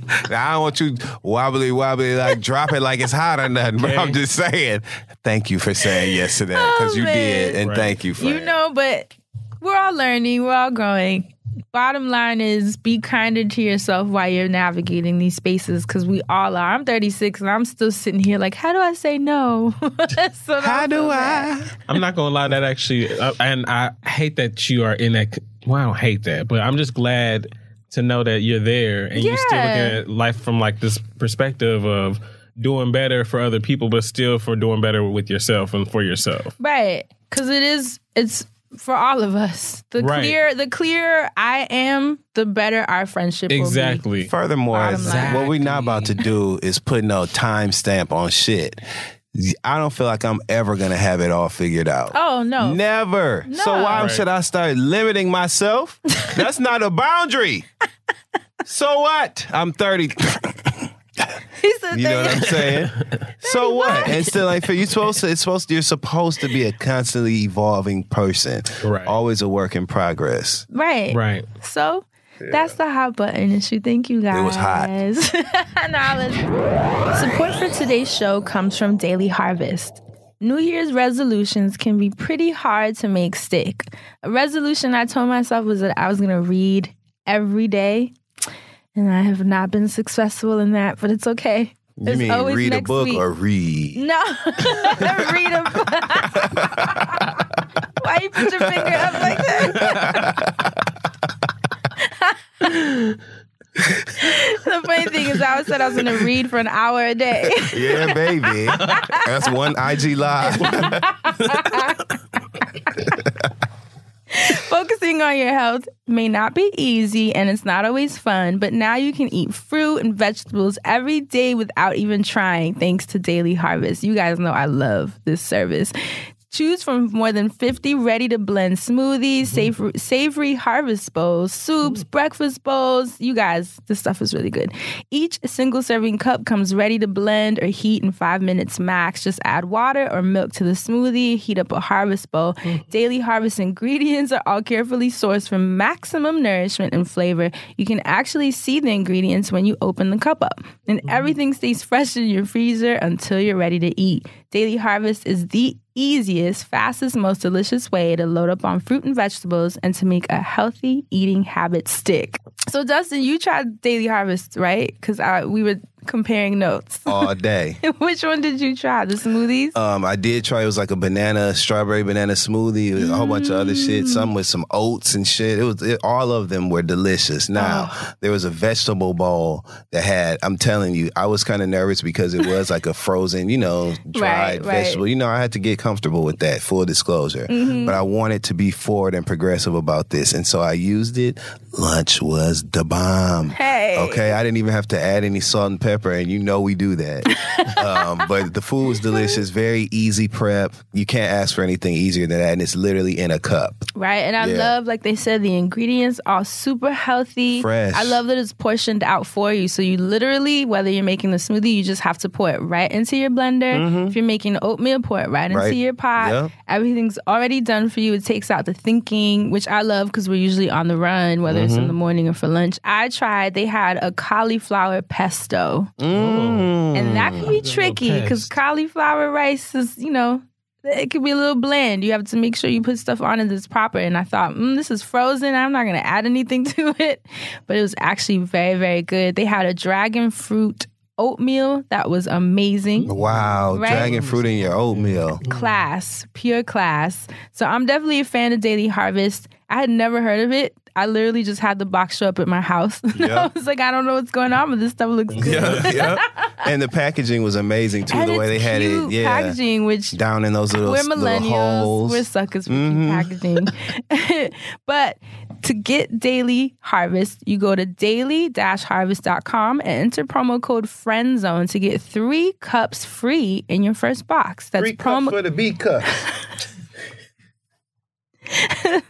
I don't want you wobbly wobbly like drop it like it's hot or nothing, but I'm just saying. Thank you for saying yes to that because Oh, you man. did, and Right. thank you for You know, but we're all learning, we're all growing. Bottom line is be kinder to yourself while you're navigating these spaces because we all are. I'm 36 and I'm still sitting here like, how do I say no? so How do I? I'm not gonna lie. That actually, uh, and I hate that you are in that. Well, I don't hate that, but I'm just glad to know that you're there and you're still looking at life from like this perspective of doing better for other people, but still for doing better with yourself and for yourself. Right. Because it is, it's for all of us. The Right. clear, the clearer I am, the better our friendship will be. Exactly. Furthermore, Bottom line. what we're not about to do is put no timestamp on shit. I don't feel like I'm ever gonna have it all figured out. Oh, no. Never. So why Right. should I start limiting myself? That's not a boundary. so what? I'm 30. He said You know what I'm saying? so what? And still, like, for you supposed to, it's supposed to, you're supposed to be a constantly evolving person, Right. Always a work in progress. Right. Right. So that's the hot button issue. Thank you guys. It was hot. Now let's- Support for today's show comes from Daily Harvest. New Year's resolutions can be pretty hard to make stick. A resolution I told myself was that I was going to read every day, and I have not been successful in that, but it's okay. You It's mean always read a book week. or read? No, read a book. Why you put your finger up like that? the funny thing is, I said I was going to read for an hour a day. Yeah, baby. That's one IG live. Focusing on your health may not be easy and it's not always fun, but now you can eat fruit and vegetables every day without even trying, thanks to Daily Harvest. You guys know I love this service. Choose from more than 50 ready to blend smoothies, mm-hmm. savory, savory harvest bowls, soups, mm-hmm. breakfast bowls. You guys, this stuff is really good. Each single serving cup comes ready to blend or heat in five minutes max. Just add water or milk to the smoothie, heat up a harvest bowl. Mm. Daily harvest ingredients are all carefully sourced for maximum nourishment and flavor. You can actually see the ingredients when you open the cup up, and mm-hmm. everything stays fresh in your freezer until you're ready to eat. Daily Harvest is the easiest, fastest, most delicious way to load up on fruit and vegetables and to make a healthy eating habit stick. So, Dustin, you tried Daily Harvest, right? Because we were comparing notes. All day. Which one did you try? The smoothies? Um, I did try. It was like a banana, strawberry banana smoothie. It was a whole bunch of other shit. Some with some oats and shit. It was it, all of them were delicious. Now there was a vegetable bowl that had. I'm telling you, I was kind of nervous because it was like a frozen, you know, dried Right, right. vegetable. You know, I had to get comfortable with that. Full disclosure, Mhm. but I wanted to be forward and progressive about this, and so I used it. Lunch was the bomb. Hey. Okay, I didn't even have to add any salt and pepper, and you know we do that. um, but the food was delicious, very easy prep. You can't ask for anything easier than that, and it's literally in a cup. Right. And I Yeah. love, like they said, the ingredients are super healthy. Fresh. I love that it's portioned out for you. So you literally, whether you're making the smoothie, you just have to pour it right into your blender. If you're making oatmeal, pour it right, Mm-hmm. Right. into your pot. Yep. Everything's already done for you. It takes out the thinking, which I love because we're usually on the run, whether it's in Mhm. the morning or for lunch. I tried, they had a cauliflower pesto. Mm. And that can be tricky because cauliflower rice is, you know, it can be a little bland. You have to make sure you put stuff on it that's proper. And I thought, mm, this is frozen. I'm not going to add anything to it. But it was actually very, very good. They had a dragon fruit oatmeal that was amazing. Wow, Right? dragon fruit in your oatmeal. Class, pure class. So I'm definitely a fan of Daily Harvest. I had never heard of it. I literally just had the box show up at my house. I was like, I don't know what's going on, but this stuff looks good. Yeah, yeah. And the packaging was amazing too. And the way they it's had it, yeah, packaging, which down in those little, we're little millennials. holes. We're suckers for Mhm. packaging. but to get Daily Harvest, you go to daily-harvest.com and enter promo code FRIENDZONE to get three cups free in your first box. That's Three cups for the B cup.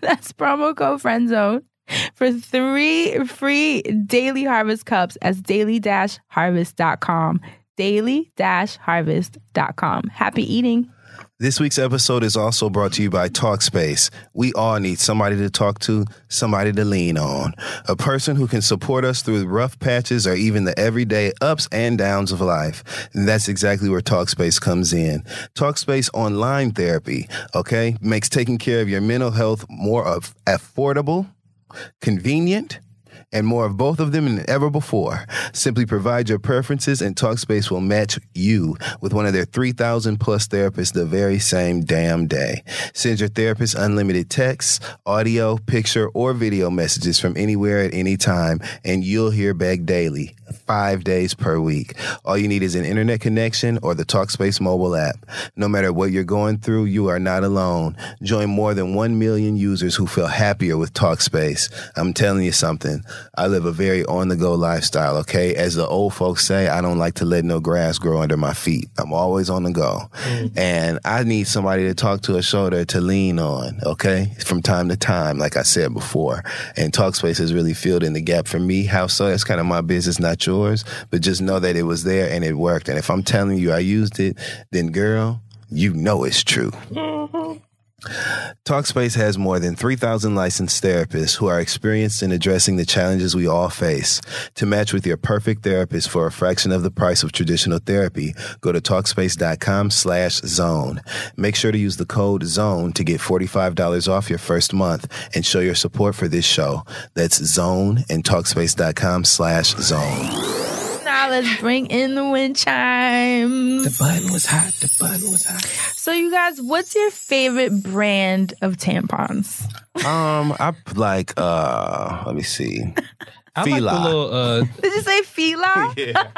That's promo code FRIENDZONE for three free Daily Harvest cups as daily-harvest.com. Daily-harvest.com. Happy eating. This week's episode is also brought to you by Talkspace. We all need somebody to talk to, somebody to lean on, a person who can support us through rough patches or even the everyday ups and downs of life. And that's exactly where Talkspace comes in. Talkspace online therapy, okay, makes taking care of your mental health more affordable, convenient, and more of both of them than ever before. Simply provide your preferences, and Talkspace will match you with one of their 3,000 plus therapists the very same damn day. Send your therapist unlimited texts, audio, picture, or video messages from anywhere at any time, and you'll hear back daily, five days per week. All you need is an internet connection or the Talkspace mobile app. No matter what you're going through, you are not alone. Join more than 1 million users who feel happier with Talkspace. I'm telling you something. I live a very on the go lifestyle, okay? As the old folks say, I don't like to let no grass grow under my feet. I'm always on the go. Mm. And I need somebody to talk to a shoulder to lean on, okay? From time to time, like I said before. And Talkspace has really filled in the gap for me. How so? It's kind of my business, not yours. But just know that it was there and it worked. And if I'm telling you I used it, then girl, you know it's true. Talkspace has more than 3,000 licensed therapists who are experienced in addressing the challenges we all face. To match with your perfect therapist for a fraction of the price of traditional therapy, go to Talkspace.com slash zone. Make sure to use the code ZONE to get $45 off your first month and show your support for this show. That's zone and Talkspace.com slash zone. Now let's bring in the wind chimes. The button was hot. The button was hot. So, you guys, what's your favorite brand of tampons? Um, I like, uh, let me see. I like the Fila. little. Uh, Did you say Fila?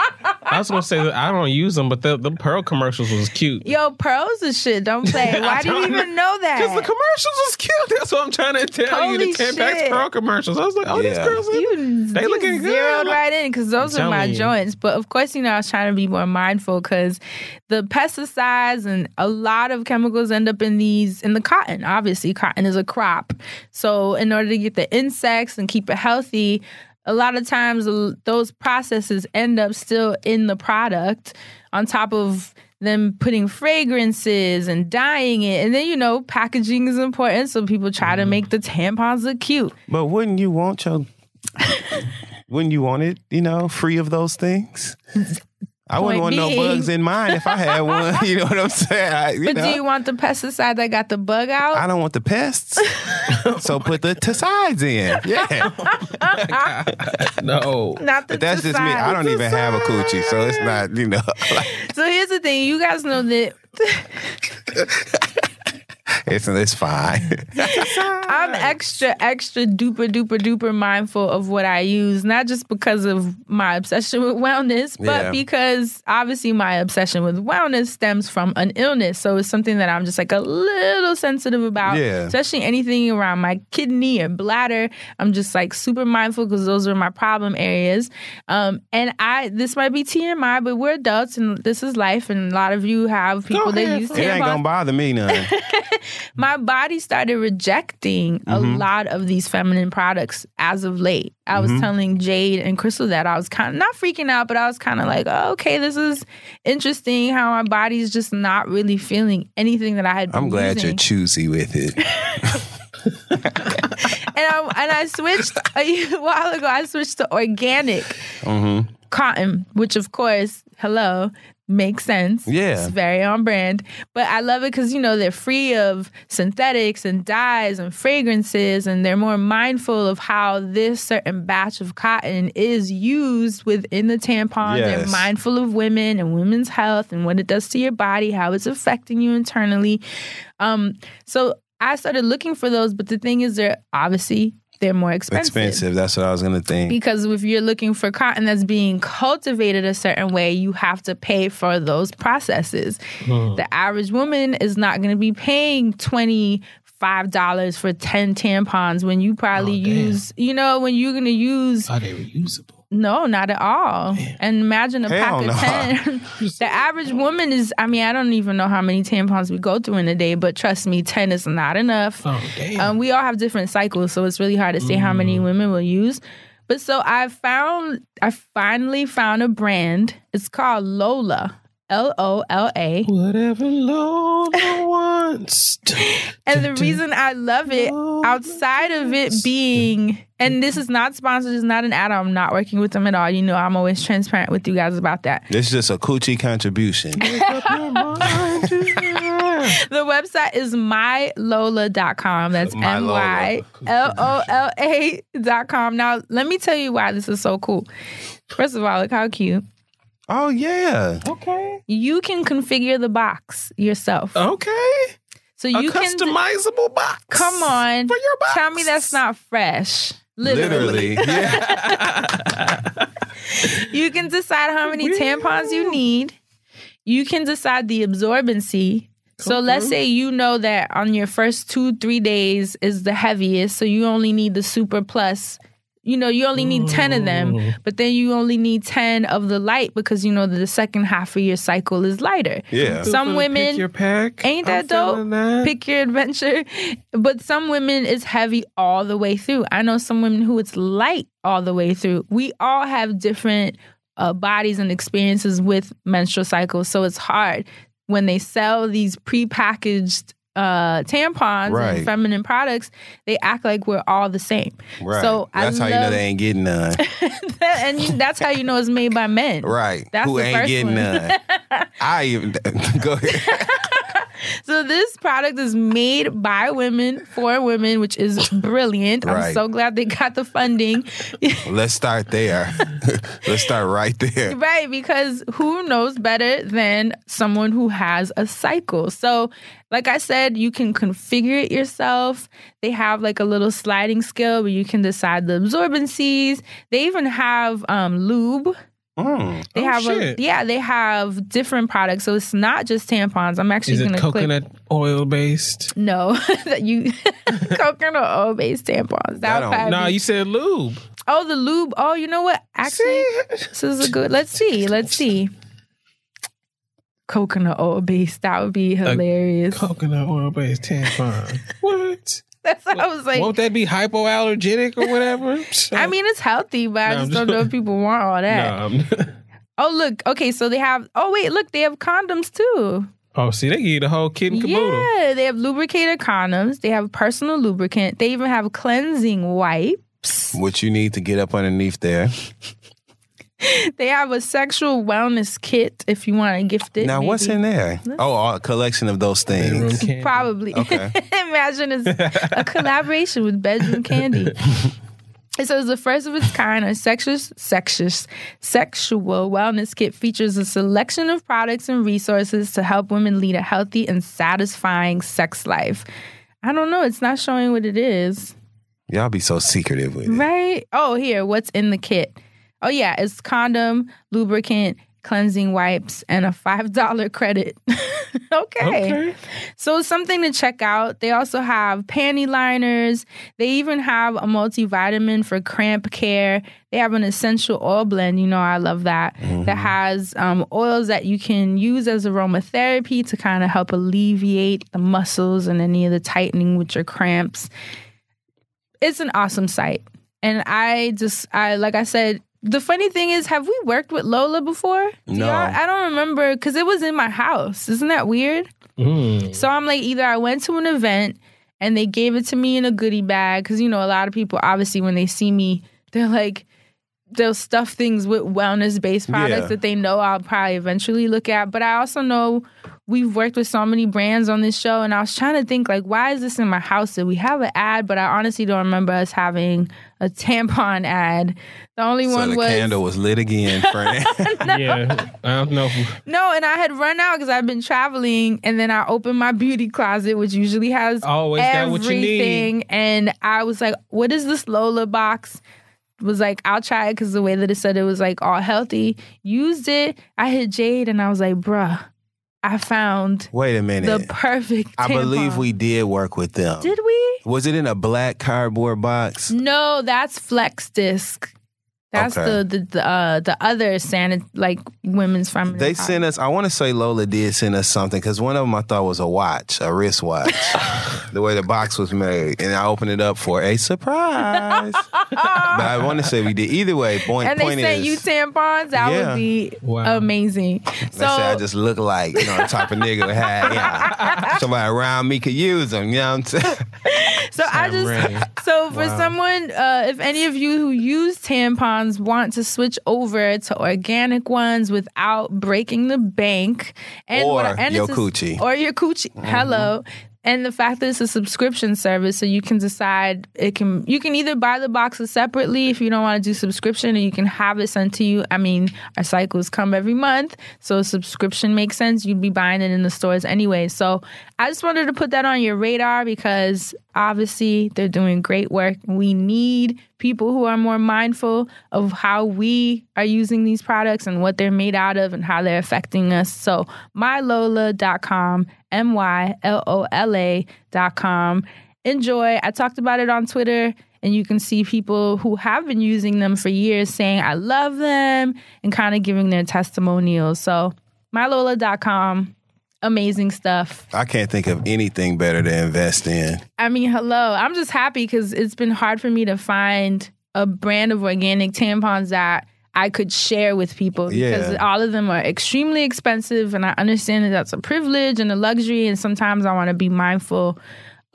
I was gonna say that I don't use them, but the the pearl commercials was cute. Yo, pearls and shit. Don't play. Why do you even know that? Because the commercials was cute. That's what I'm trying to tell Holy you. The Tampax shit. pearl commercials. I was like, oh, these girls. Are, You, They you looking good. zeroed right in because those I'm are my you. joints. But of course, you know, I was trying to be more mindful because the pesticides and a lot of chemicals end up in these in the cotton. Obviously, cotton is a crop, so in order to get the insects and keep it healthy. A lot of times, those processes end up still in the product, on top of them putting fragrances and dyeing it. And then, you know, packaging is important. So people try to Mm-hmm. make the tampons look cute. But wouldn't you want your wouldn't you want it, you know, free of those things? I wouldn't want Point no bugs in mine if I had one. You know what I'm saying? I, you But know, do you want the pesticide that got the bug out? I don't want the pests. so put the tasides in. Yeah. Oh no. Not the But that's just me. I don't even have a coochie, so it's not, you know. like, So here's the thing: you guys know that it's it's fine. I'm extra, extra duper, duper, duper mindful of what I use, not just because of my obsession with wellness, but Yeah. because obviously my obsession with wellness stems from an illness. So it's something that I'm just like a little sensitive about, Yeah. especially anything around my kidney or bladder. I'm just like super mindful because those are my problem areas. Um, and I, this might be TMI, but we're adults and this is life. And a lot of you have people that use it ain't gonna bother me none. my body started rejecting a Mm-hmm. lot of these feminine products as of late. I was Mhm. telling Jade and Crystal that I was kind of not freaking out, but I was kind of like, oh, okay, this is interesting how my body's just not really feeling anything that I had I'm glad using. you're choosy with it. and I and I switched a while ago. I switched to organic Mm-hmm. cotton, which of course, hello, makes sense. Yeah. It's very on brand. But I love it because, you know, they're free of synthetics and dyes and fragrances, and they're more mindful of how this certain batch of cotton is used within the tampon. They're mindful of women and women's health and what it does to your body, how it's affecting you internally. Um, so I started looking for those, but the thing is, they're obviously they're more Expensive. Expensive. That's what I was gonna think. because if you're looking for cotton that's being cultivated a certain way, you have to pay for those processes. Hmm. The average woman is not going to be paying twenty five dollars for ten tampons when you probably oh, use, you know, when you're going to use. Are they reusable? No, not at all. And imagine a Hell pack no. of ten. the average woman is. I mean, I don't even know how many tampons we go through in a day, but trust me, ten is not enough. Oh damn. Um, we all have different cycles, so it's really hard to say how Mm. many women will use. But so I found, I finally found a brand. It's called Lola, L O L A. Whatever Lola wants. And the reason I love it, outside of it being, and this is not sponsored, it's not an ad. I'm not working with them at all. You know, I'm always transparent with you guys about that. This is just a coochie contribution. The website is mylola.com. That's My M Y L O L A dot com. Now, let me tell you why this is so cool. First of all, look how cute. Oh yeah. Okay. You can configure the box yourself. Okay. So A you can customizable box. come on. For your box. Tell me that's not fresh. Literally. Literally. Yeah. You can decide how many tampons you need. You can decide the absorbency. So let's say you know that on your first two, three days is the heaviest. So you only need the super plus, you know, you only need 10 of them, Mm. but then you only need 10 of the light because you know that the second half of your cycle is lighter. Yeah. Some women, Pick women your pack. Ain't I'm that dope? feeling that. Pick your adventure. But some women it's heavy all the way through. I know some women who it's light all the way through. We all have different uh, bodies and experiences with menstrual cycles, so it's hard when they sell these prepackaged uh, tampons Right. and feminine products. They act like we're all the same. Right. So I that's how you know they ain't getting none. and you, that's how you know it's made by men. Right. That's Who the ain't first getting one. none. I even go ahead. So this product is made by women for women, which is brilliant. I'm so glad they got the funding. Let's start there. Let's start right there. right, because who knows better than someone who has a cycle? So, like I said, you can configure it yourself. They have like a little sliding scale where you can decide the absorbencies. They even have um, lube. Mm. They Oh, have shit. a yeah, they have different products. So it's not just tampons. I'm actually gonna it click coconut oil based? No, that you coconut oil based tampons. That That would don't- probably No, be- you said lube. oh, the lube. Oh, you know what? Actually, this is a good. Let's see. Let's see. Coconut oil based. That would be hilarious. Coconut oil based tampon. what? That's what I was like. Won't that be hypoallergenic or whatever? I mean, it's healthy, but I No, I'm just don't know if people want all that. No, Oh, look. Okay, so they have. Oh, wait. Look, they have condoms too. oh, see, they give you the whole kit and caboodle. Yeah, they have lubricated condoms. They have personal lubricant. They even have cleansing wipes. What you need to get up underneath there. They have a sexual wellness kit if you want to gift it. Now, what's in there? Oh, a collection of those things. candy. Probably. Okay. Imagine it's a collaboration with Bedroom Kandi. It says the first of its kind, a sexual, sexual, sexual wellness kit features a selection of products and resources to help women lead a healthy and satisfying sex life. I don't know. It's not showing what it is. Y'all be so secretive with it. Right? Oh, here, what's in the kit? Oh, yeah, it's condom, lubricant, cleansing wipes, and a $5 credit. okay. Okay. So, something to check out. They also have panty liners. They even have a multivitamin for cramp care. They have an essential oil blend. You know, I love that. That has um, oils that you can use as aromatherapy to kind of help alleviate the muscles and any of the tightening with your cramps it's an awesome site. And I just I like I said, the funny thing is, have we worked with Lola before? Do No. y'all- I don't remember because it was in my house. Isn't that weird? Mm. So I'm like, either I went to an event and they gave it to me in a goodie bag because you know a lot of people obviously when they see me, they're like. They'll stuff things with wellness based products Yeah. that they know I'll probably eventually look at. But I also know we've worked with so many brands on this show, and I was trying to think like, why is this in my house? Did we have an ad? But I honestly don't remember us having a tampon ad. The only So one the was candle was lit again, friend. Yeah, I don't know. No, and I had run out because I've been traveling, and then I opened my beauty closet, which usually has Always got what you need. everything. And I was like, "What is this Lola box?" Was like, "I'll try it" because the way that it said it was like all healthy. Used it. I hit Jade, and I was like, "Bruh, I found Wait a minute. the perfect." I believe we did work with them. did. We Was it in a black cardboard box? no, that's Flex Disc. That's Okay. the the the, uh, the other sanit like women's feminine. They product. sent us. I want to say Lola did send us something because one of them I thought was a watch, a wristwatch. the way the box was made, and I opened it up for a surprise. but I want to say we did. Either way, point and they point sent is, you tampons. That Yeah. would be Wow. amazing. Let's So say I just look like you know the type of nigga who had yeah, somebody around me could use them. You know what I'm saying? So I just ready. so for Wow. someone, uh, if any of you who use tampons want to switch over to organic ones without breaking the bank, and Or and your coochie. or your coochie, mm-hmm. hello. And the fact that it's a subscription service, so you can decide it can you can either buy the boxes separately if you don't want to do subscription, or you can have it sent to you. I mean, our cycles come every month, so subscription makes sense. You'd be buying it in the stores anyway. So I just wanted to put that on your radar because obviously they're doing great work. We need people who are more mindful of how we are using these products and what they're made out of and how they're affecting us. So mylola.com, M Y L O L A.com. Enjoy. I talked about it on Twitter and you can see people who have been using them for years saying, I love them, and kind of giving their testimonials. So, mylola.com, amazing stuff. I can't think of anything better to invest in. I mean, hello. I'm just happy because it's been hard for me to find a brand of organic tampons that I could share with people because Yeah. all of them are extremely expensive. And I understand that that's a privilege and a luxury. And sometimes I want to be mindful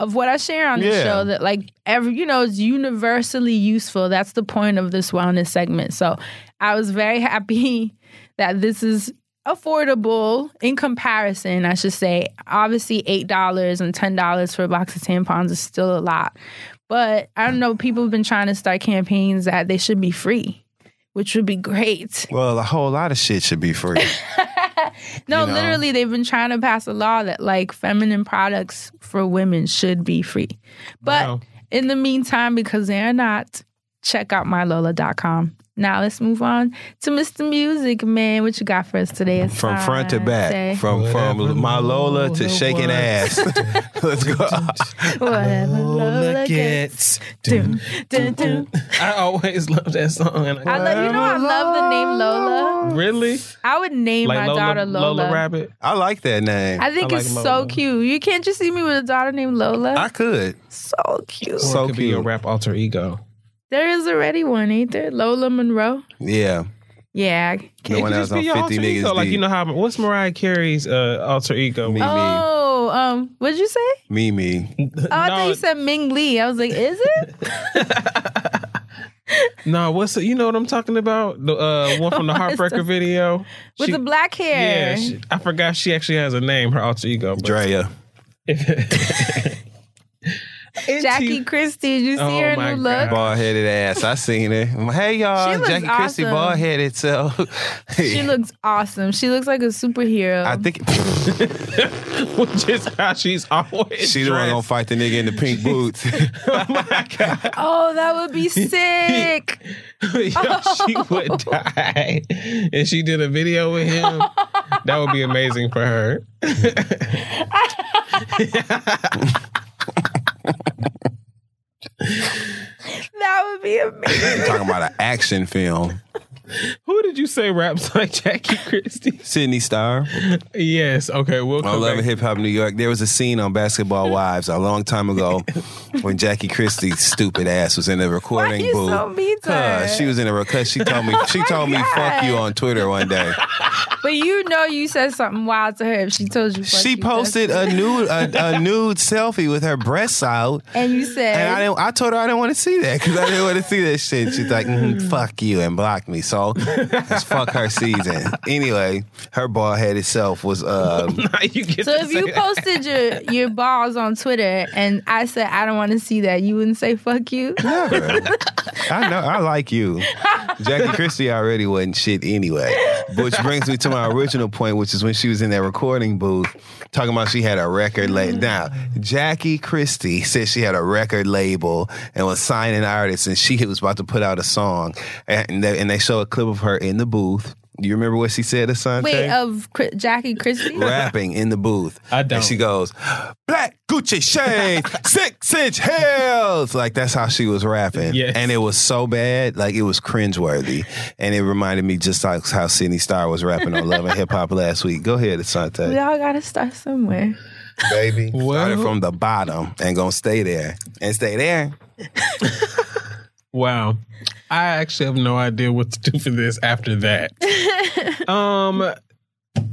of what I share on this Yeah. show that, like, every, you know, is universally useful. That's the point of this wellness segment. So I was very happy that this is affordable in comparison, I should say. Obviously, $8 and $10 for a box of tampons is still a lot. But I don't know, people have been trying to start campaigns that they should be free, which would be great. Well, a whole lot of shit should be free. No, You know? literally, they've been trying to pass a law that like feminine products for women should be free. But Wow. in the meantime, because they're not, check out mylola.com. Now let's move on to Mr. Music, man. What you got for us today? From front to back, Asante? from from Whatever my Lola to shaking wants. ass. Let's go. Whatever Lola Lola gets. gets. Dun, dun, dun. I always love that song. And I love, you know, I love the name Lola. really I would name like my Lola, daughter Lola. Rabbit. I like that name. I think I like it's so cute. You can't just see me with a daughter named Lola. I could. so cute. Or So it could be a rap alter ego. There is already one, ain't there? Lola Monroe. Yeah. Yeah. The It one could that just on be your 50 alter niggas ego. Like you know how what's Mariah Carey's uh, alter ego? Me. Oh, um, what'd you say? Mimi. Oh, I thought you said Ming Lee. I was like, is it? No, what's the, you know what I'm talking about? The uh, one from the Heartbreaker video With She- the black hair. Yeah, she, I forgot she actually has a name. Her alter ego, but- Drea. Jackie Christie. Did you see Oh her my new look? Bald headed ass. I seen her. Hey y'all, looks Jackie Christie awesome. bald headed. So She looks awesome. She looks like a superhero. I think which is how she's always. she the one gonna fight the nigga in the pink boots. Oh my god! oh, that would be sick. Yo, she would die, and she did a video with him. That would be amazing for her. That would be amazing. Talking about an action film. Who did you say raps like Jackie Christie? Sidney Starr. Yes. Okay. We'll I love back. Hip Hop New York. There was a scene on Basketball Wives a long time ago when Jackie Christie's stupid ass was in the recording you booth. so mean to her? Cause she was in a because she told me she told me fuck you on Twitter one day. But you know you said something wild to her if she told you. She you, posted that's- a nude a, a nude selfie with her breasts out. And you said. And I didn't. I told her I didn't want to see that because I didn't want to see that shit. She's like, mm, "Fuck you," and blocked me. So, it's fuck her season. Anyway, her bald headed self was. Um, you get So if you that. posted your your balls on Twitter and I said I don't want to see that, you wouldn't say fuck you. never. I know. I like you. Jackie Christie already wasn't shit anyway. Which brings me to my original point, which is when she was in that recording booth talking about she had a record label. Now, Jackie Christie said she had a record label and was signing artists, and she was about to put out a song, and they, and they show a clip of her in the booth. You remember what she said, Asante? Wait, of Chri- Jackie Christie? rapping in the booth. I don't. And she goes, Black Gucci shades, six inch heels. Like that's how she was rapping. Yes. And it was so bad, like it was cringeworthy. And it reminded me just like how Sidney Starr was rapping on Love and Hip Hop last week. Go ahead, We Asante. all gotta start somewhere. Baby. Well- Started from the bottom and gonna stay there. And stay there. Wow. I actually have no idea what to do for this after that. um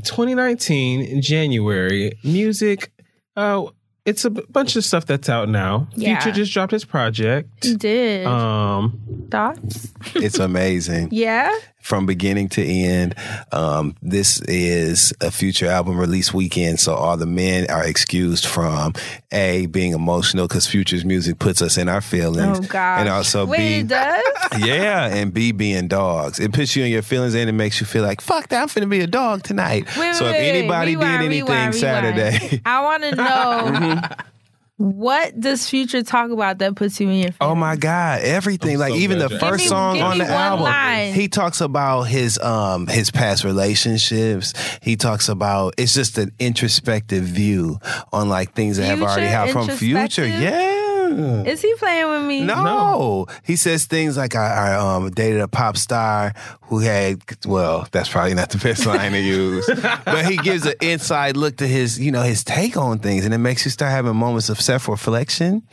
2019 January, music uh it's a b- bunch of stuff that's out now. Yeah. Future just dropped his project. You did. Um Thoughts? It's amazing. Yeah. From beginning to end. Um, this is a future album release weekend, so all the men are excused from a being emotional because Future's music puts us in our feelings, Oh God. and also Wait, B, it does? yeah, and B being dogs. It puts you in your feelings and it makes you feel like fuck that I'm finna be a dog tonight. Wait, so wait, if anybody rewind, did anything rewind, rewind. Saturday. I want to know what does Future talk about that puts you in your Oh my God! Everything, I'm like so even the first me- song on the album, line. he talks about his um his past relationships. He talks about it's just an introspective view on like things that have already happened from Future. Yeah. Mm. Is he playing with me? No. no. He says things like I, I um, dated a pop star who had well, that's probably not the best line to use. but he gives an inside look to his, you know, his take on things and it makes you start having moments of self-reflection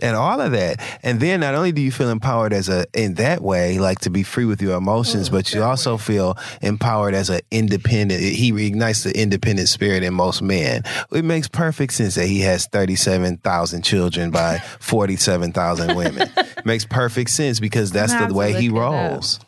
and all of that. And then not only do you feel empowered as a in that way, like to be free with your emotions, but you also feel empowered as an independent he reignites the independent spirit in most men. It makes perfect sense that he has 37,000 children by 47,000 women. makes perfect sense because that's the way he rolls.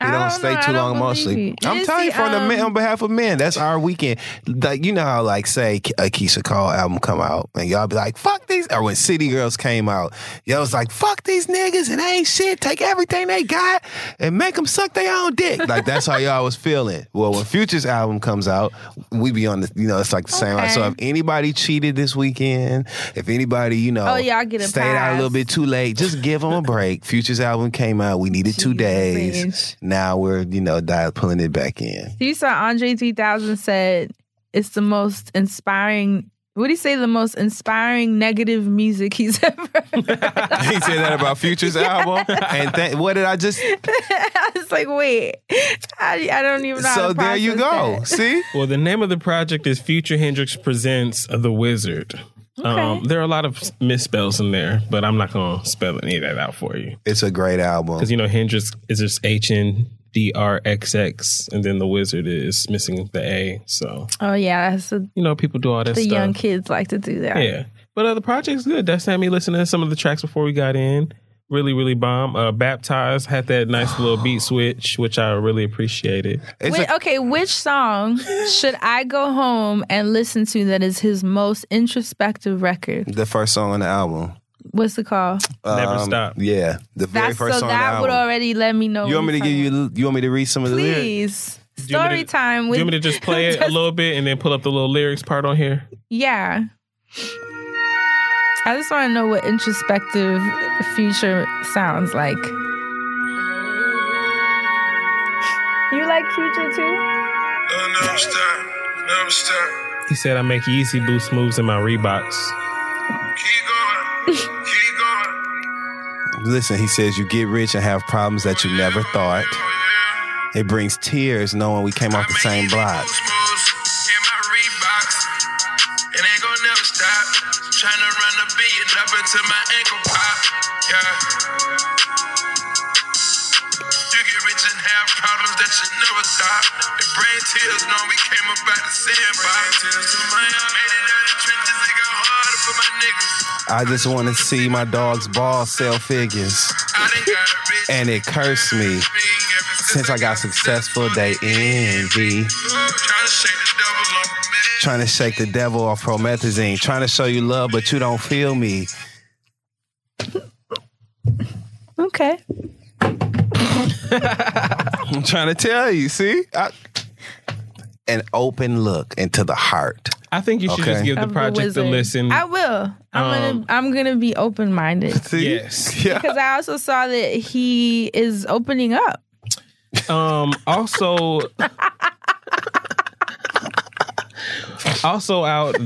I don't, don't stay know, too long mostly. I'm telling you from the men, um, on behalf of men. That's our weekend. Like you know how like say a Keyshia Cole album come out and y'all be like fuck these or when City Girls came out, y'all was like fuck these niggas and ain't shit. Take everything they got and make them suck their own dick. Like that's how y'all was feeling. Well, when Future's album comes out, we be on the you know it's like the same. line. So if anybody cheated this weekend, if anybody you know Oh, y'all get a stayed out a little bit too late, just give them a break. Future's album came out. We needed two days. bitch. Now we're, you know, dial pulling it back in. You saw Andre 3000 said it's the most inspiring. What do you say? The most inspiring negative music he's ever. he said that about Future's album. And th- what did I just? I was like, wait, I, I don't even know. how So to there you go. that. See? Well, the name of the project is Future Hendrix Presents The Wizard. Um, there are a lot of misspells in there, but I'm not going to spell any of that out for you. It's a great album. Because, you know, Hendrix is just H N D R X X, and then The Wizard is missing the A. So, Oh yeah, that's a, you know, people do all that the stuff. young kids like to do that. Yeah. But uh, the project's good. That's had me listening to some of the tracks before we got in. Really, really bomb. Uh, Baptized had that nice little beat switch, which I really appreciated. Wait, okay, which song should I go home and listen to that is his most introspective record? The first song on the album. What's the call? Never Um, Stop. Yeah. The very That's first so song on the that would album. already let me know. You want me to give you you want me to read some of the talking- lyrics? Please. you want me Story to- time Do you want me to just play it a little bit and then pull up the little lyrics part on here? Yeah. I just want to know what introspective future sounds like. You like future too? Never stop, never stop. He said I make Yeezy Boost moves in my Reeboks. Listen, he says you get rich and have problems that you never thought. It brings tears knowing we came off the same block. Run a billion my ankle pop. Yeah. You get rich and have problems that you never thought. It bring tears, know we came up out the sandbox. Tears to my eye. Made it out of trenches, it got harder for my niggas. I just want to see my dog's ball sell figures. And it cursed me. Since I got successful, they envy. Trying to shake the devil off promethazine. Trying to show you love, but you don't feel me. Okay. I'm trying to tell you, see? I, an open look into the heart. I think you should just give the Of project a listen. I will. I'm Um, gonna I'm gonna be open minded. Yes. Because I also saw that he is opening up. Um. Also. also out.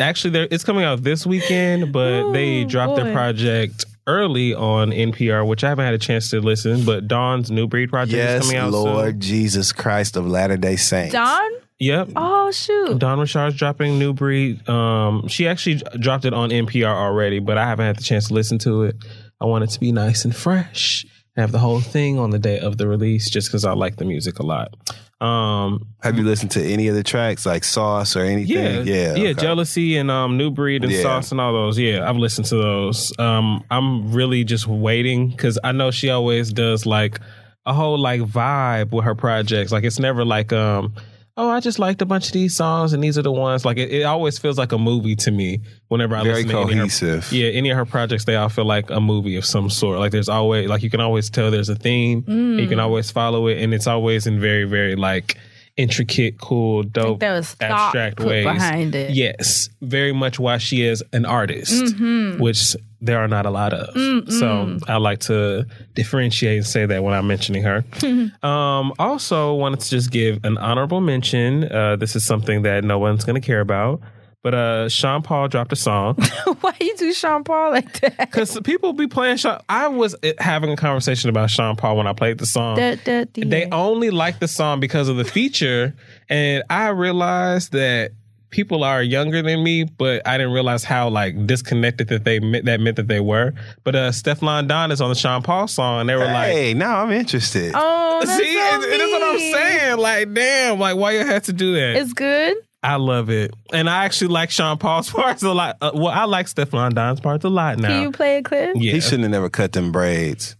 Actually, there it's coming out this weekend, but they dropped boy. their project early on NPR, which I haven't had a chance to listen. But Dawn's New Breed project is Yes, coming out Lord soon. Jesus Christ of Latter day Saints. Don? Yep. Oh shoot. Dawn Richard's dropping New Breed. Um, she actually dropped it on NPR already, but I haven't had the chance to listen to it. I want it to be nice and fresh. Have the whole thing on the day of the release, just because I like the music a lot. Um, Have you listened to any of the tracks like Sauce or anything? yeah, anything? yeah, okay. jealousy and um, New Breed and Yeah. Sauce and all those. Yeah, I've listened to those. Um, I'm really just waiting because I know she always does like a whole like vibe with her projects. Like it's never like um. Oh, I just liked a bunch of these songs, and these are the ones. Like it, it always feels like a movie to me whenever I Very listen to any of her- cohesive. yeah, any of her projects, they all feel like a movie of some sort. Like there's always like you can always tell there's a theme. Mm. You can always follow it, and it's always in very, very like intricate, cool, dope, there was abstract put ways behind it. Yes, very much why she is an artist, Mhm. which there are not a lot of. Mm-mm. So I like to differentiate and say that when I'm mentioning her. Um, also, wanted to just give an honorable mention. Uh, this is something that no one's going to care about, But uh, Sean Paul dropped a song Why you do Sean Paul like that? because people be playing Sean. I was uh, having a conversation about Sean Paul when I played the song. Da, da, da. They only like the song because of the feature, and I realized that people are younger than me, but I didn't realize how like disconnected that they meant, that meant that they were. But uh, Stefflon Don is on the Sean Paul song, and they were like. Hey, now I'm interested. Oh, that's See, so and, and that's what I'm saying. Like, damn, like why you had to do that? It's good. I love it, and I actually like Sean Paul's parts a lot. Uh, well, I like Stefflon Don's parts a lot now. Can you play a clip? yeah, He shouldn't have never cut them braids.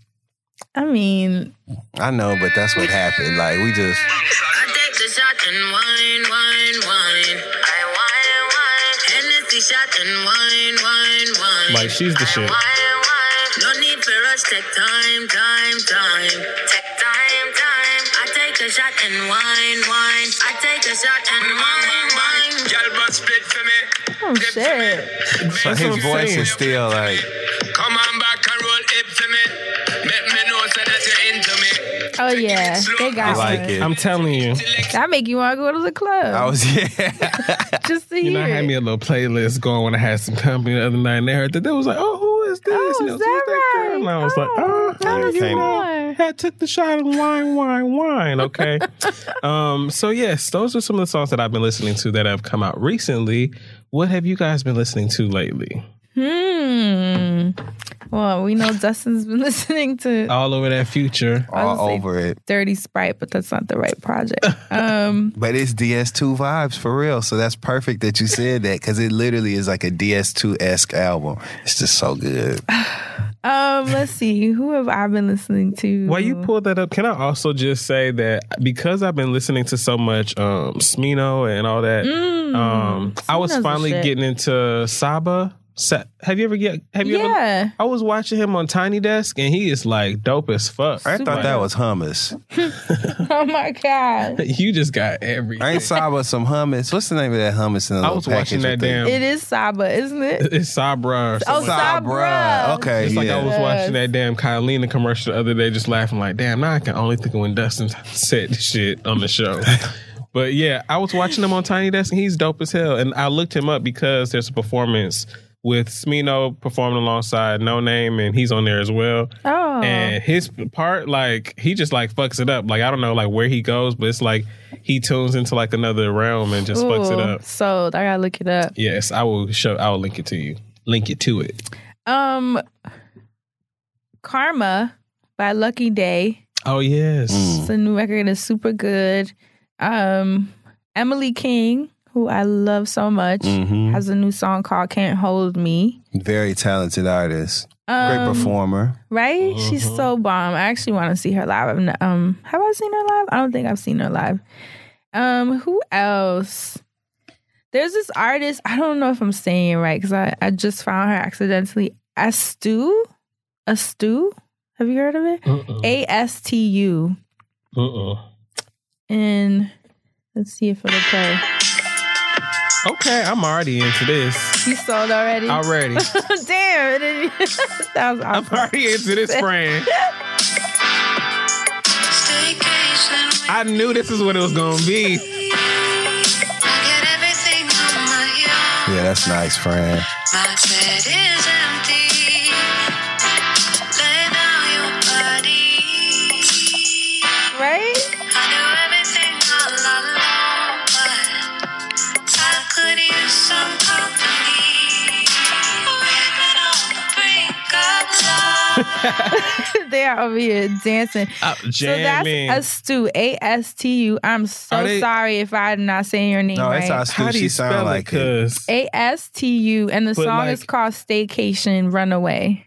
I mean, I know, but that's what happened. Like we just I take the shot and wine, wine, wine. I wine, wine. Hennessy shot and wine, wine, wine. Like, she's the shit. Wine, wine. No need for rush. Take time, time, time. Take time, time. I take a shot and wine, wine. I take a shot and wine, wine. Girl, but split for me. oh shit. so his voice is still like Come on back and roll hip for me. Oh yeah, they got I like one. it. I'm telling you, That make you want to go to the club I was yeah. just to you know, I hear. had it. me a little playlist going when I had some company the other night, and they heard that they was like, "Oh, who is this?" Oh, you know, is who's that girl? right? And I was like, Oh, "Oh, tell hey, us you some know, more. had took the shot of wine, wine, wine." Okay, um, so yes, those are some of the songs that I've been listening to that have come out recently. What have you guys been listening to lately? Hmm. Well, we know Dustin's been listening to All over that future. All over it. Dirty Sprite, but that's not the right project. Um, But it's DS2 vibes for real. So that's perfect that you said that because it literally is like a DS2 esque album. It's just so good. um, let's see. Who have I been listening to? While you pull that up, can I also just say that because I've been listening to so much um Smino and all that, um I was Mm, Smino's the finally getting into Saba. Sa- have you ever get have you ever I was watching him on Tiny Desk and he is like dope as fuck. I thought that was hummus. oh my god. You just got everything. I ain't Saba some hummus. What's the name of that hummus in the I was watching that damn It is Saba, isn't it? it's Sabra. or Oh, something. Sabra. Okay, It's like. I was watching that damn Kylina commercial the other day, just laughing like, damn, now I can only think of when Dustin said shit on the show. but yeah, I was watching him on Tiny Desk and he's dope as hell. And I looked him up because there's a performance with Smino performing alongside Noname and he's on there as well. Oh. And his part, like, he just like fucks it up. Like, I don't know like where he goes, but it's like he tunes into like another realm and just fucks it up. Sold. I gotta look it up. Yes, I will show I will link it to you. Link it to it. Um, Karma by Lucky Daye. Oh yes. It's a new record. It's super good. Um, Emily King, who I love so much, Mhm. has a new song called "Can't Hold Me." Very talented artist. Great Um, performer. Right? She's so bomb. I actually want to see her live. I've n- Um, have I seen her live? I don't think I've seen her live. Um, who else? There's this artist. I don't know if I'm saying it right because I, I just found her accidentally. Astu, Astu. Have you heard of it? Uh-uh. A S T U. Uh-uh. And let's see if it'll play. Okay, I'm already into this. You sold already? Already. Damn. It that was awesome. I'm already into this friend. I knew this is what it was gonna be. Yeah, that's nice, friend. they are over here dancing. Uh, So jamming. that's Astu, A S T U. I'm so they- sorry if I'm not saying your name No, right. it's Astu. How do She you sound spell like it? it. Cause A S T U, and the But song like- is called Staycation Runaway.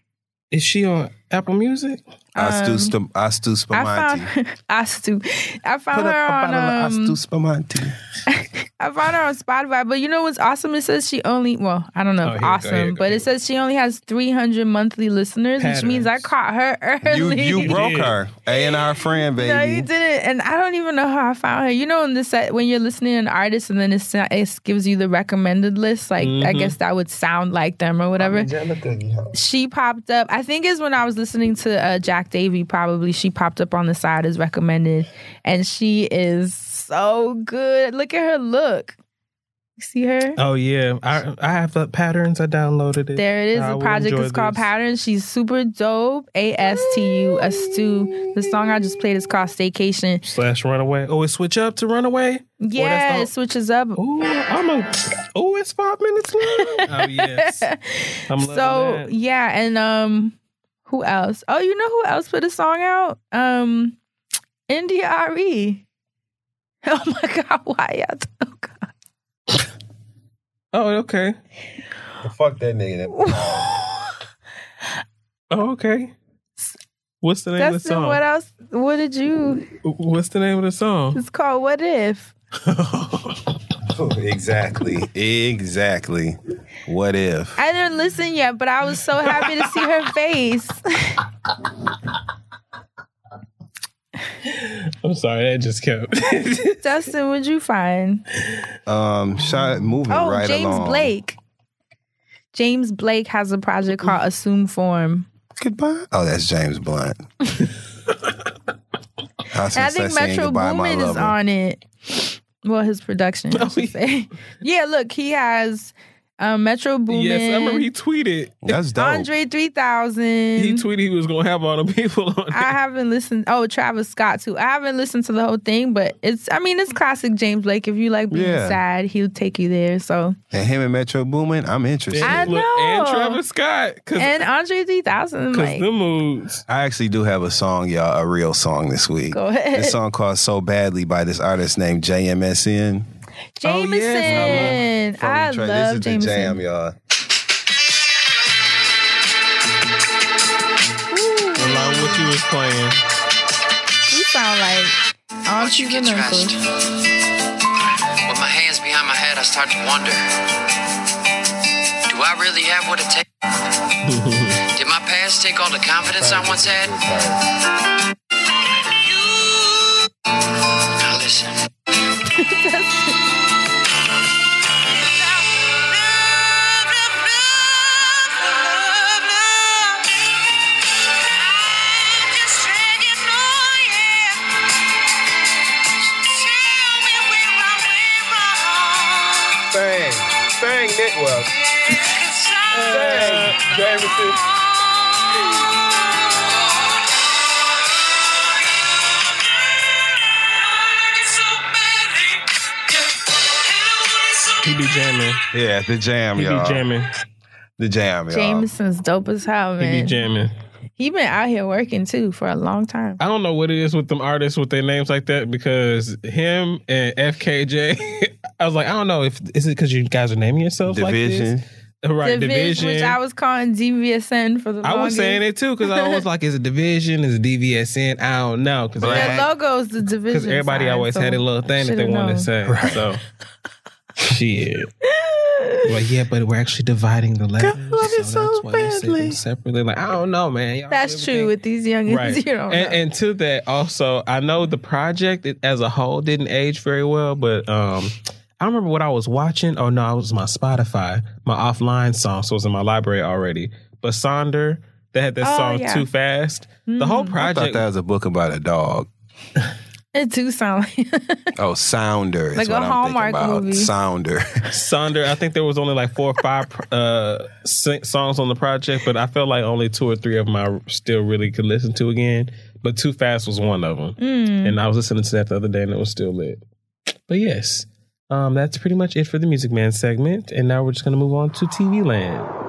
is she on Apple Music? Astu, Um, Stum- Astu I found Astu. I found Put her on um, Astu Spamanti. I found her on Spotify, but you know what's awesome? It says she only well, I don't know Oh, if here we go, awesome, here go, but here it says she only has 300 monthly listeners, which means I caught her early. you broke her. A and R friend, baby. No, you didn't, and I don't even know how I found her. You know, in this when you're listening to an artist and then it's, it gives you the recommended list, like I Mhm. guess that would sound like them or whatever. She popped up. I think is when I was listening to uh, Jack Davy. Probably she popped up on the side as recommended, and she is so good. Look at her look. See her? Oh yeah, I I have the patterns. I downloaded it. There it is. I The project is called this. Patterns. She's super dope. A S T U S Stu. The song I just played is called Staycation. slash Runaway. Oh, it switch up to Runaway. Yeah, it switches up. Ooh, I'm a. Oh, it's five minutes long. oh yes, I'm loving so that. yeah, and um, who else? Oh, you know who else put a song out? Um, India Re. Oh my god, why y'all? Oh god. Oh, okay. fuck that nigga. Oh, okay. What's the name of the song? what else? What did you? What's the name of the song? It's called What If. exactly. Exactly. What if? I didn't listen yet, but I was so happy to see her face. I'm sorry, that just kept. Dustin, what'd you find? Um, shot moving Oh, right James along. Blake. James Blake has a project called Assume Form. Goodbye. Oh, that's James Blunt. I, I think Metro Boomin is on it. Well, his production, Oh, I should say. Yeah, look, he has um, Metro Boomin. yes, I remember he tweeted. That's dope. Andre 3000. He tweeted he was gonna have all the people on. I haven't listened. Oh, Travis Scott too. I haven't listened to the whole thing, but it's. I mean, it's classic James Blake. If you like being Yeah. sad, he'll take you there. So And him and Metro Boomin, I'm interested. I Look, know. and Travis Scott, because and Andre 3000, like the moods. I actually do have a song, y'all, a real song this week. Go ahead. This song called So Badly by this artist named JMSN. Oh, Jameson. From I Detroit. love This is Jameson. the jam, y'all. Along what you was playing. You sound like aunties and uncles. With my hands behind my head, I start to wonder Do I really have what it takes? Did my past take all the confidence I once had? Now listen. Bang. Bang Network. Bang. Jameson. He be jamming. Yeah, the jam, He y'all. be jamming. The jam, y'all. Jameson's dope as hell, man. He be man. jamming. He been out here working too for a long time. I don't know what it is with them artists with their names like that because him and FKJ, I was like, I don't know if is it because you guys are naming yourselves Division. like this, right? Division, Division. which I was calling DVSN for the I was saying it too because I was like, is it Division? Is it DVSN? I don't know because But their logo's the division. because everybody sign, always so had a little thing that they wanted to known. say. So shit. well, yeah, but we're actually dividing the letters. so, that's why they say them separately. Like I don't know, man. Y'all That's true with these youngins. right. You don't and, know. and to that, also, I know the project as a whole didn't age very well, but um, I remember what I was watching. Oh no, it was my Spotify, my offline song, so it was in my library already. But Sonder, they had that Oh, song yeah. "Too Fast." The whole project. I thought project. that was a book about a dog. it do sound like Oh, Sounder. is Like a what I'm Hallmark thinking about. movie. Sounder. Sonder, I think there was only like four or five uh, songs on the project, but I felt like only two or three of them I still really could listen to again. But Too Fast was one of them, Mm. and I was listening to that the other day, and it was still lit. But yes, um, that's pretty much it for the Music Man segment, and now we're just gonna move on to TV Land.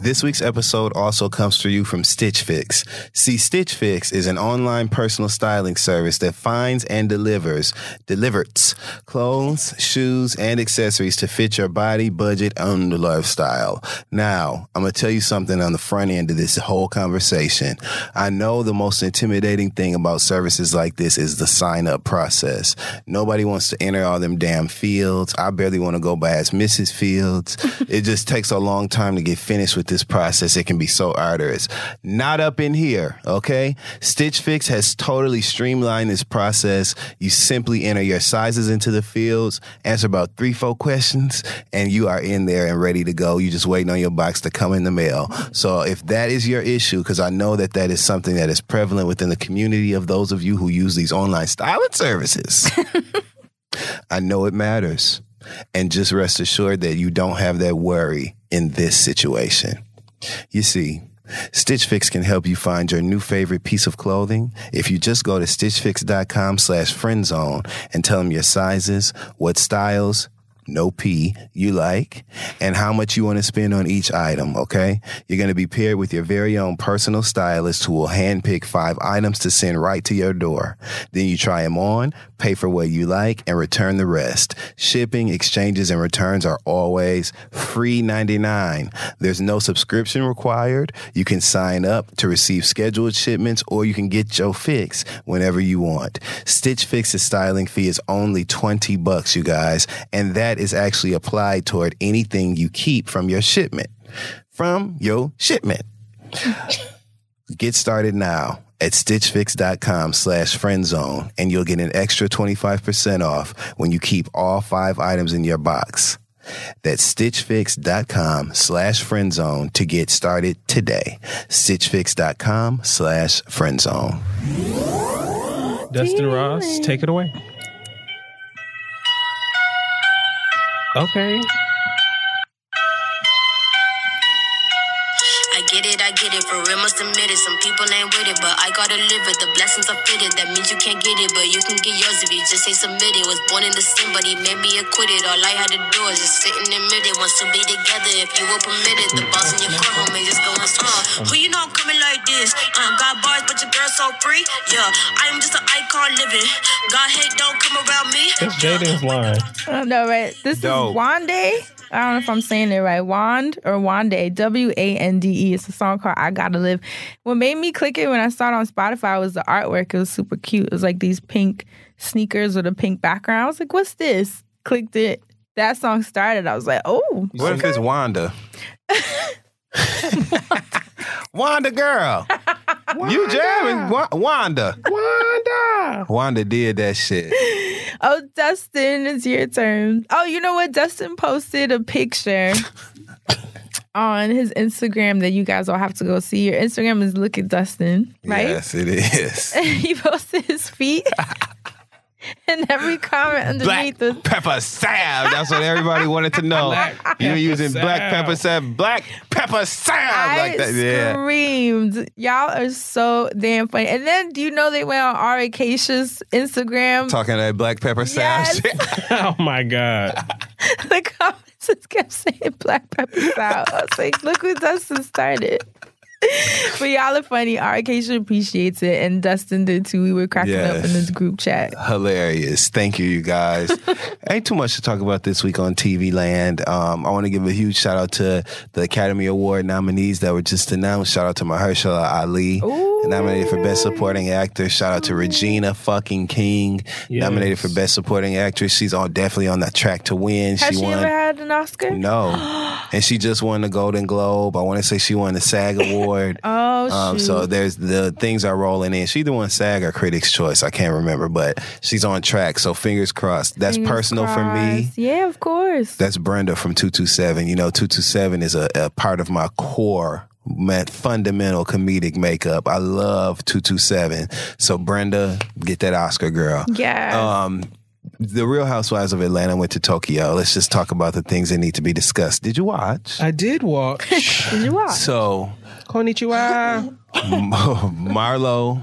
This week's episode also comes to you from Stitch Fix. See, Stitch Fix is an online personal styling service that finds and delivers delivers clothes, shoes, and accessories to fit your body, budget, and lifestyle. Now, I'm gonna tell you something on the front end of this whole conversation. I know the most intimidating thing about services like this is the sign up process. Nobody wants to enter all them damn fields. I barely want to go by as Mrs. Fields. it just takes a long time to get finished with this process. It can be so arduous. Not up in here, okay? Stitch Fix has totally streamlined this process. You simply enter your sizes into the fields, answer about three, four questions, and you are in there and ready to go. You're just waiting on your box to come in the mail. So if that is your issue, because I know that that is something that is prevalent within the community of those of you who use these online styling services. I know it matters. And just rest assured that you don't have that worry in this situation. You see, Stitch Fix can help you find your new favorite piece of clothing if you just go to stitchfix.com slash friendzone and tell them your sizes, what styles, no P, you like, and how much you want to spend on each item, okay? You're going to be paired with your very own personal stylist who will handpick five items to send right to your door. Then you try them on, pay for what you like, and return the rest. Shipping, exchanges, and returns are always free 99. There's no subscription required. You can sign up to receive scheduled shipments or you can get your fix whenever you want. Stitch Fix's styling fee is only 20 bucks, you guys, and that is actually applied toward anything you keep from your shipment. From your shipment. Get started now at stitchfix.com slash friendzone and you'll get an extra 25% off when you keep all five items in your box. That's stitchfix.com slash friendzone to get started today. Stitchfix.com slash friendzone. Dustin Ross, take it away. Okay. I get it, I. For real, must admit it. Some people ain't with it, but I gotta live it. The blessings are fitted. That means you can't get it, but you can get yours if you just say submitted. Was born in the sin, but he made me acquit it. All I had to do is just sit and admit it. Wants to be together if you were permitted. The boss in your car home and just going strong. Who you know I'm coming like this? Uh, got bars, but your girl so free. Yeah, I am just an icon living. God hate don't come around me. That's Jaden's line. I don't know, right? This Dope. is Wande. I don't know if I'm saying it right. Wand or Wande. W A N D E. It's a song called I Gotta Live. What made me click it when I saw it on Spotify was the artwork. It was super cute. It was like these pink sneakers with a pink background. I was like, what's this? Clicked it. That song started. I was like, oh. What if it's Wanda? Wanda girl. You jamming Wa- Wanda. Wanda. Wanda did that shit. Oh, Dustin, it's your turn. Oh, you know what? Dustin posted a picture on his Instagram that you guys all have to go see. Your Instagram is Look at Dustin, right? Yes, it is. he posted his feet. and every comment Black underneath was pepper salve. That's what everybody wanted to know. You're using black pepper salve. Black pepper salve like that. Yeah. screamed. Y'all are so damn funny. And then do you know they went on Ari Keisha's Instagram? Talking that black pepper salve Yes. oh my God. the comments just kept saying black pepper salve. I was like, look who Dustin started. But y'all are funny. Our Keisha appreciates it, and Dustin did too. We were cracking up in this group chat. Hilarious. Thank you, you guys. Ain't too much to talk about this week on TV Land. Um, I want to give a huge shout out to the Academy Award nominees that were just announced. Shout out to Mahershala Ali, nominated for Best Supporting Actor. Shout out to Regina fucking King, nominated for Best Supporting Actress. She's on definitely on that track to win. Has she, won. ever had an Oscar? No. and she just won the Golden Globe. I want to say she won the SAG Award. Oh, Um, shoot. so there's the things are rolling in. She the one SAG or Critics' Choice. I can't remember, but she's on track. So fingers crossed. That's Fingers personal for me. Yeah, of course. That's Brenda from 227. You know, 227 is a, a part of my core man, fundamental comedic makeup. I love 227. So Brenda, get that Oscar girl. Yeah. Um, the Real Housewives of Atlanta went to Tokyo. Let's just talk about the things that need to be discussed. Did you watch? I did watch. Did you watch? So Konnichiwa. Marlo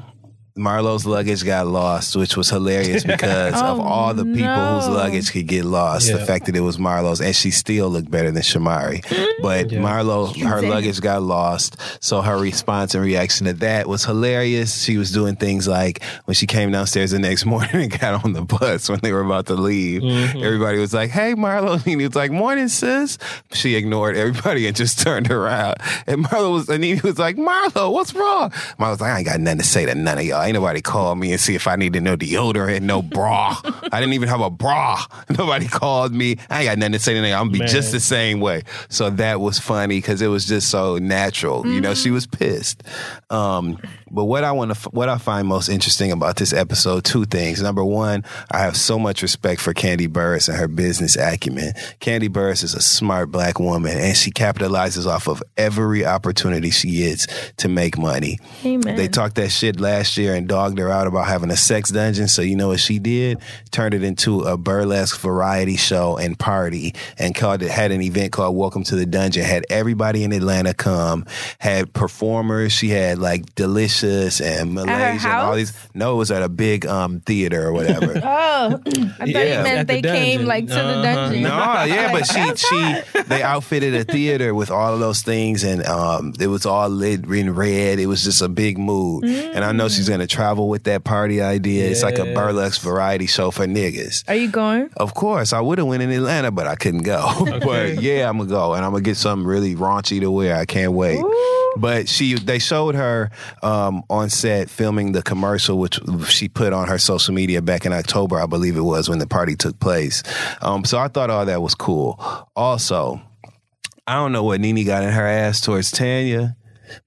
Marlo's luggage got lost, which was hilarious because of Oh, all the people whose luggage could get lost. The fact that it was Marlo's, and she still looked better than Shamari. But Marlo, her Damn. luggage got lost. So her response and reaction to that was hilarious. She was doing things like when she came downstairs the next morning and got on the bus when they were about to leave. Mm-hmm. Everybody was like, "Hey, Marlo," and he was like, "Morning, sis." She ignored everybody and just turned around. And Marlo was, and he was like, "Marlo, what's wrong?" Marlo was like, "I ain't got nothing to say to none of y'all. Ain't nobody called me and see if I needed no deodorant, no bra. I didn't even have a bra. Nobody called me. I ain't got nothing to say to. I'm be Man. just the same way." So that was funny because it was just so natural. You know, she was pissed. Um, But what I want to, what I find most interesting about this episode, two things. Number one, I have so much respect for Kandi Burruss and her business acumen. Kandi Burruss is a smart black woman, and she capitalizes off of every opportunity she gets to make money. Amen. They talked that shit last year and dogged her out about having a sex dungeon. So you know what she did? Turned it into a burlesque variety show and party, and called it had an event called Welcome to the Dungeon. Had everybody in Atlanta come. Had performers. She had like Delicious and Malaysia and all these. No, it was at a big um theater or whatever. Oh, I thought Yeah. you At meant the they came like to the Uh-huh. dungeon. No, yeah, but she she they outfitted a theater with all of those things, and um, it was all lit in red. It was just a big mood, and I know she's gonna travel with that party idea. It's like a burlesque variety show for niggas. Are you going? Of course, I would have went in Atlanta, but I couldn't go. but yeah, I'm gonna go, and I'm gonna get something really raunchy to wear. I can't wait. But she, they showed her um, on set filming the commercial, which she put on her social media back in October, I believe it was, when the party took place. Um, so I thought all that was cool. Also, I don't know what Nene got in her ass towards Tanya.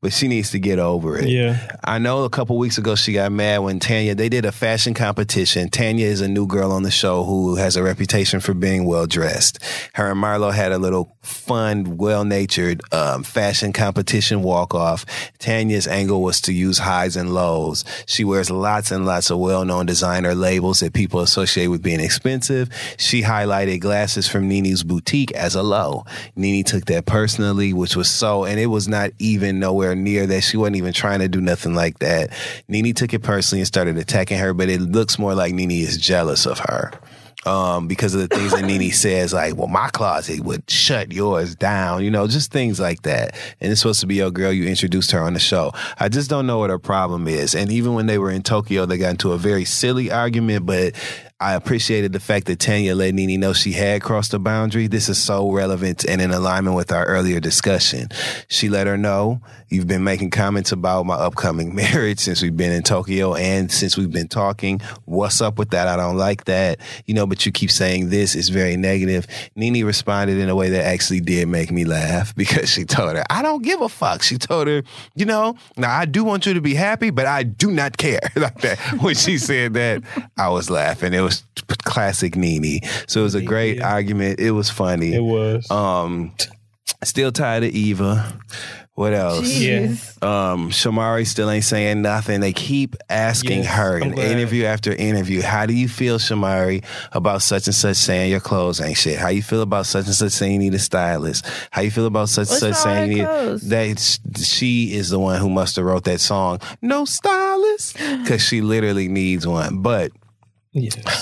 But she needs to get over it. Yeah. I know a couple weeks ago she got mad when Tanya they did a fashion competition. Tanya is a new girl on the show who has a reputation for being well dressed. Her and Marlo had a little fun, well natured um, fashion competition walk off. Tanya's angle was to use highs and lows. She wears lots and lots of well known designer labels that people associate with being expensive. She highlighted glasses from Nene's boutique as a low. Nini took that personally, which was so, and it was not even nowhere near that. She wasn't even trying to do nothing like that. Nene took it personally and started attacking her, but it looks more like Nene is jealous of her. Um, because of the things that Nene says, like, well, my closet would shut yours down, you know, just things like that. And it's supposed to be your girl. You introduced her on the show. I just don't know what her problem is. And even when they were in Tokyo, they got into a very silly argument, but I appreciated the fact that Tanya let Nene know she had crossed the boundary. This is so relevant and in alignment with our earlier discussion. She let her know you've been making comments about my upcoming marriage since we've been in Tokyo and since we've been talking. What's up with that? I don't like that. You know, but you keep saying this is very negative. Nene responded in a way that actually did make me laugh because she told her, I don't give a fuck. She told her, you know, now I do want you to be happy, but I do not care. like that. When she said that, I was laughing. It was classic Nene. So it was a great argument. It was funny. It was. Um, still tired of Eva. What else? Jeez. Um, Shamari still ain't saying nothing. They keep asking Yes, her in interview after interview, how do you feel, Shamari, about such and such saying your clothes ain't shit? How you feel about such and such saying you need a stylist? How you feel about such and such saying you need that she is the one who must have wrote that song, No Stylist, because she literally needs one. But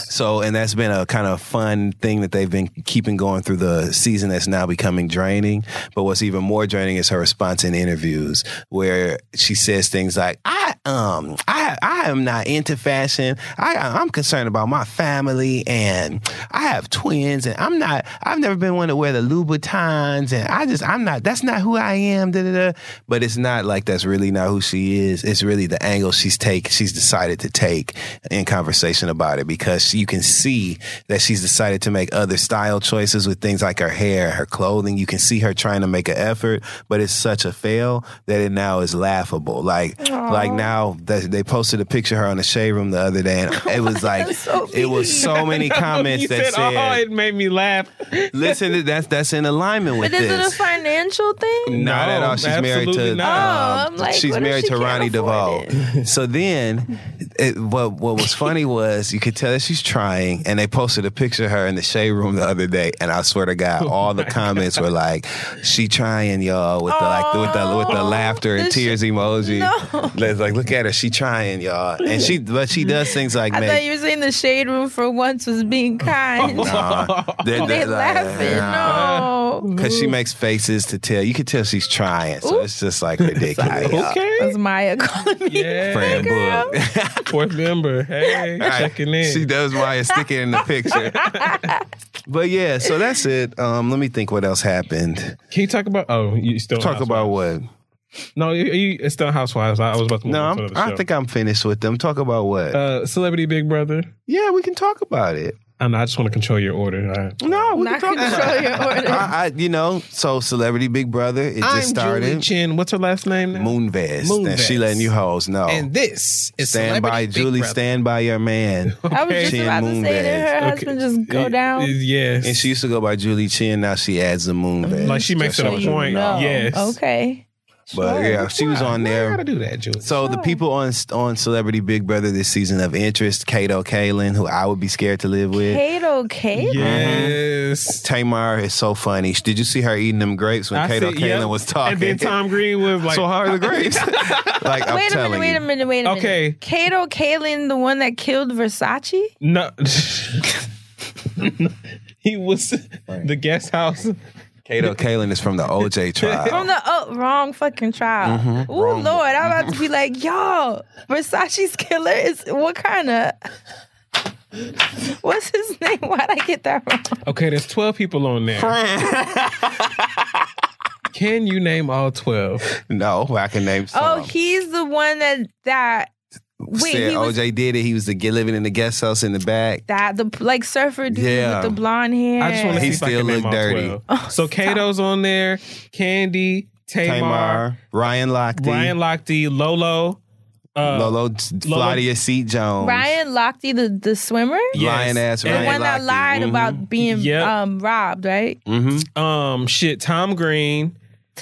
so, and that's been a kind of fun thing that they've been keeping going through the season that's now becoming draining. But what's even more draining is her response in interviews where she says things like, I, um, I, I am not into fashion. I, I'm concerned about my family and I have twins and I'm not, I've never been one to wear the Louboutins and I just, I'm not, that's not who I am. Da, da, da. But it's not like that's really not who she is. It's really the angle she's take, she's decided to take in conversation about it because you can see that she's decided to make other style choices with things like her hair, her clothing. You can see her trying to make an effort, but it's such a fail that it now is laughable. Like, like now that they posted a picture of her on the shade room the other day, and it was like, it was so many comments that said, "Oh, it made me laugh." "Listen, that's that's in alignment with But is it a this." financial thing? Not at all. She's married to. not. Um, like, she's married she to Ronnie DeVoe. so then, it, what what was funny was you could tell that she's trying, and they posted a picture of her in the shade room the other day, and I swear to God, oh all the comments were like, "She trying, y'all," with the like with the with the oh, laughter and tears emoji. It's like, look at her, she trying, y'all, and she but she does things like I make. thought you were saying the shade room for once was being kind. Nah, they, they laughing. No. Because she makes faces to tell. You can tell she's trying. So it's just like ridiculous. Okay. That's Maya calling me. Yeah. Fran Book. Fourth member. Hey, All right. checking in. She does Maya stick it in the picture. but yeah, so that's it. Um, let me think what else happened. Can you talk about? Oh, you still Talk about what? No, you, you, it's still Housewives. I was about to move No, on to I think I'm finished with them. Talk about what? uh, Celebrity Big Brother. yeah, we can talk about it. I. I just want to control your order. I- No, we Not can talk control your order. I, I, you know, so Celebrity Big Brother, it I'm just Julie started. Chen. What's her last name? Now? Moonves. And she letting you hoes know. And this is stand by Big Julie, Brother. stand by your man. I was just Chen about to say that her Moonves. husband just go down. Yes. And she used to go by Julie Chen, now she adds the Moonves. Like she makes it a Just so you point. Oh, know. Yes. Okay. But yeah, she was on I there. gotta do that, Julie. So the people on on Celebrity Big Brother this season of interest, Kato Kaelin, who I would be scared to live with. Kato K. Yes. Uh-huh. Tamar is so funny. Did you see her eating them grapes when I Kato see- Kaelin yep. was talking? And then Tom Green was like, so how are the grapes? like I'm Wait a minute, wait a minute, wait a minute. Okay. Kato Kaelin, the one that killed Versace? No. he was the guest house. Kato Kaelin is from the OJ trial. From the oh, wrong fucking trial. Mhm, Oh. Lord, I'm about to be like, y'all, Versace's killer is what kind of What's his name? Why'd I get that wrong? Okay, there's 12 people on there. Can you name all 12? no, I can name some. Oh, he's the one that that wait, Said he was OJ did it. He was the living in the guest house in the back. that the like surfer dude Yeah. with the blonde hair. I just want to see He if I still can name look dirty. 12. so Kato's on there, Kandi, Tamar, Tamar, Ryan Lochte, Ryan Lochte, Lolo, uh, Lolo, Flavia Seat Jones, Ryan Lochte, the the swimmer, Lion ass the one that Lochte. lied Mhm. about being Yep. um robbed, right? Mhm. um, shit, Tom Green,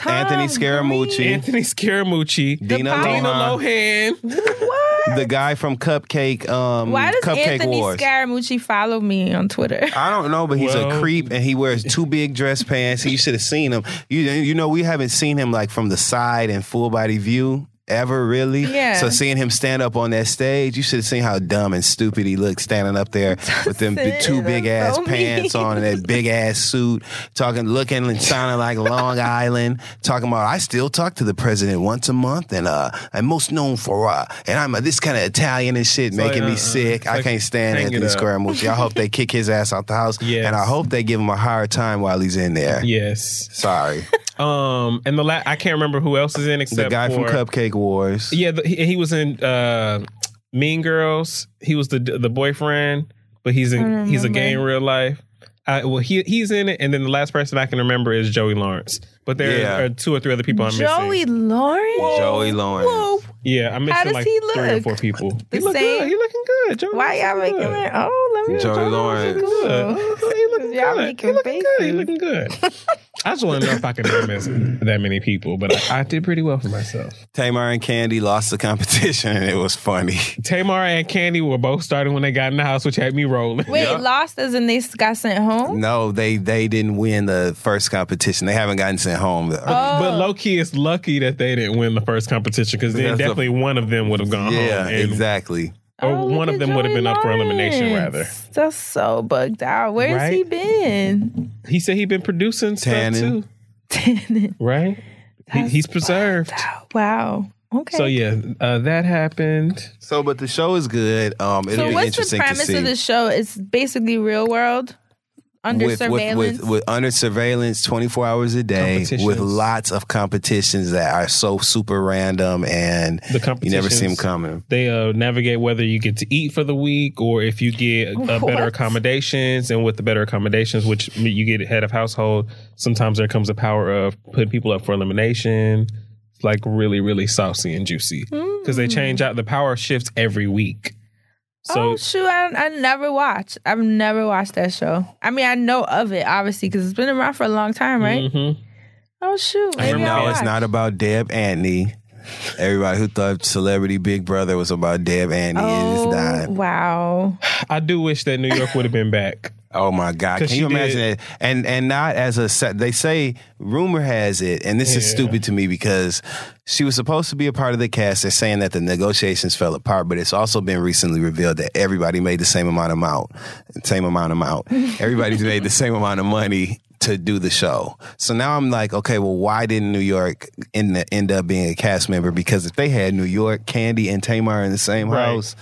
Anthony Scaramucci, Anthony Scaramucci, Dina Dina Lohan, Lohan. the guy from Cupcake, um, Why does Cupcake Anthony Wars. Scaramucci follow me on Twitter? I don't know, but he's Well- a creep and he wears two big dress pants. You should have seen him. You you know we haven't seen him like from the side and full body view ever really. Yeah. So seeing him stand up on that stage, you should have seen how dumb and stupid he looked standing up there with them That's two it. big ass So pants mean. on and that big ass suit, talking, looking and sounding like Long Island, talking about I still talk to the president once a month and uh I'm most known for uh and I'm uh, this kind of Italian and shit, like, making me uh-uh. sick. I like, can't stand it Anthony. Scaramucci. I hope they kick his ass out the house. Yes. And I hope they give him a hard time while he's in there. Yes. Sorry. Um, and the la- I can't remember who else is in except the except guy from for, Cupcake Wars. Yeah, the, he, he was in uh, Mean Girls. He was the the boyfriend, but he's in don't he's a gay in real life. I, well, he he's in it, and then the last person I can remember is Joey Lawrence. But there Yeah. are two or three other people I'm Joey missing. Lawrence. Joey Lawrence. Whoa. Yeah, I'm missing like he three or four people. The he look same? good. He looking good. Joey Why y'all making look good. it? Oh, let me Joey Joey Lawrence. looking good. He looking Y'all good. making He looking good. He looking good. I just want to know if I can name as- that many people, but I, I did pretty well for myself. Tamar and Kandi lost the competition and it was funny. Tamar and Kandi were both starting when they got in the house, which had me rolling. Wait, lost as in they got sent home? No, they they didn't win the first competition. They haven't gotten sent home. Oh. But low key, it's lucky that they didn't win the first competition because then That's a- definitely one of them would have gone yeah, home. and- exactly. Or Oh, one of them would have Joey been up for elimination, rather. That's so bugged out. Where's he been? He said he'd been producing Tanning. stuff too, right? He, he's preserved. Wow. Okay. So yeah, uh, that happened. So, but the show is good. Um, it'll So be what's the interesting to premise see. of the show? It's basically real world under with, surveillance. With, with, with under surveillance 24 hours a day with lots of competitions that are so super random and The you never see them coming. They uh, navigate whether you get to eat for the week or if you get uh, better accommodations. And with the better accommodations, which you get head of household, sometimes there comes the power of putting people up for elimination. It's like really, really saucy and juicy because they change out the power shifts every week. So oh shoot! I, I never watched. I've never watched that show. I mean, I know of it obviously because it's been around for a long time, right? Mm-hmm. Oh shoot! I Maybe I'll No, it's not about Deb Antony. Everybody who thought Celebrity Big Brother was about Deb Antony Oh is not. wow! I do wish that New York would have been back. Oh my God! Can you imagine did- it? And and not as a set. They say rumor has it, and this is stupid to me because she was supposed to be a part of the cast. They're saying that the negotiations fell apart, but it's also been recently revealed that everybody made the same amount of amount, same amount of amount. Everybody's made the same amount of money to do the show. So now I'm like, okay, well, why didn't New York end, end up being a cast member? Because if they had New York, Kandi, and Tamar in the same Right. house.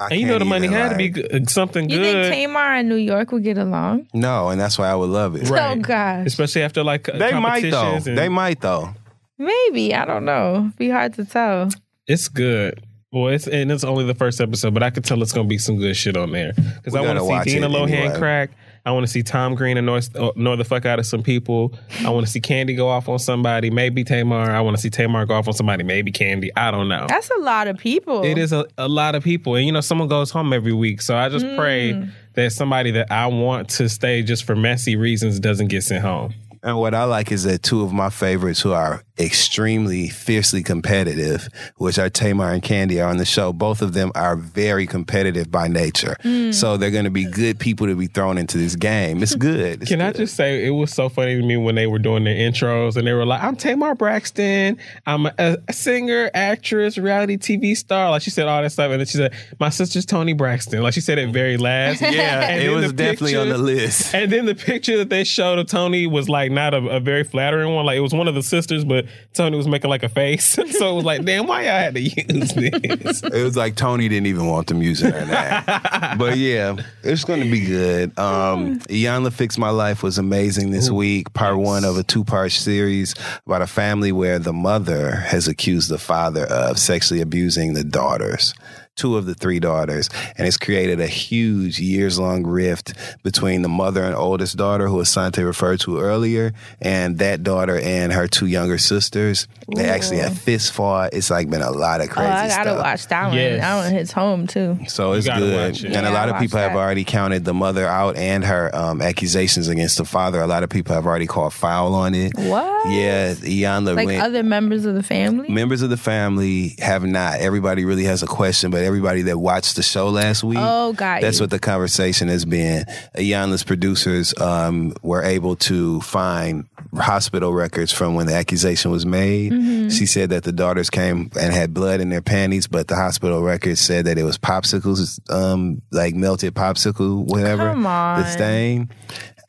I And you know the money even, had to be good, something You good. think Tamar and New York would get along? No, and that's why I would love it. Oh, right. Oh gosh, Especially after like uh, They might though. and- They might though. maybe I don't know. Be hard to tell. It's good. Well, it's and it's only the first episode, but I could tell it's gonna be some good shit on there because I want gotta see Dina it Lohan anyway. crack. I want to see Tom Green annoy, annoy the fuck out of some people. I want to see Kandi go off on somebody, maybe Tamar. I want to see Tamar go off on somebody, maybe Kandi. I don't know. That's a lot of people. It is a, a lot of people, and you know, someone goes home every week. So I just pray Mm. that somebody that I want to stay just for messy reasons doesn't get sent home. And what I like is that two of my favorites who are extremely fiercely competitive, which are Tamar and Kandi, are on the show. Both of them are very competitive by nature. Mm. So they're going to be good people to be thrown into this game. It's good. It's Can I just say it was so funny to me when they were doing their intros and they were like, "I'm Tamar Braxton. I'm a, a singer, actress, reality TV star." Like she said all that stuff, and then she said, "My sister's Toni Braxton." Like she said it very last. Yeah, And it was the definitely on the list. And then the picture that they showed of Toni was like not a, a very flattering one. Like it was one of the sisters, but Toni was making like a face. so it was like, damn, why y'all had to use this? It was like Toni didn't even want them using her name. but yeah, it's going to be good. Um, Iyanla Fix My Life was amazing this week. Part one of a two part series about a family where the mother has accused the father of sexually abusing the daughters. Two of the three daughters, and it's created a huge years long rift between the mother and oldest daughter, who Asante referred to earlier, and that daughter and her two younger sisters. They actually have fist fought. It's like been a lot of Oh, crazy I gotta stuff. watch that one. Yes. That one hits home too. So it's good. it. And a lot of watch people have already counted the mother out and her um, accusations against the father. A lot of people have already called foul on it. What? Yeah, Iyanla Like went. other members of the family. Members of the family have not. Everybody really has a question, but everybody that watched the show last week, Oh, got that's you. what the conversation has been. Iyanla's producers um, were able to find hospital records from when the accusation was made. Mm-hmm. She said that the daughters came and had blood in their panties, but the hospital records said that it was popsicles, um, like melted popsicle, whatever, Come on. the stain.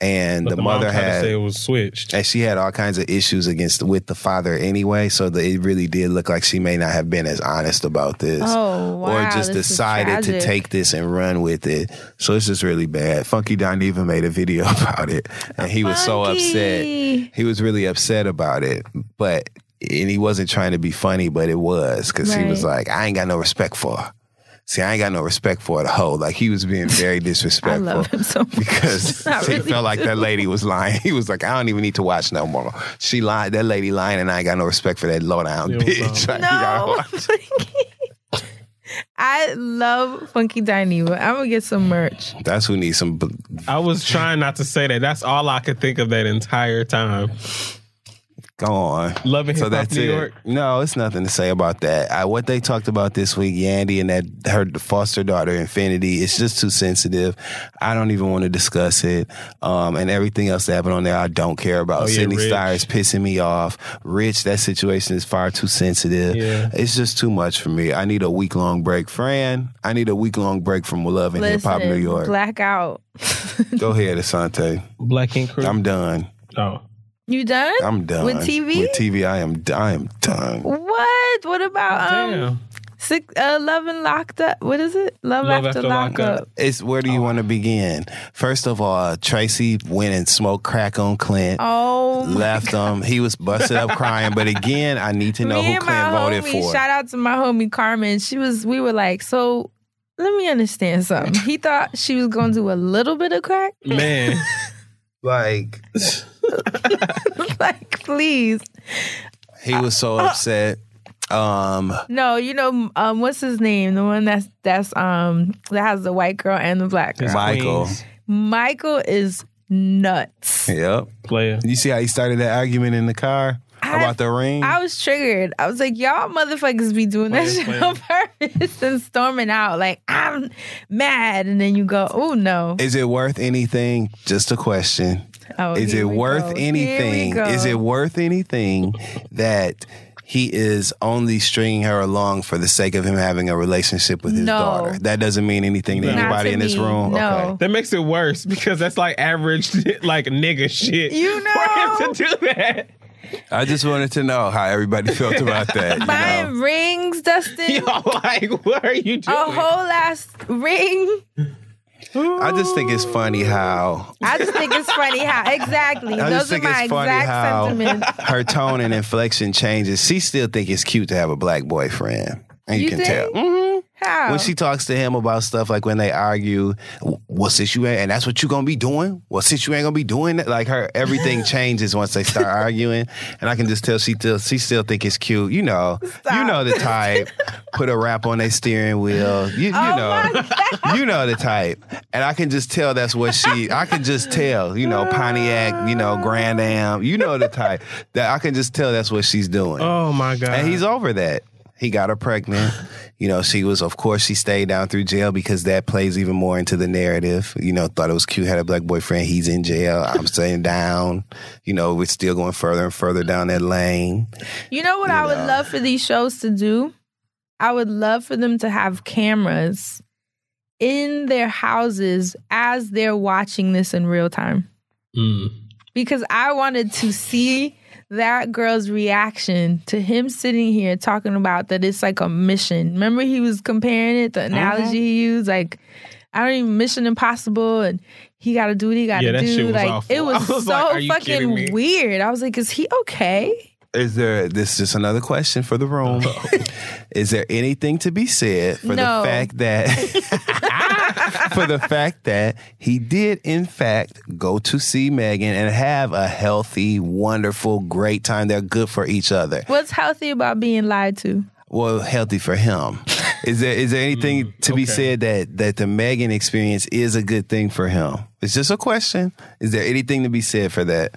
And But the, the, mother tried to had say it was switched. and she had all kinds of issues against with the father anyway, so that it really did look like she may not have been as honest about this, Oh, or just this decided to take this and run with it. So it's just really bad. Funky Dineva made a video about it, and he was so upset. He was really upset about it, but and he wasn't trying to be funny, but it was because he was like, "I ain't got no respect for." her. See, I ain't got no respect for the hoe. Like he was being very disrespectful. I disrespectful love him so much. because Not he really. felt like that lady was lying. He was like, I don't even need to watch no more. She lied. That lady lying, and I ain't got no respect for that low down It bitch. Like, you No. I love Funky Dineva. I'm gonna get some merch. That's who needs some. I was trying not to say that. That's all I could think of that entire time. Go on. Loving So Hip Hop that's New it. York. No, it's nothing to say about that. I, what they talked about this week, Yandy and that her foster daughter Infinity, it's just too sensitive. I don't even want to discuss it. Um, and everything else that happened on there, I don't care about. Oh, yeah, Sidney Rich. Starr is pissing me off. Rich, that situation is far too sensitive. Yeah. It's just too much for me. I need a week long break. Fran, I need a week long break from Love and Hip Hop New Listen, York. blackout. Go ahead, Asante. Black Ink Crew. I'm done. oh. You done? I'm done. With TV? With TV, I am. I am done. What? What about um Damn. six, uh, Love and Locked Up? What is it? Love, Love after, After Lock Lockup. Up. It's where do you want to begin? First of all, Tracy went and smoked crack on Clint. Oh, my left him. He was busted up crying. But again, I need to know me who Clint voted homie, for. shout out to my homie Carmen. She was, we were like, so let me understand something. He thought she was going to do a little bit of crack. Man. Like like, please. he was so Uh, upset. Um, No, you know, um, what's his name? The one that's, that's, um, that has the white girl and the black girl. Michael. Michael is nuts. Yep. Player. You see how he started that argument in the car I- about the ring? I was triggered. I was like, y'all motherfuckers be doing that shit playing. on purpose and storming out. Like, I'm mad. And then you go, oh no. Is it worth anything? Just a question. Oh, is it worth go. Anything? Is it worth anything that he is only stringing her along for the sake of him having a relationship with his No. daughter? That doesn't mean anything to Not anybody to in this room. no. Okay. That makes it worse because that's like average, like nigga shit. You know. For him to do that. I just wanted to know how everybody felt about that. you Buying know? rings, Dustin. Yo, like, what are you doing? a whole ass ring. I just think it's funny how I just think it's funny how exactly. I just Those are my exact how sentiments. her tone and inflection changes. She still think it's cute to have a black boyfriend, and you, You can think? tell. Mhm. How? When she talks to him about stuff like when they argue, well, since you ain't, and that's what you gonna be doing. Well, since you ain't gonna be doing that, like her, everything changes once they start arguing, and I can just tell she still she still think it's cute. You know, you know the type. Put a wrap on their steering wheel. You, you Oh know, you know the type, and I can just tell that's what she. I can just tell. You know, Pontiac. You know, Grand Am. You know the type that I can just tell that's what she's doing. Oh my god! And he's over that. He got her pregnant. You know, she was, of course, she stayed down through jail because that plays even more into the narrative. You know, thought it was cute, had a black boyfriend. He's in jail. I'm staying down. You know, we're still going further and further down that lane. You know what I would love for these shows to do? I would love for them to have cameras in their houses as they're watching this in real time. Mm. Because I wanted to see that girl's reaction to him sitting here talking about that it's like a mission. Remember he was comparing it, the analogy mm-hmm. he used, like I don't even Mission Impossible and he gotta do what he gotta Yeah, that do. like awful. it was, was so like, are you kidding me? fucking weird. I was like, is he okay? Is there, this is just another question for the room. Oh. is there anything to be said for No. the fact that, for the fact that he did, in fact, go to see Megan and have a healthy, wonderful, great time? They're good for each other. What's healthy about being lied to? Well, healthy for him. Is there is there anything mm, to be said that that the Megan experience is a good thing for him? It's just a question. Is there anything to be said for that?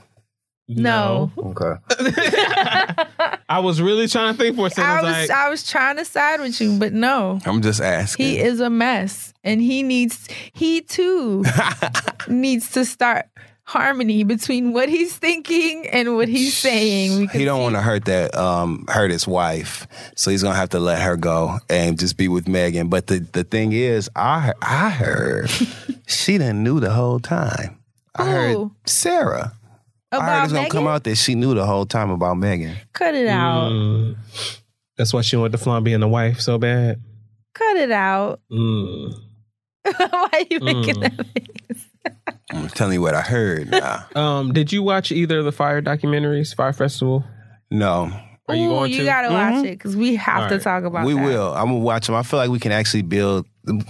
No. Okay. I was really trying to think for a second. I I was was like, I was trying to side with you, but no. I'm just asking. He is a mess. And he needs he too needs to start harmony between what he's thinking and what he's saying. He don't want to hurt that um hurt his wife, so he's gonna have to let her go and just be with Megan. But the the thing is, I I heard she didn't knew the whole time. I heard Who? Sarah. I heard About it's gonna come out that she knew the whole time about Megan. cut it out. mm. that's why she wanted the flan being the wife so bad. Cut it out. Mm. Why are you making Mm. that face? I'm telling you what I heard. Now. Um, did you watch either of the Fyre documentaries, Fyre Festival? No. Are you Ooh, going you to? gotta watch Mhm. it because we have All to right. talk about it. we that. will. I'm gonna watch them. I feel like we can actually build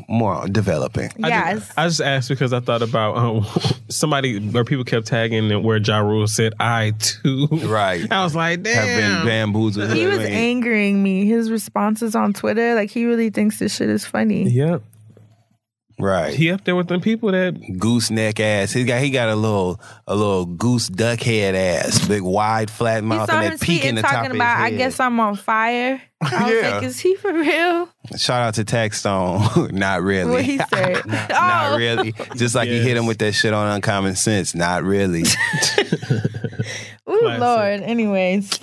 more developing. I Yes. just, I just asked because I thought about um, somebody where people kept tagging and where Ja Rule said I too. Right. I was like, Have been damn. bamboozled. he was angering me. His responses on Twitter, like he really thinks this shit is funny. Yep. Right. He up there with them people that gooseneck ass. He got he got a little a little goose duck head ass, big wide flat mouth, and him that peak in tweeting the top talking of about, his I guess I'm on fire. I was Yeah. like, is he for real? Shout out to Taxstone. Not really. What he said. Not oh, really. Just like you hit him with that shit on uncommon sense. Not really. Ooh, Classic. Lord. Anyways,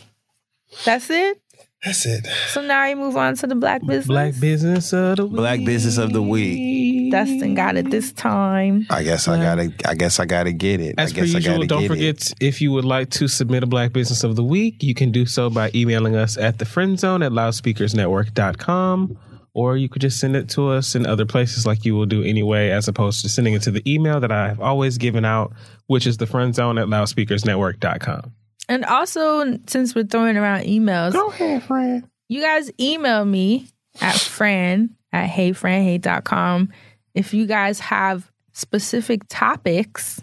that's it. That's it. So now you move on to the black business. black business of the week. Black business of the week. Dustin got it this time. I guess I gotta. I guess I gotta get it. As I per guess I usual, gotta don't forget it. if you would like to submit a Black Business of the Week, you can do so by emailing us at the friend zone at loudspeakersnetwork.com. Or you could just send it to us in other places like you will do anyway, as opposed to sending it to the email that I have always given out, which is the friend zone at loudspeakersnetwork.com. And also, since we're throwing around emails, Go ahead, friend. you guys email me at fran at heyfranhey.com if you guys have specific topics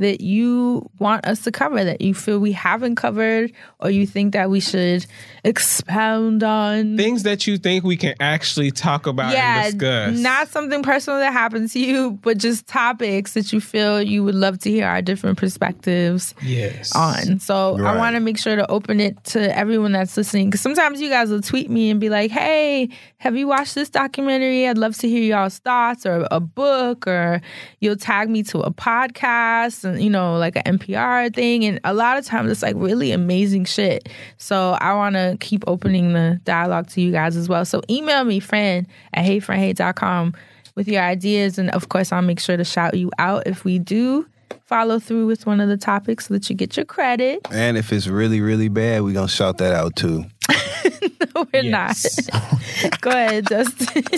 that you want us to cover that you feel we haven't covered or you think that we should expound on. Things that you think we can actually talk about yeah, and discuss. not something personal that happened to you, but just topics that you feel you would love to hear our different perspectives yes. on. So I want to make sure to open it to everyone that's listening because sometimes you guys will tweet me and be like, "Hey, have you watched this documentary? I'd love to hear y'all's thoughts or a book or you'll tag me to a podcast and you know like an NPR thing and a lot of times it's like really amazing shit. So I want to keep opening the dialogue to you guys as well. So email me friend at heyfranhey.com with your ideas and of course I'll make sure to shout you out if we do follow through with one of the topics so that you get your credit. And if it's really really bad, we gonna shout that out too. no, We're Yes. not. Go ahead, Justin.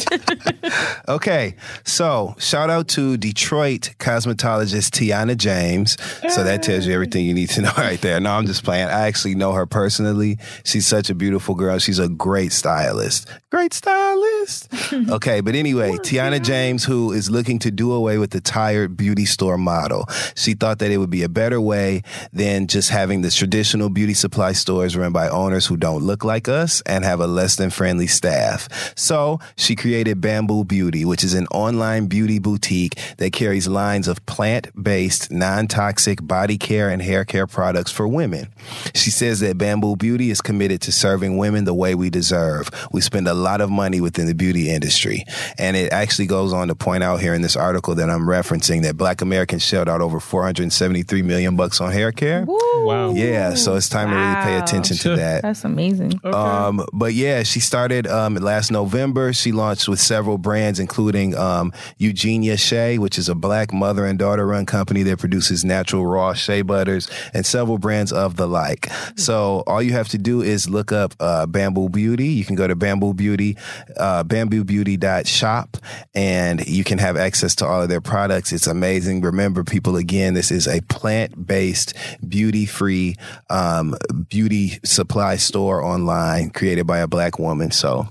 Okay, so shout out to Detroit cosmetologist Tiana James. So that tells you everything you need to know right there. No, I'm just playing. I actually know her personally. She's such a beautiful girl. She's a great stylist. Great stylist. okay, but anyway, Tiana James, who is looking to do away with the tired beauty store model. She thought that it would be a better way than just having the traditional beauty supply stores run by owners who don't look like us and have a less than friendly staff. So she created Bamboo Beauty, which is an online beauty boutique that carries lines of plant based, non toxic body care and hair care products for women. She says that Bamboo Beauty is committed to serving women the way we deserve. We spend a lot of money within the beauty industry. And it actually goes on to point out here in this article that I'm referencing that black Americans shelled out over 473 million bucks on hair care. Wow. Yeah, so it's time to really pay Wow. attention to that. That's amazing. Um, but yeah, she started um, last November. She launched with several brands, including um, Eugenia Shea, which is a black mother and daughter run company that produces natural raw shea butters and several brands of the like. So all you have to do is look up uh, Bamboo Beauty. You can go to Bamboo Beauty, uh, bamboobeauty.shop, and you can have access to all of their products. It's amazing. Remember, people, again, this is a plant based, beauty free um, beauty supply store online created by a black woman. So,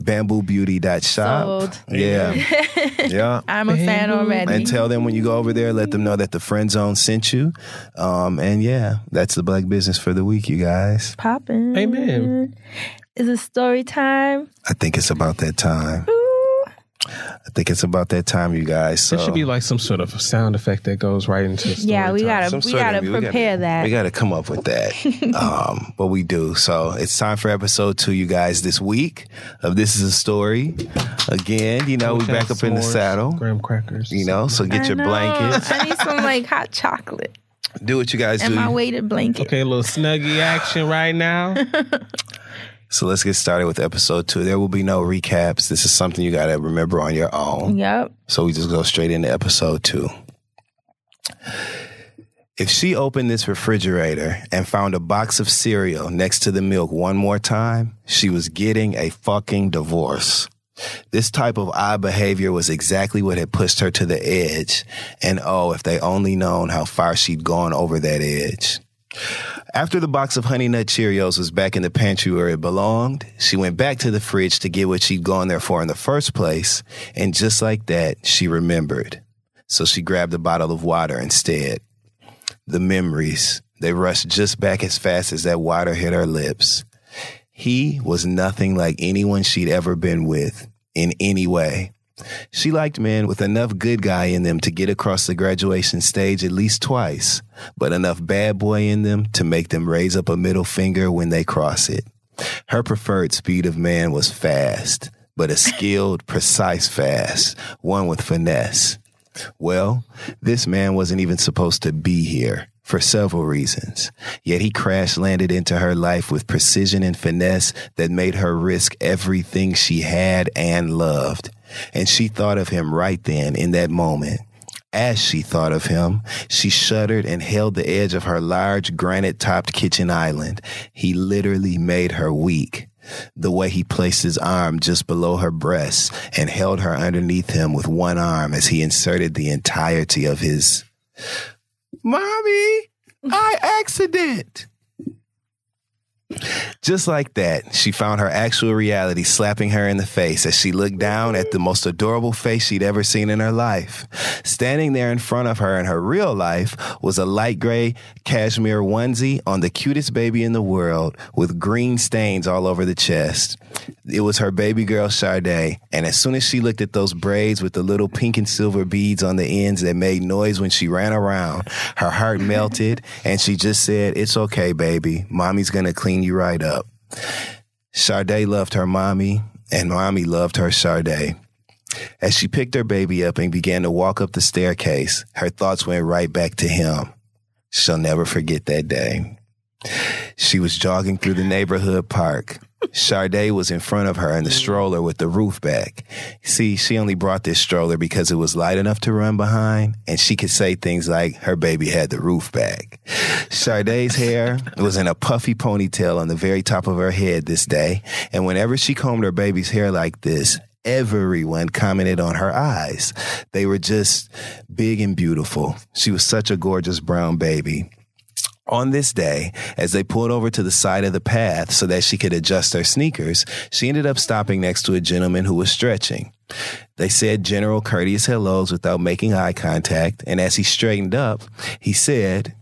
bamboobeauty.shop. Sold. Yeah. yeah. I'm a fan already. And tell them when you go over there, let them know that the friend zone sent you. Um, and yeah, that's the black business for the week, you guys. Popping. Amen. Is it story time? I think it's about that time. I think it's about that time, you guys. So There should be like some sort of sound effect that goes right into the story Yeah, we time. gotta Some we sort of- gotta we gotta- prepare that. We got to come up with that. um, but we do. So it's time for episode two, you guys, this week of This is a Story. Again, you know, we back up in the saddle. Graham crackers. You know, so get I your know. blankets. I need some like hot chocolate Do what you guys and do. my weighted blanket. Okay, a little snuggie action right now. So let's get started with episode two. There will be no recaps. This is something you got to remember on your own. Yep. So we just go straight into episode two. If she opened this refrigerator and found a box of cereal next to the milk one more time, she was getting a fucking divorce. This type of odd behavior was exactly what had pushed her to the edge. And oh, if they only known how far she'd gone over that edge. After the box of Honey Nut Cheerios was back in the pantry where it belonged, she went back to the fridge to get what she'd gone there for in the first place, and just like that, she remembered. So she grabbed a bottle of water instead. The memories, they rushed just back as fast as that water hit her lips. He was nothing like anyone she'd ever been with in any way. She liked men with enough good guy in them to get across the graduation stage at least twice, but enough bad boy in them to make them raise up a middle finger when they cross it. Her preferred speed of man was fast, but a skilled, precise fast, one with finesse. Well, this man wasn't even supposed to be here for several reasons. Yet he crash landed into her life with precision and finesse that made her risk everything she had and loved. And she thought of him right then in that moment. As she thought of him, she shuddered and held the edge of her large granite topped kitchen island. He literally made her weak. The way he placed his arm just below her breast and held her underneath him with one arm as he inserted the entirety of his. Mommy, I accident. Just like that, she found her actual reality slapping her in the face as she looked down at the most adorable face she'd ever seen in her life. Standing there in front of her in her real life was a light gray cashmere onesie on the cutest baby in the world with green stains all over the chest. It was her baby girl Sade, and as soon as she looked at those braids with the little pink and silver beads on the ends that made noise when she ran around, her heart melted and she just said, It's okay, baby. Mommy's gonna clean you right up. Sade loved her mommy, and mommy loved her Sade. As she picked her baby up and began to walk up the staircase, her thoughts went right back to him. She'll never forget that day. She was jogging through the neighborhood park. Sade was in front of her in the mm. stroller with the roof back. See, she only brought this stroller because it was light enough to run behind, and she could say things like her baby had the roof back. Sade's hair was in a puffy ponytail on the very top of her head this day, and whenever she combed her baby's hair like this, everyone commented on her eyes. They were just big and beautiful. She was such a gorgeous brown baby. On this day, as they pulled over to the side of the path so that she could adjust her sneakers, she ended up stopping next to a gentleman who was stretching. They said general courteous hellos without making eye contact, and as he straightened up, he said,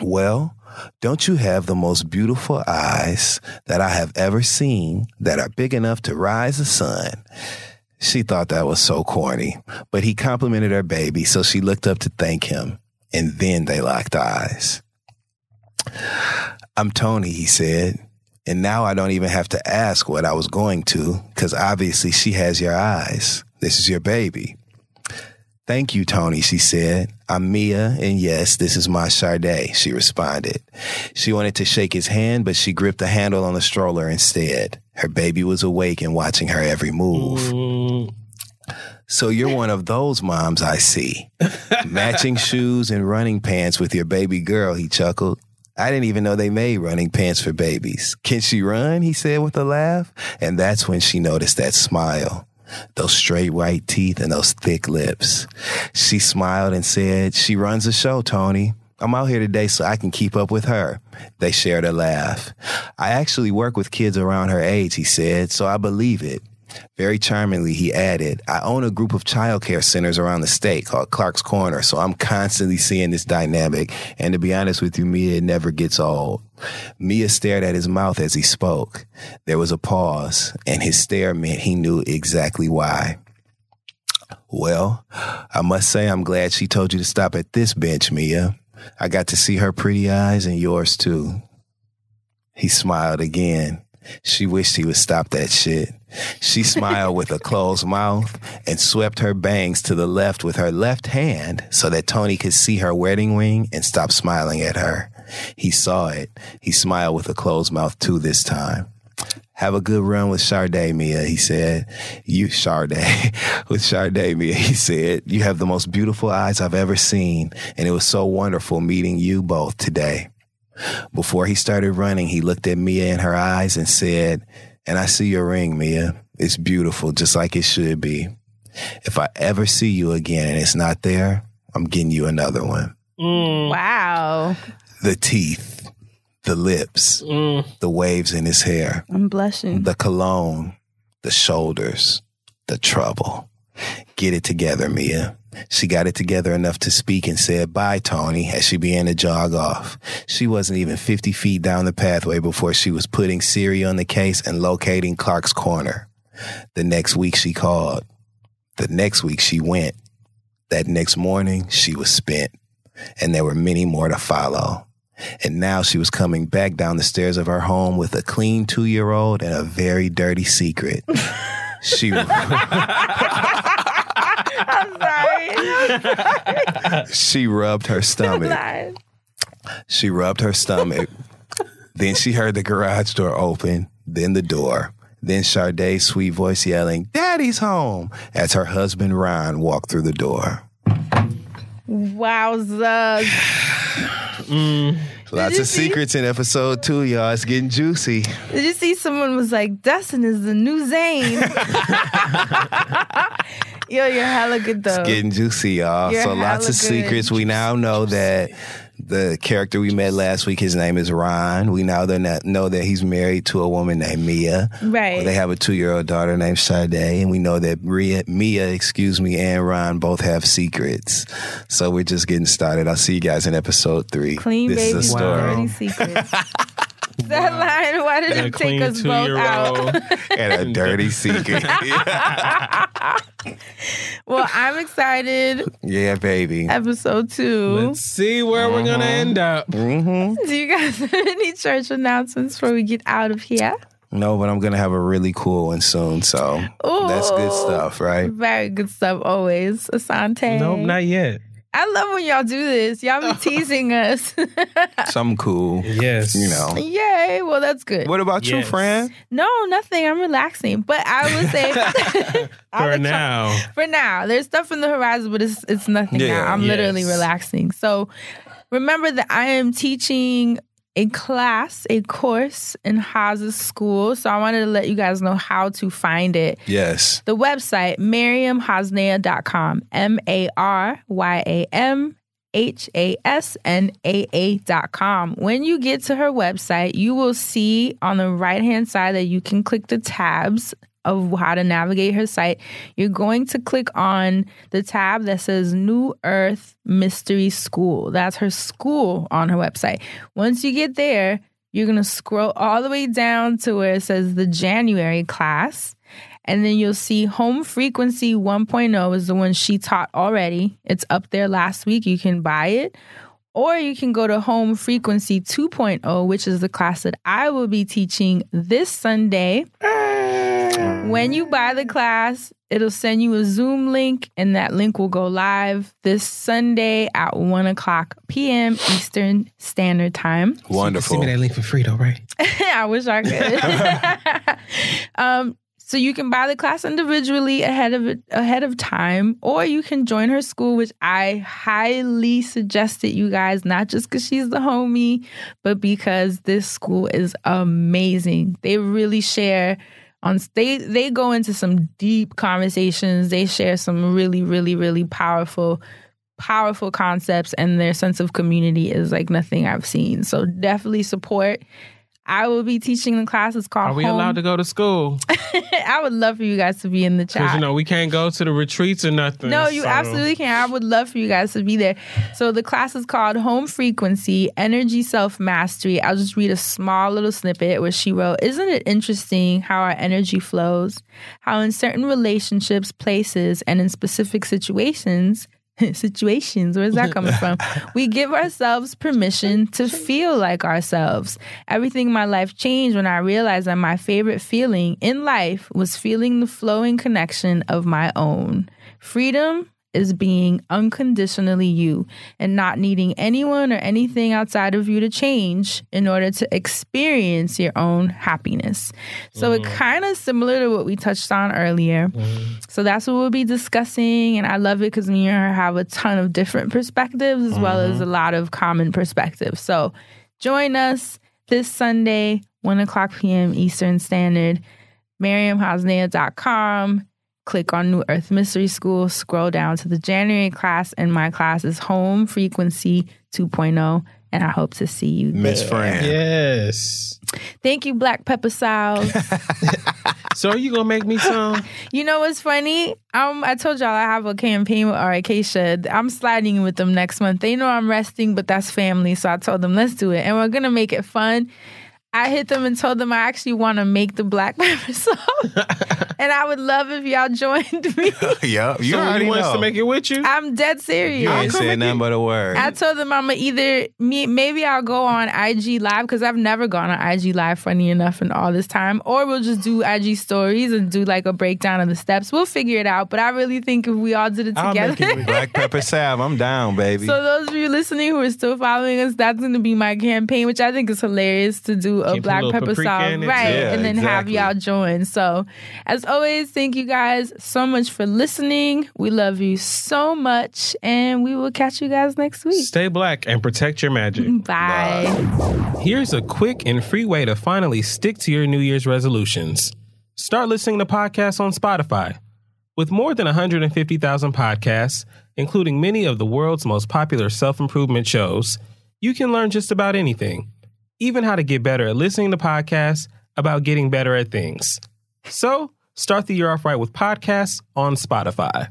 Well, don't you have the most beautiful eyes that I have ever seen that are big enough to rise the sun? She thought that was so corny, but he complimented her baby, so she looked up to thank him, and then they locked eyes. I'm Tony, he said. And now I don't even have to ask what I was going to, because obviously she has your eyes. This is your baby. Thank you, Tony, she said. I'm Mia, and yes, this is my Sade, she responded. She wanted to shake his hand, but she gripped the handle on the stroller instead. Her baby was awake and watching her every move. So you're one of those moms I see. Matching shoes and running pants with your baby girl, he chuckled. I didn't even know they made running pants for babies. Can she run? He said with a laugh. And that's when she noticed that smile. Those straight white teeth and those thick lips. She smiled and said, She runs the show, Tony. I'm out here today so I can keep up with her. They shared a laugh. I actually work with kids around her age, he said, so I believe it. Very charmingly, he added, I own a group of childcare centers around the state called Clark's Corner, so I'm constantly seeing this dynamic. And to be honest with you, Mia, it never gets old. Mia stared at his mouth as he spoke. There was a pause, and his stare meant he knew exactly why. Well, I must say I'm glad she told you to stop at this bench, Mia. I got to see her pretty eyes and yours too. He smiled again. She wished he would stop that shit. She smiled with a closed mouth and swept her bangs to the left with her left hand so that Tony could see her wedding ring and stop smiling at her. He saw it. He smiled with a closed mouth too this time. Have a good run with Sade, Mia, he said. You, Sade, with Sade, Mia, he said. You have the most beautiful eyes I've ever seen, and it was so wonderful meeting you both today. Before he started running, he looked at Mia in her eyes and said, And I see your ring, Mia. It's beautiful, just like it should be. If I ever see you again and it's not there, I'm getting you another one. Mm. Wow. The teeth, the lips, mm. the waves in his hair, I'm blushing. the cologne, the shoulders, the trouble. Get it together, Mia. She got it together enough to speak and said bye, Tony, as she began to jog off. She wasn't even 50 feet down the pathway before she was putting Siri on the case and locating Clark's corner. The next week she called. The next week she went. That next morning she was spent. And there were many more to follow. And now she was coming back down the stairs of her home with a clean two year old and a very dirty secret. She I'm sorry. she rubbed her stomach. She rubbed her stomach. then she heard the garage door open, then the door. Then Sade's sweet voice yelling, Daddy's home, as her husband Ron walked through the door. Wowza. Mm. Lots of see? secrets in episode two, y'all. It's getting juicy. Did you see someone was like, Dustin is the new Zane? Yo, you're hella good though. It's getting juicy, y'all. You're so lots of good. secrets. We now know that the character we met last week, his name is Ron. We now know that he's married to a woman named Mia. Right. They have a two-year-old daughter named Sade, and we know that Mia, Mia, excuse me, and Ron both have secrets. So we're just getting started. I'll see you guys in episode three. Clean this baby is a story. dirty secrets. that line, why did And a it take us both out? two-year-old. and a dirty secret. well, I'm excited. yeah, baby. Episode two. Let's see where we're gonna end up. Mm-hmm. Do you guys have any church announcements before we get out of here? No, but I'm gonna have a really cool one soon. So that's good stuff, right? Very good stuff always. Asante. Nope, not yet. I love when y'all do this. Y'all be teasing us. Something cool. Yes. You know. Yay. Well, that's good. What about you, Yes. Fran? No, nothing. I'm relaxing. But I would say I'll For let y'all- now. for now. There's stuff in the horizon, but it's it's nothing Yeah. now. I'm literally Yes. relaxing. So remember that I am teaching a class, a course in Hasnaa's school. So I wanted to let you guys know how to find it. Yes. The website, maryamhasnaa.com. M A R Y A M H A S N A A dot com. When you get to her website, you will see on the right hand side that you can click the tabs of how to navigate her site. You're going to click on the tab that says New Earth Mystery School. That's her school on her website. Once you get there, you're going to scroll all the way down to where it says the January class. And then you'll see Home Frequency 1.0 is the one she taught already. It's up there last week. You can buy it. Or you can go to Home Frequency 2.0, which is the class that I will be teaching this Sunday. When you buy the class, it'll send you a Zoom link, and that link will go live this Sunday at 1 o'clock p.m. Eastern Standard Time. Wonderful. Send me that link for free though, right? I wish I could. um, so you can buy the class individually ahead of ahead of time, or you can join her school, which I highly suggest it, you guys, not just because she's the homie, but because this school is amazing. They really share on they they go into some deep conversations. They share some really, really, really powerful powerful concepts and their sense of community is like nothing I've seen. So definitely support. I will be teaching the classes called Are we Home- allowed to go to school? I would love for you guys to be in the Because chat. you know we can't go to the retreats or nothing. No, you so- absolutely can. I would love for you guys to be there. So the class is called Home Frequency Energy Self Mastery. I'll just read a small little snippet where she wrote, Isn't it interesting how our energy flows? How in certain relationships, places, and in specific situations, situations, where's that coming from? We give ourselves permission to feel like ourselves. Everything in my life changed when I realized that my favorite feeling in life was feeling the flowing connection of my own. Freedom is being unconditionally you and not needing anyone or anything outside of you to change in order to experience your own happiness. So it mm-hmm. kind of similar to what we touched on earlier. Mm-hmm. So that's what we'll be discussing. And I love it because me and her have a ton of different perspectives as well as mm-hmm. a lot of common perspectives. So join us this Sunday, 1 o'clock p.m. Eastern Standard, maryamhasnaa.com. Click on New Earth Mystery School, scroll down to the January class, and my class is Home Frequency 2.0. And I hope to see you Miss there. Fran. Yes. Thank you, Black Pepper Sauce. So are you gonna make me some? You know what's funny? Um, I told y'all I have a campaign with Acacia. I'm sliding with them next month. They know I'm resting, but that's family, so I told them let's do it, and we're gonna make it fun. I hit them and told them I actually want to make the black pepper sauce, and I would love if y'all joined me. yep. You so already wants know. to make it with you. I'm dead serious. you ain't saying nothing but a word. I told them I'm gonna either me maybe I'll go on IG live because I've never gone on IG live funny enough in all this time, or we'll just do IG stories and do like a breakdown of the steps. We'll figure it out. But I really think if we all did it I'll together. make it Black pepper salve. I'm down, baby. So those of you listening who are still following us, that's going to be my campaign, which I think is hilarious to do a Can a black pepper sauce, right? Yeah, and then have y'all join. So, as always, thank you guys so much for listening. We love you so much, and we will catch you guys next week. Stay black and protect your magic. Bye. Here's a quick and free way to finally stick to your New Year's resolutions. Start listening to podcasts on Spotify. With more than 150,000 podcasts, including many of the world's most popular self improvement shows, you can learn just about anything, even how to get better at listening to podcasts about getting better at things. So, start the year off right with podcasts on Spotify.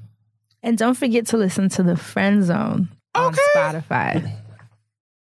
And don't forget to listen to the Friend Zone on Spotify.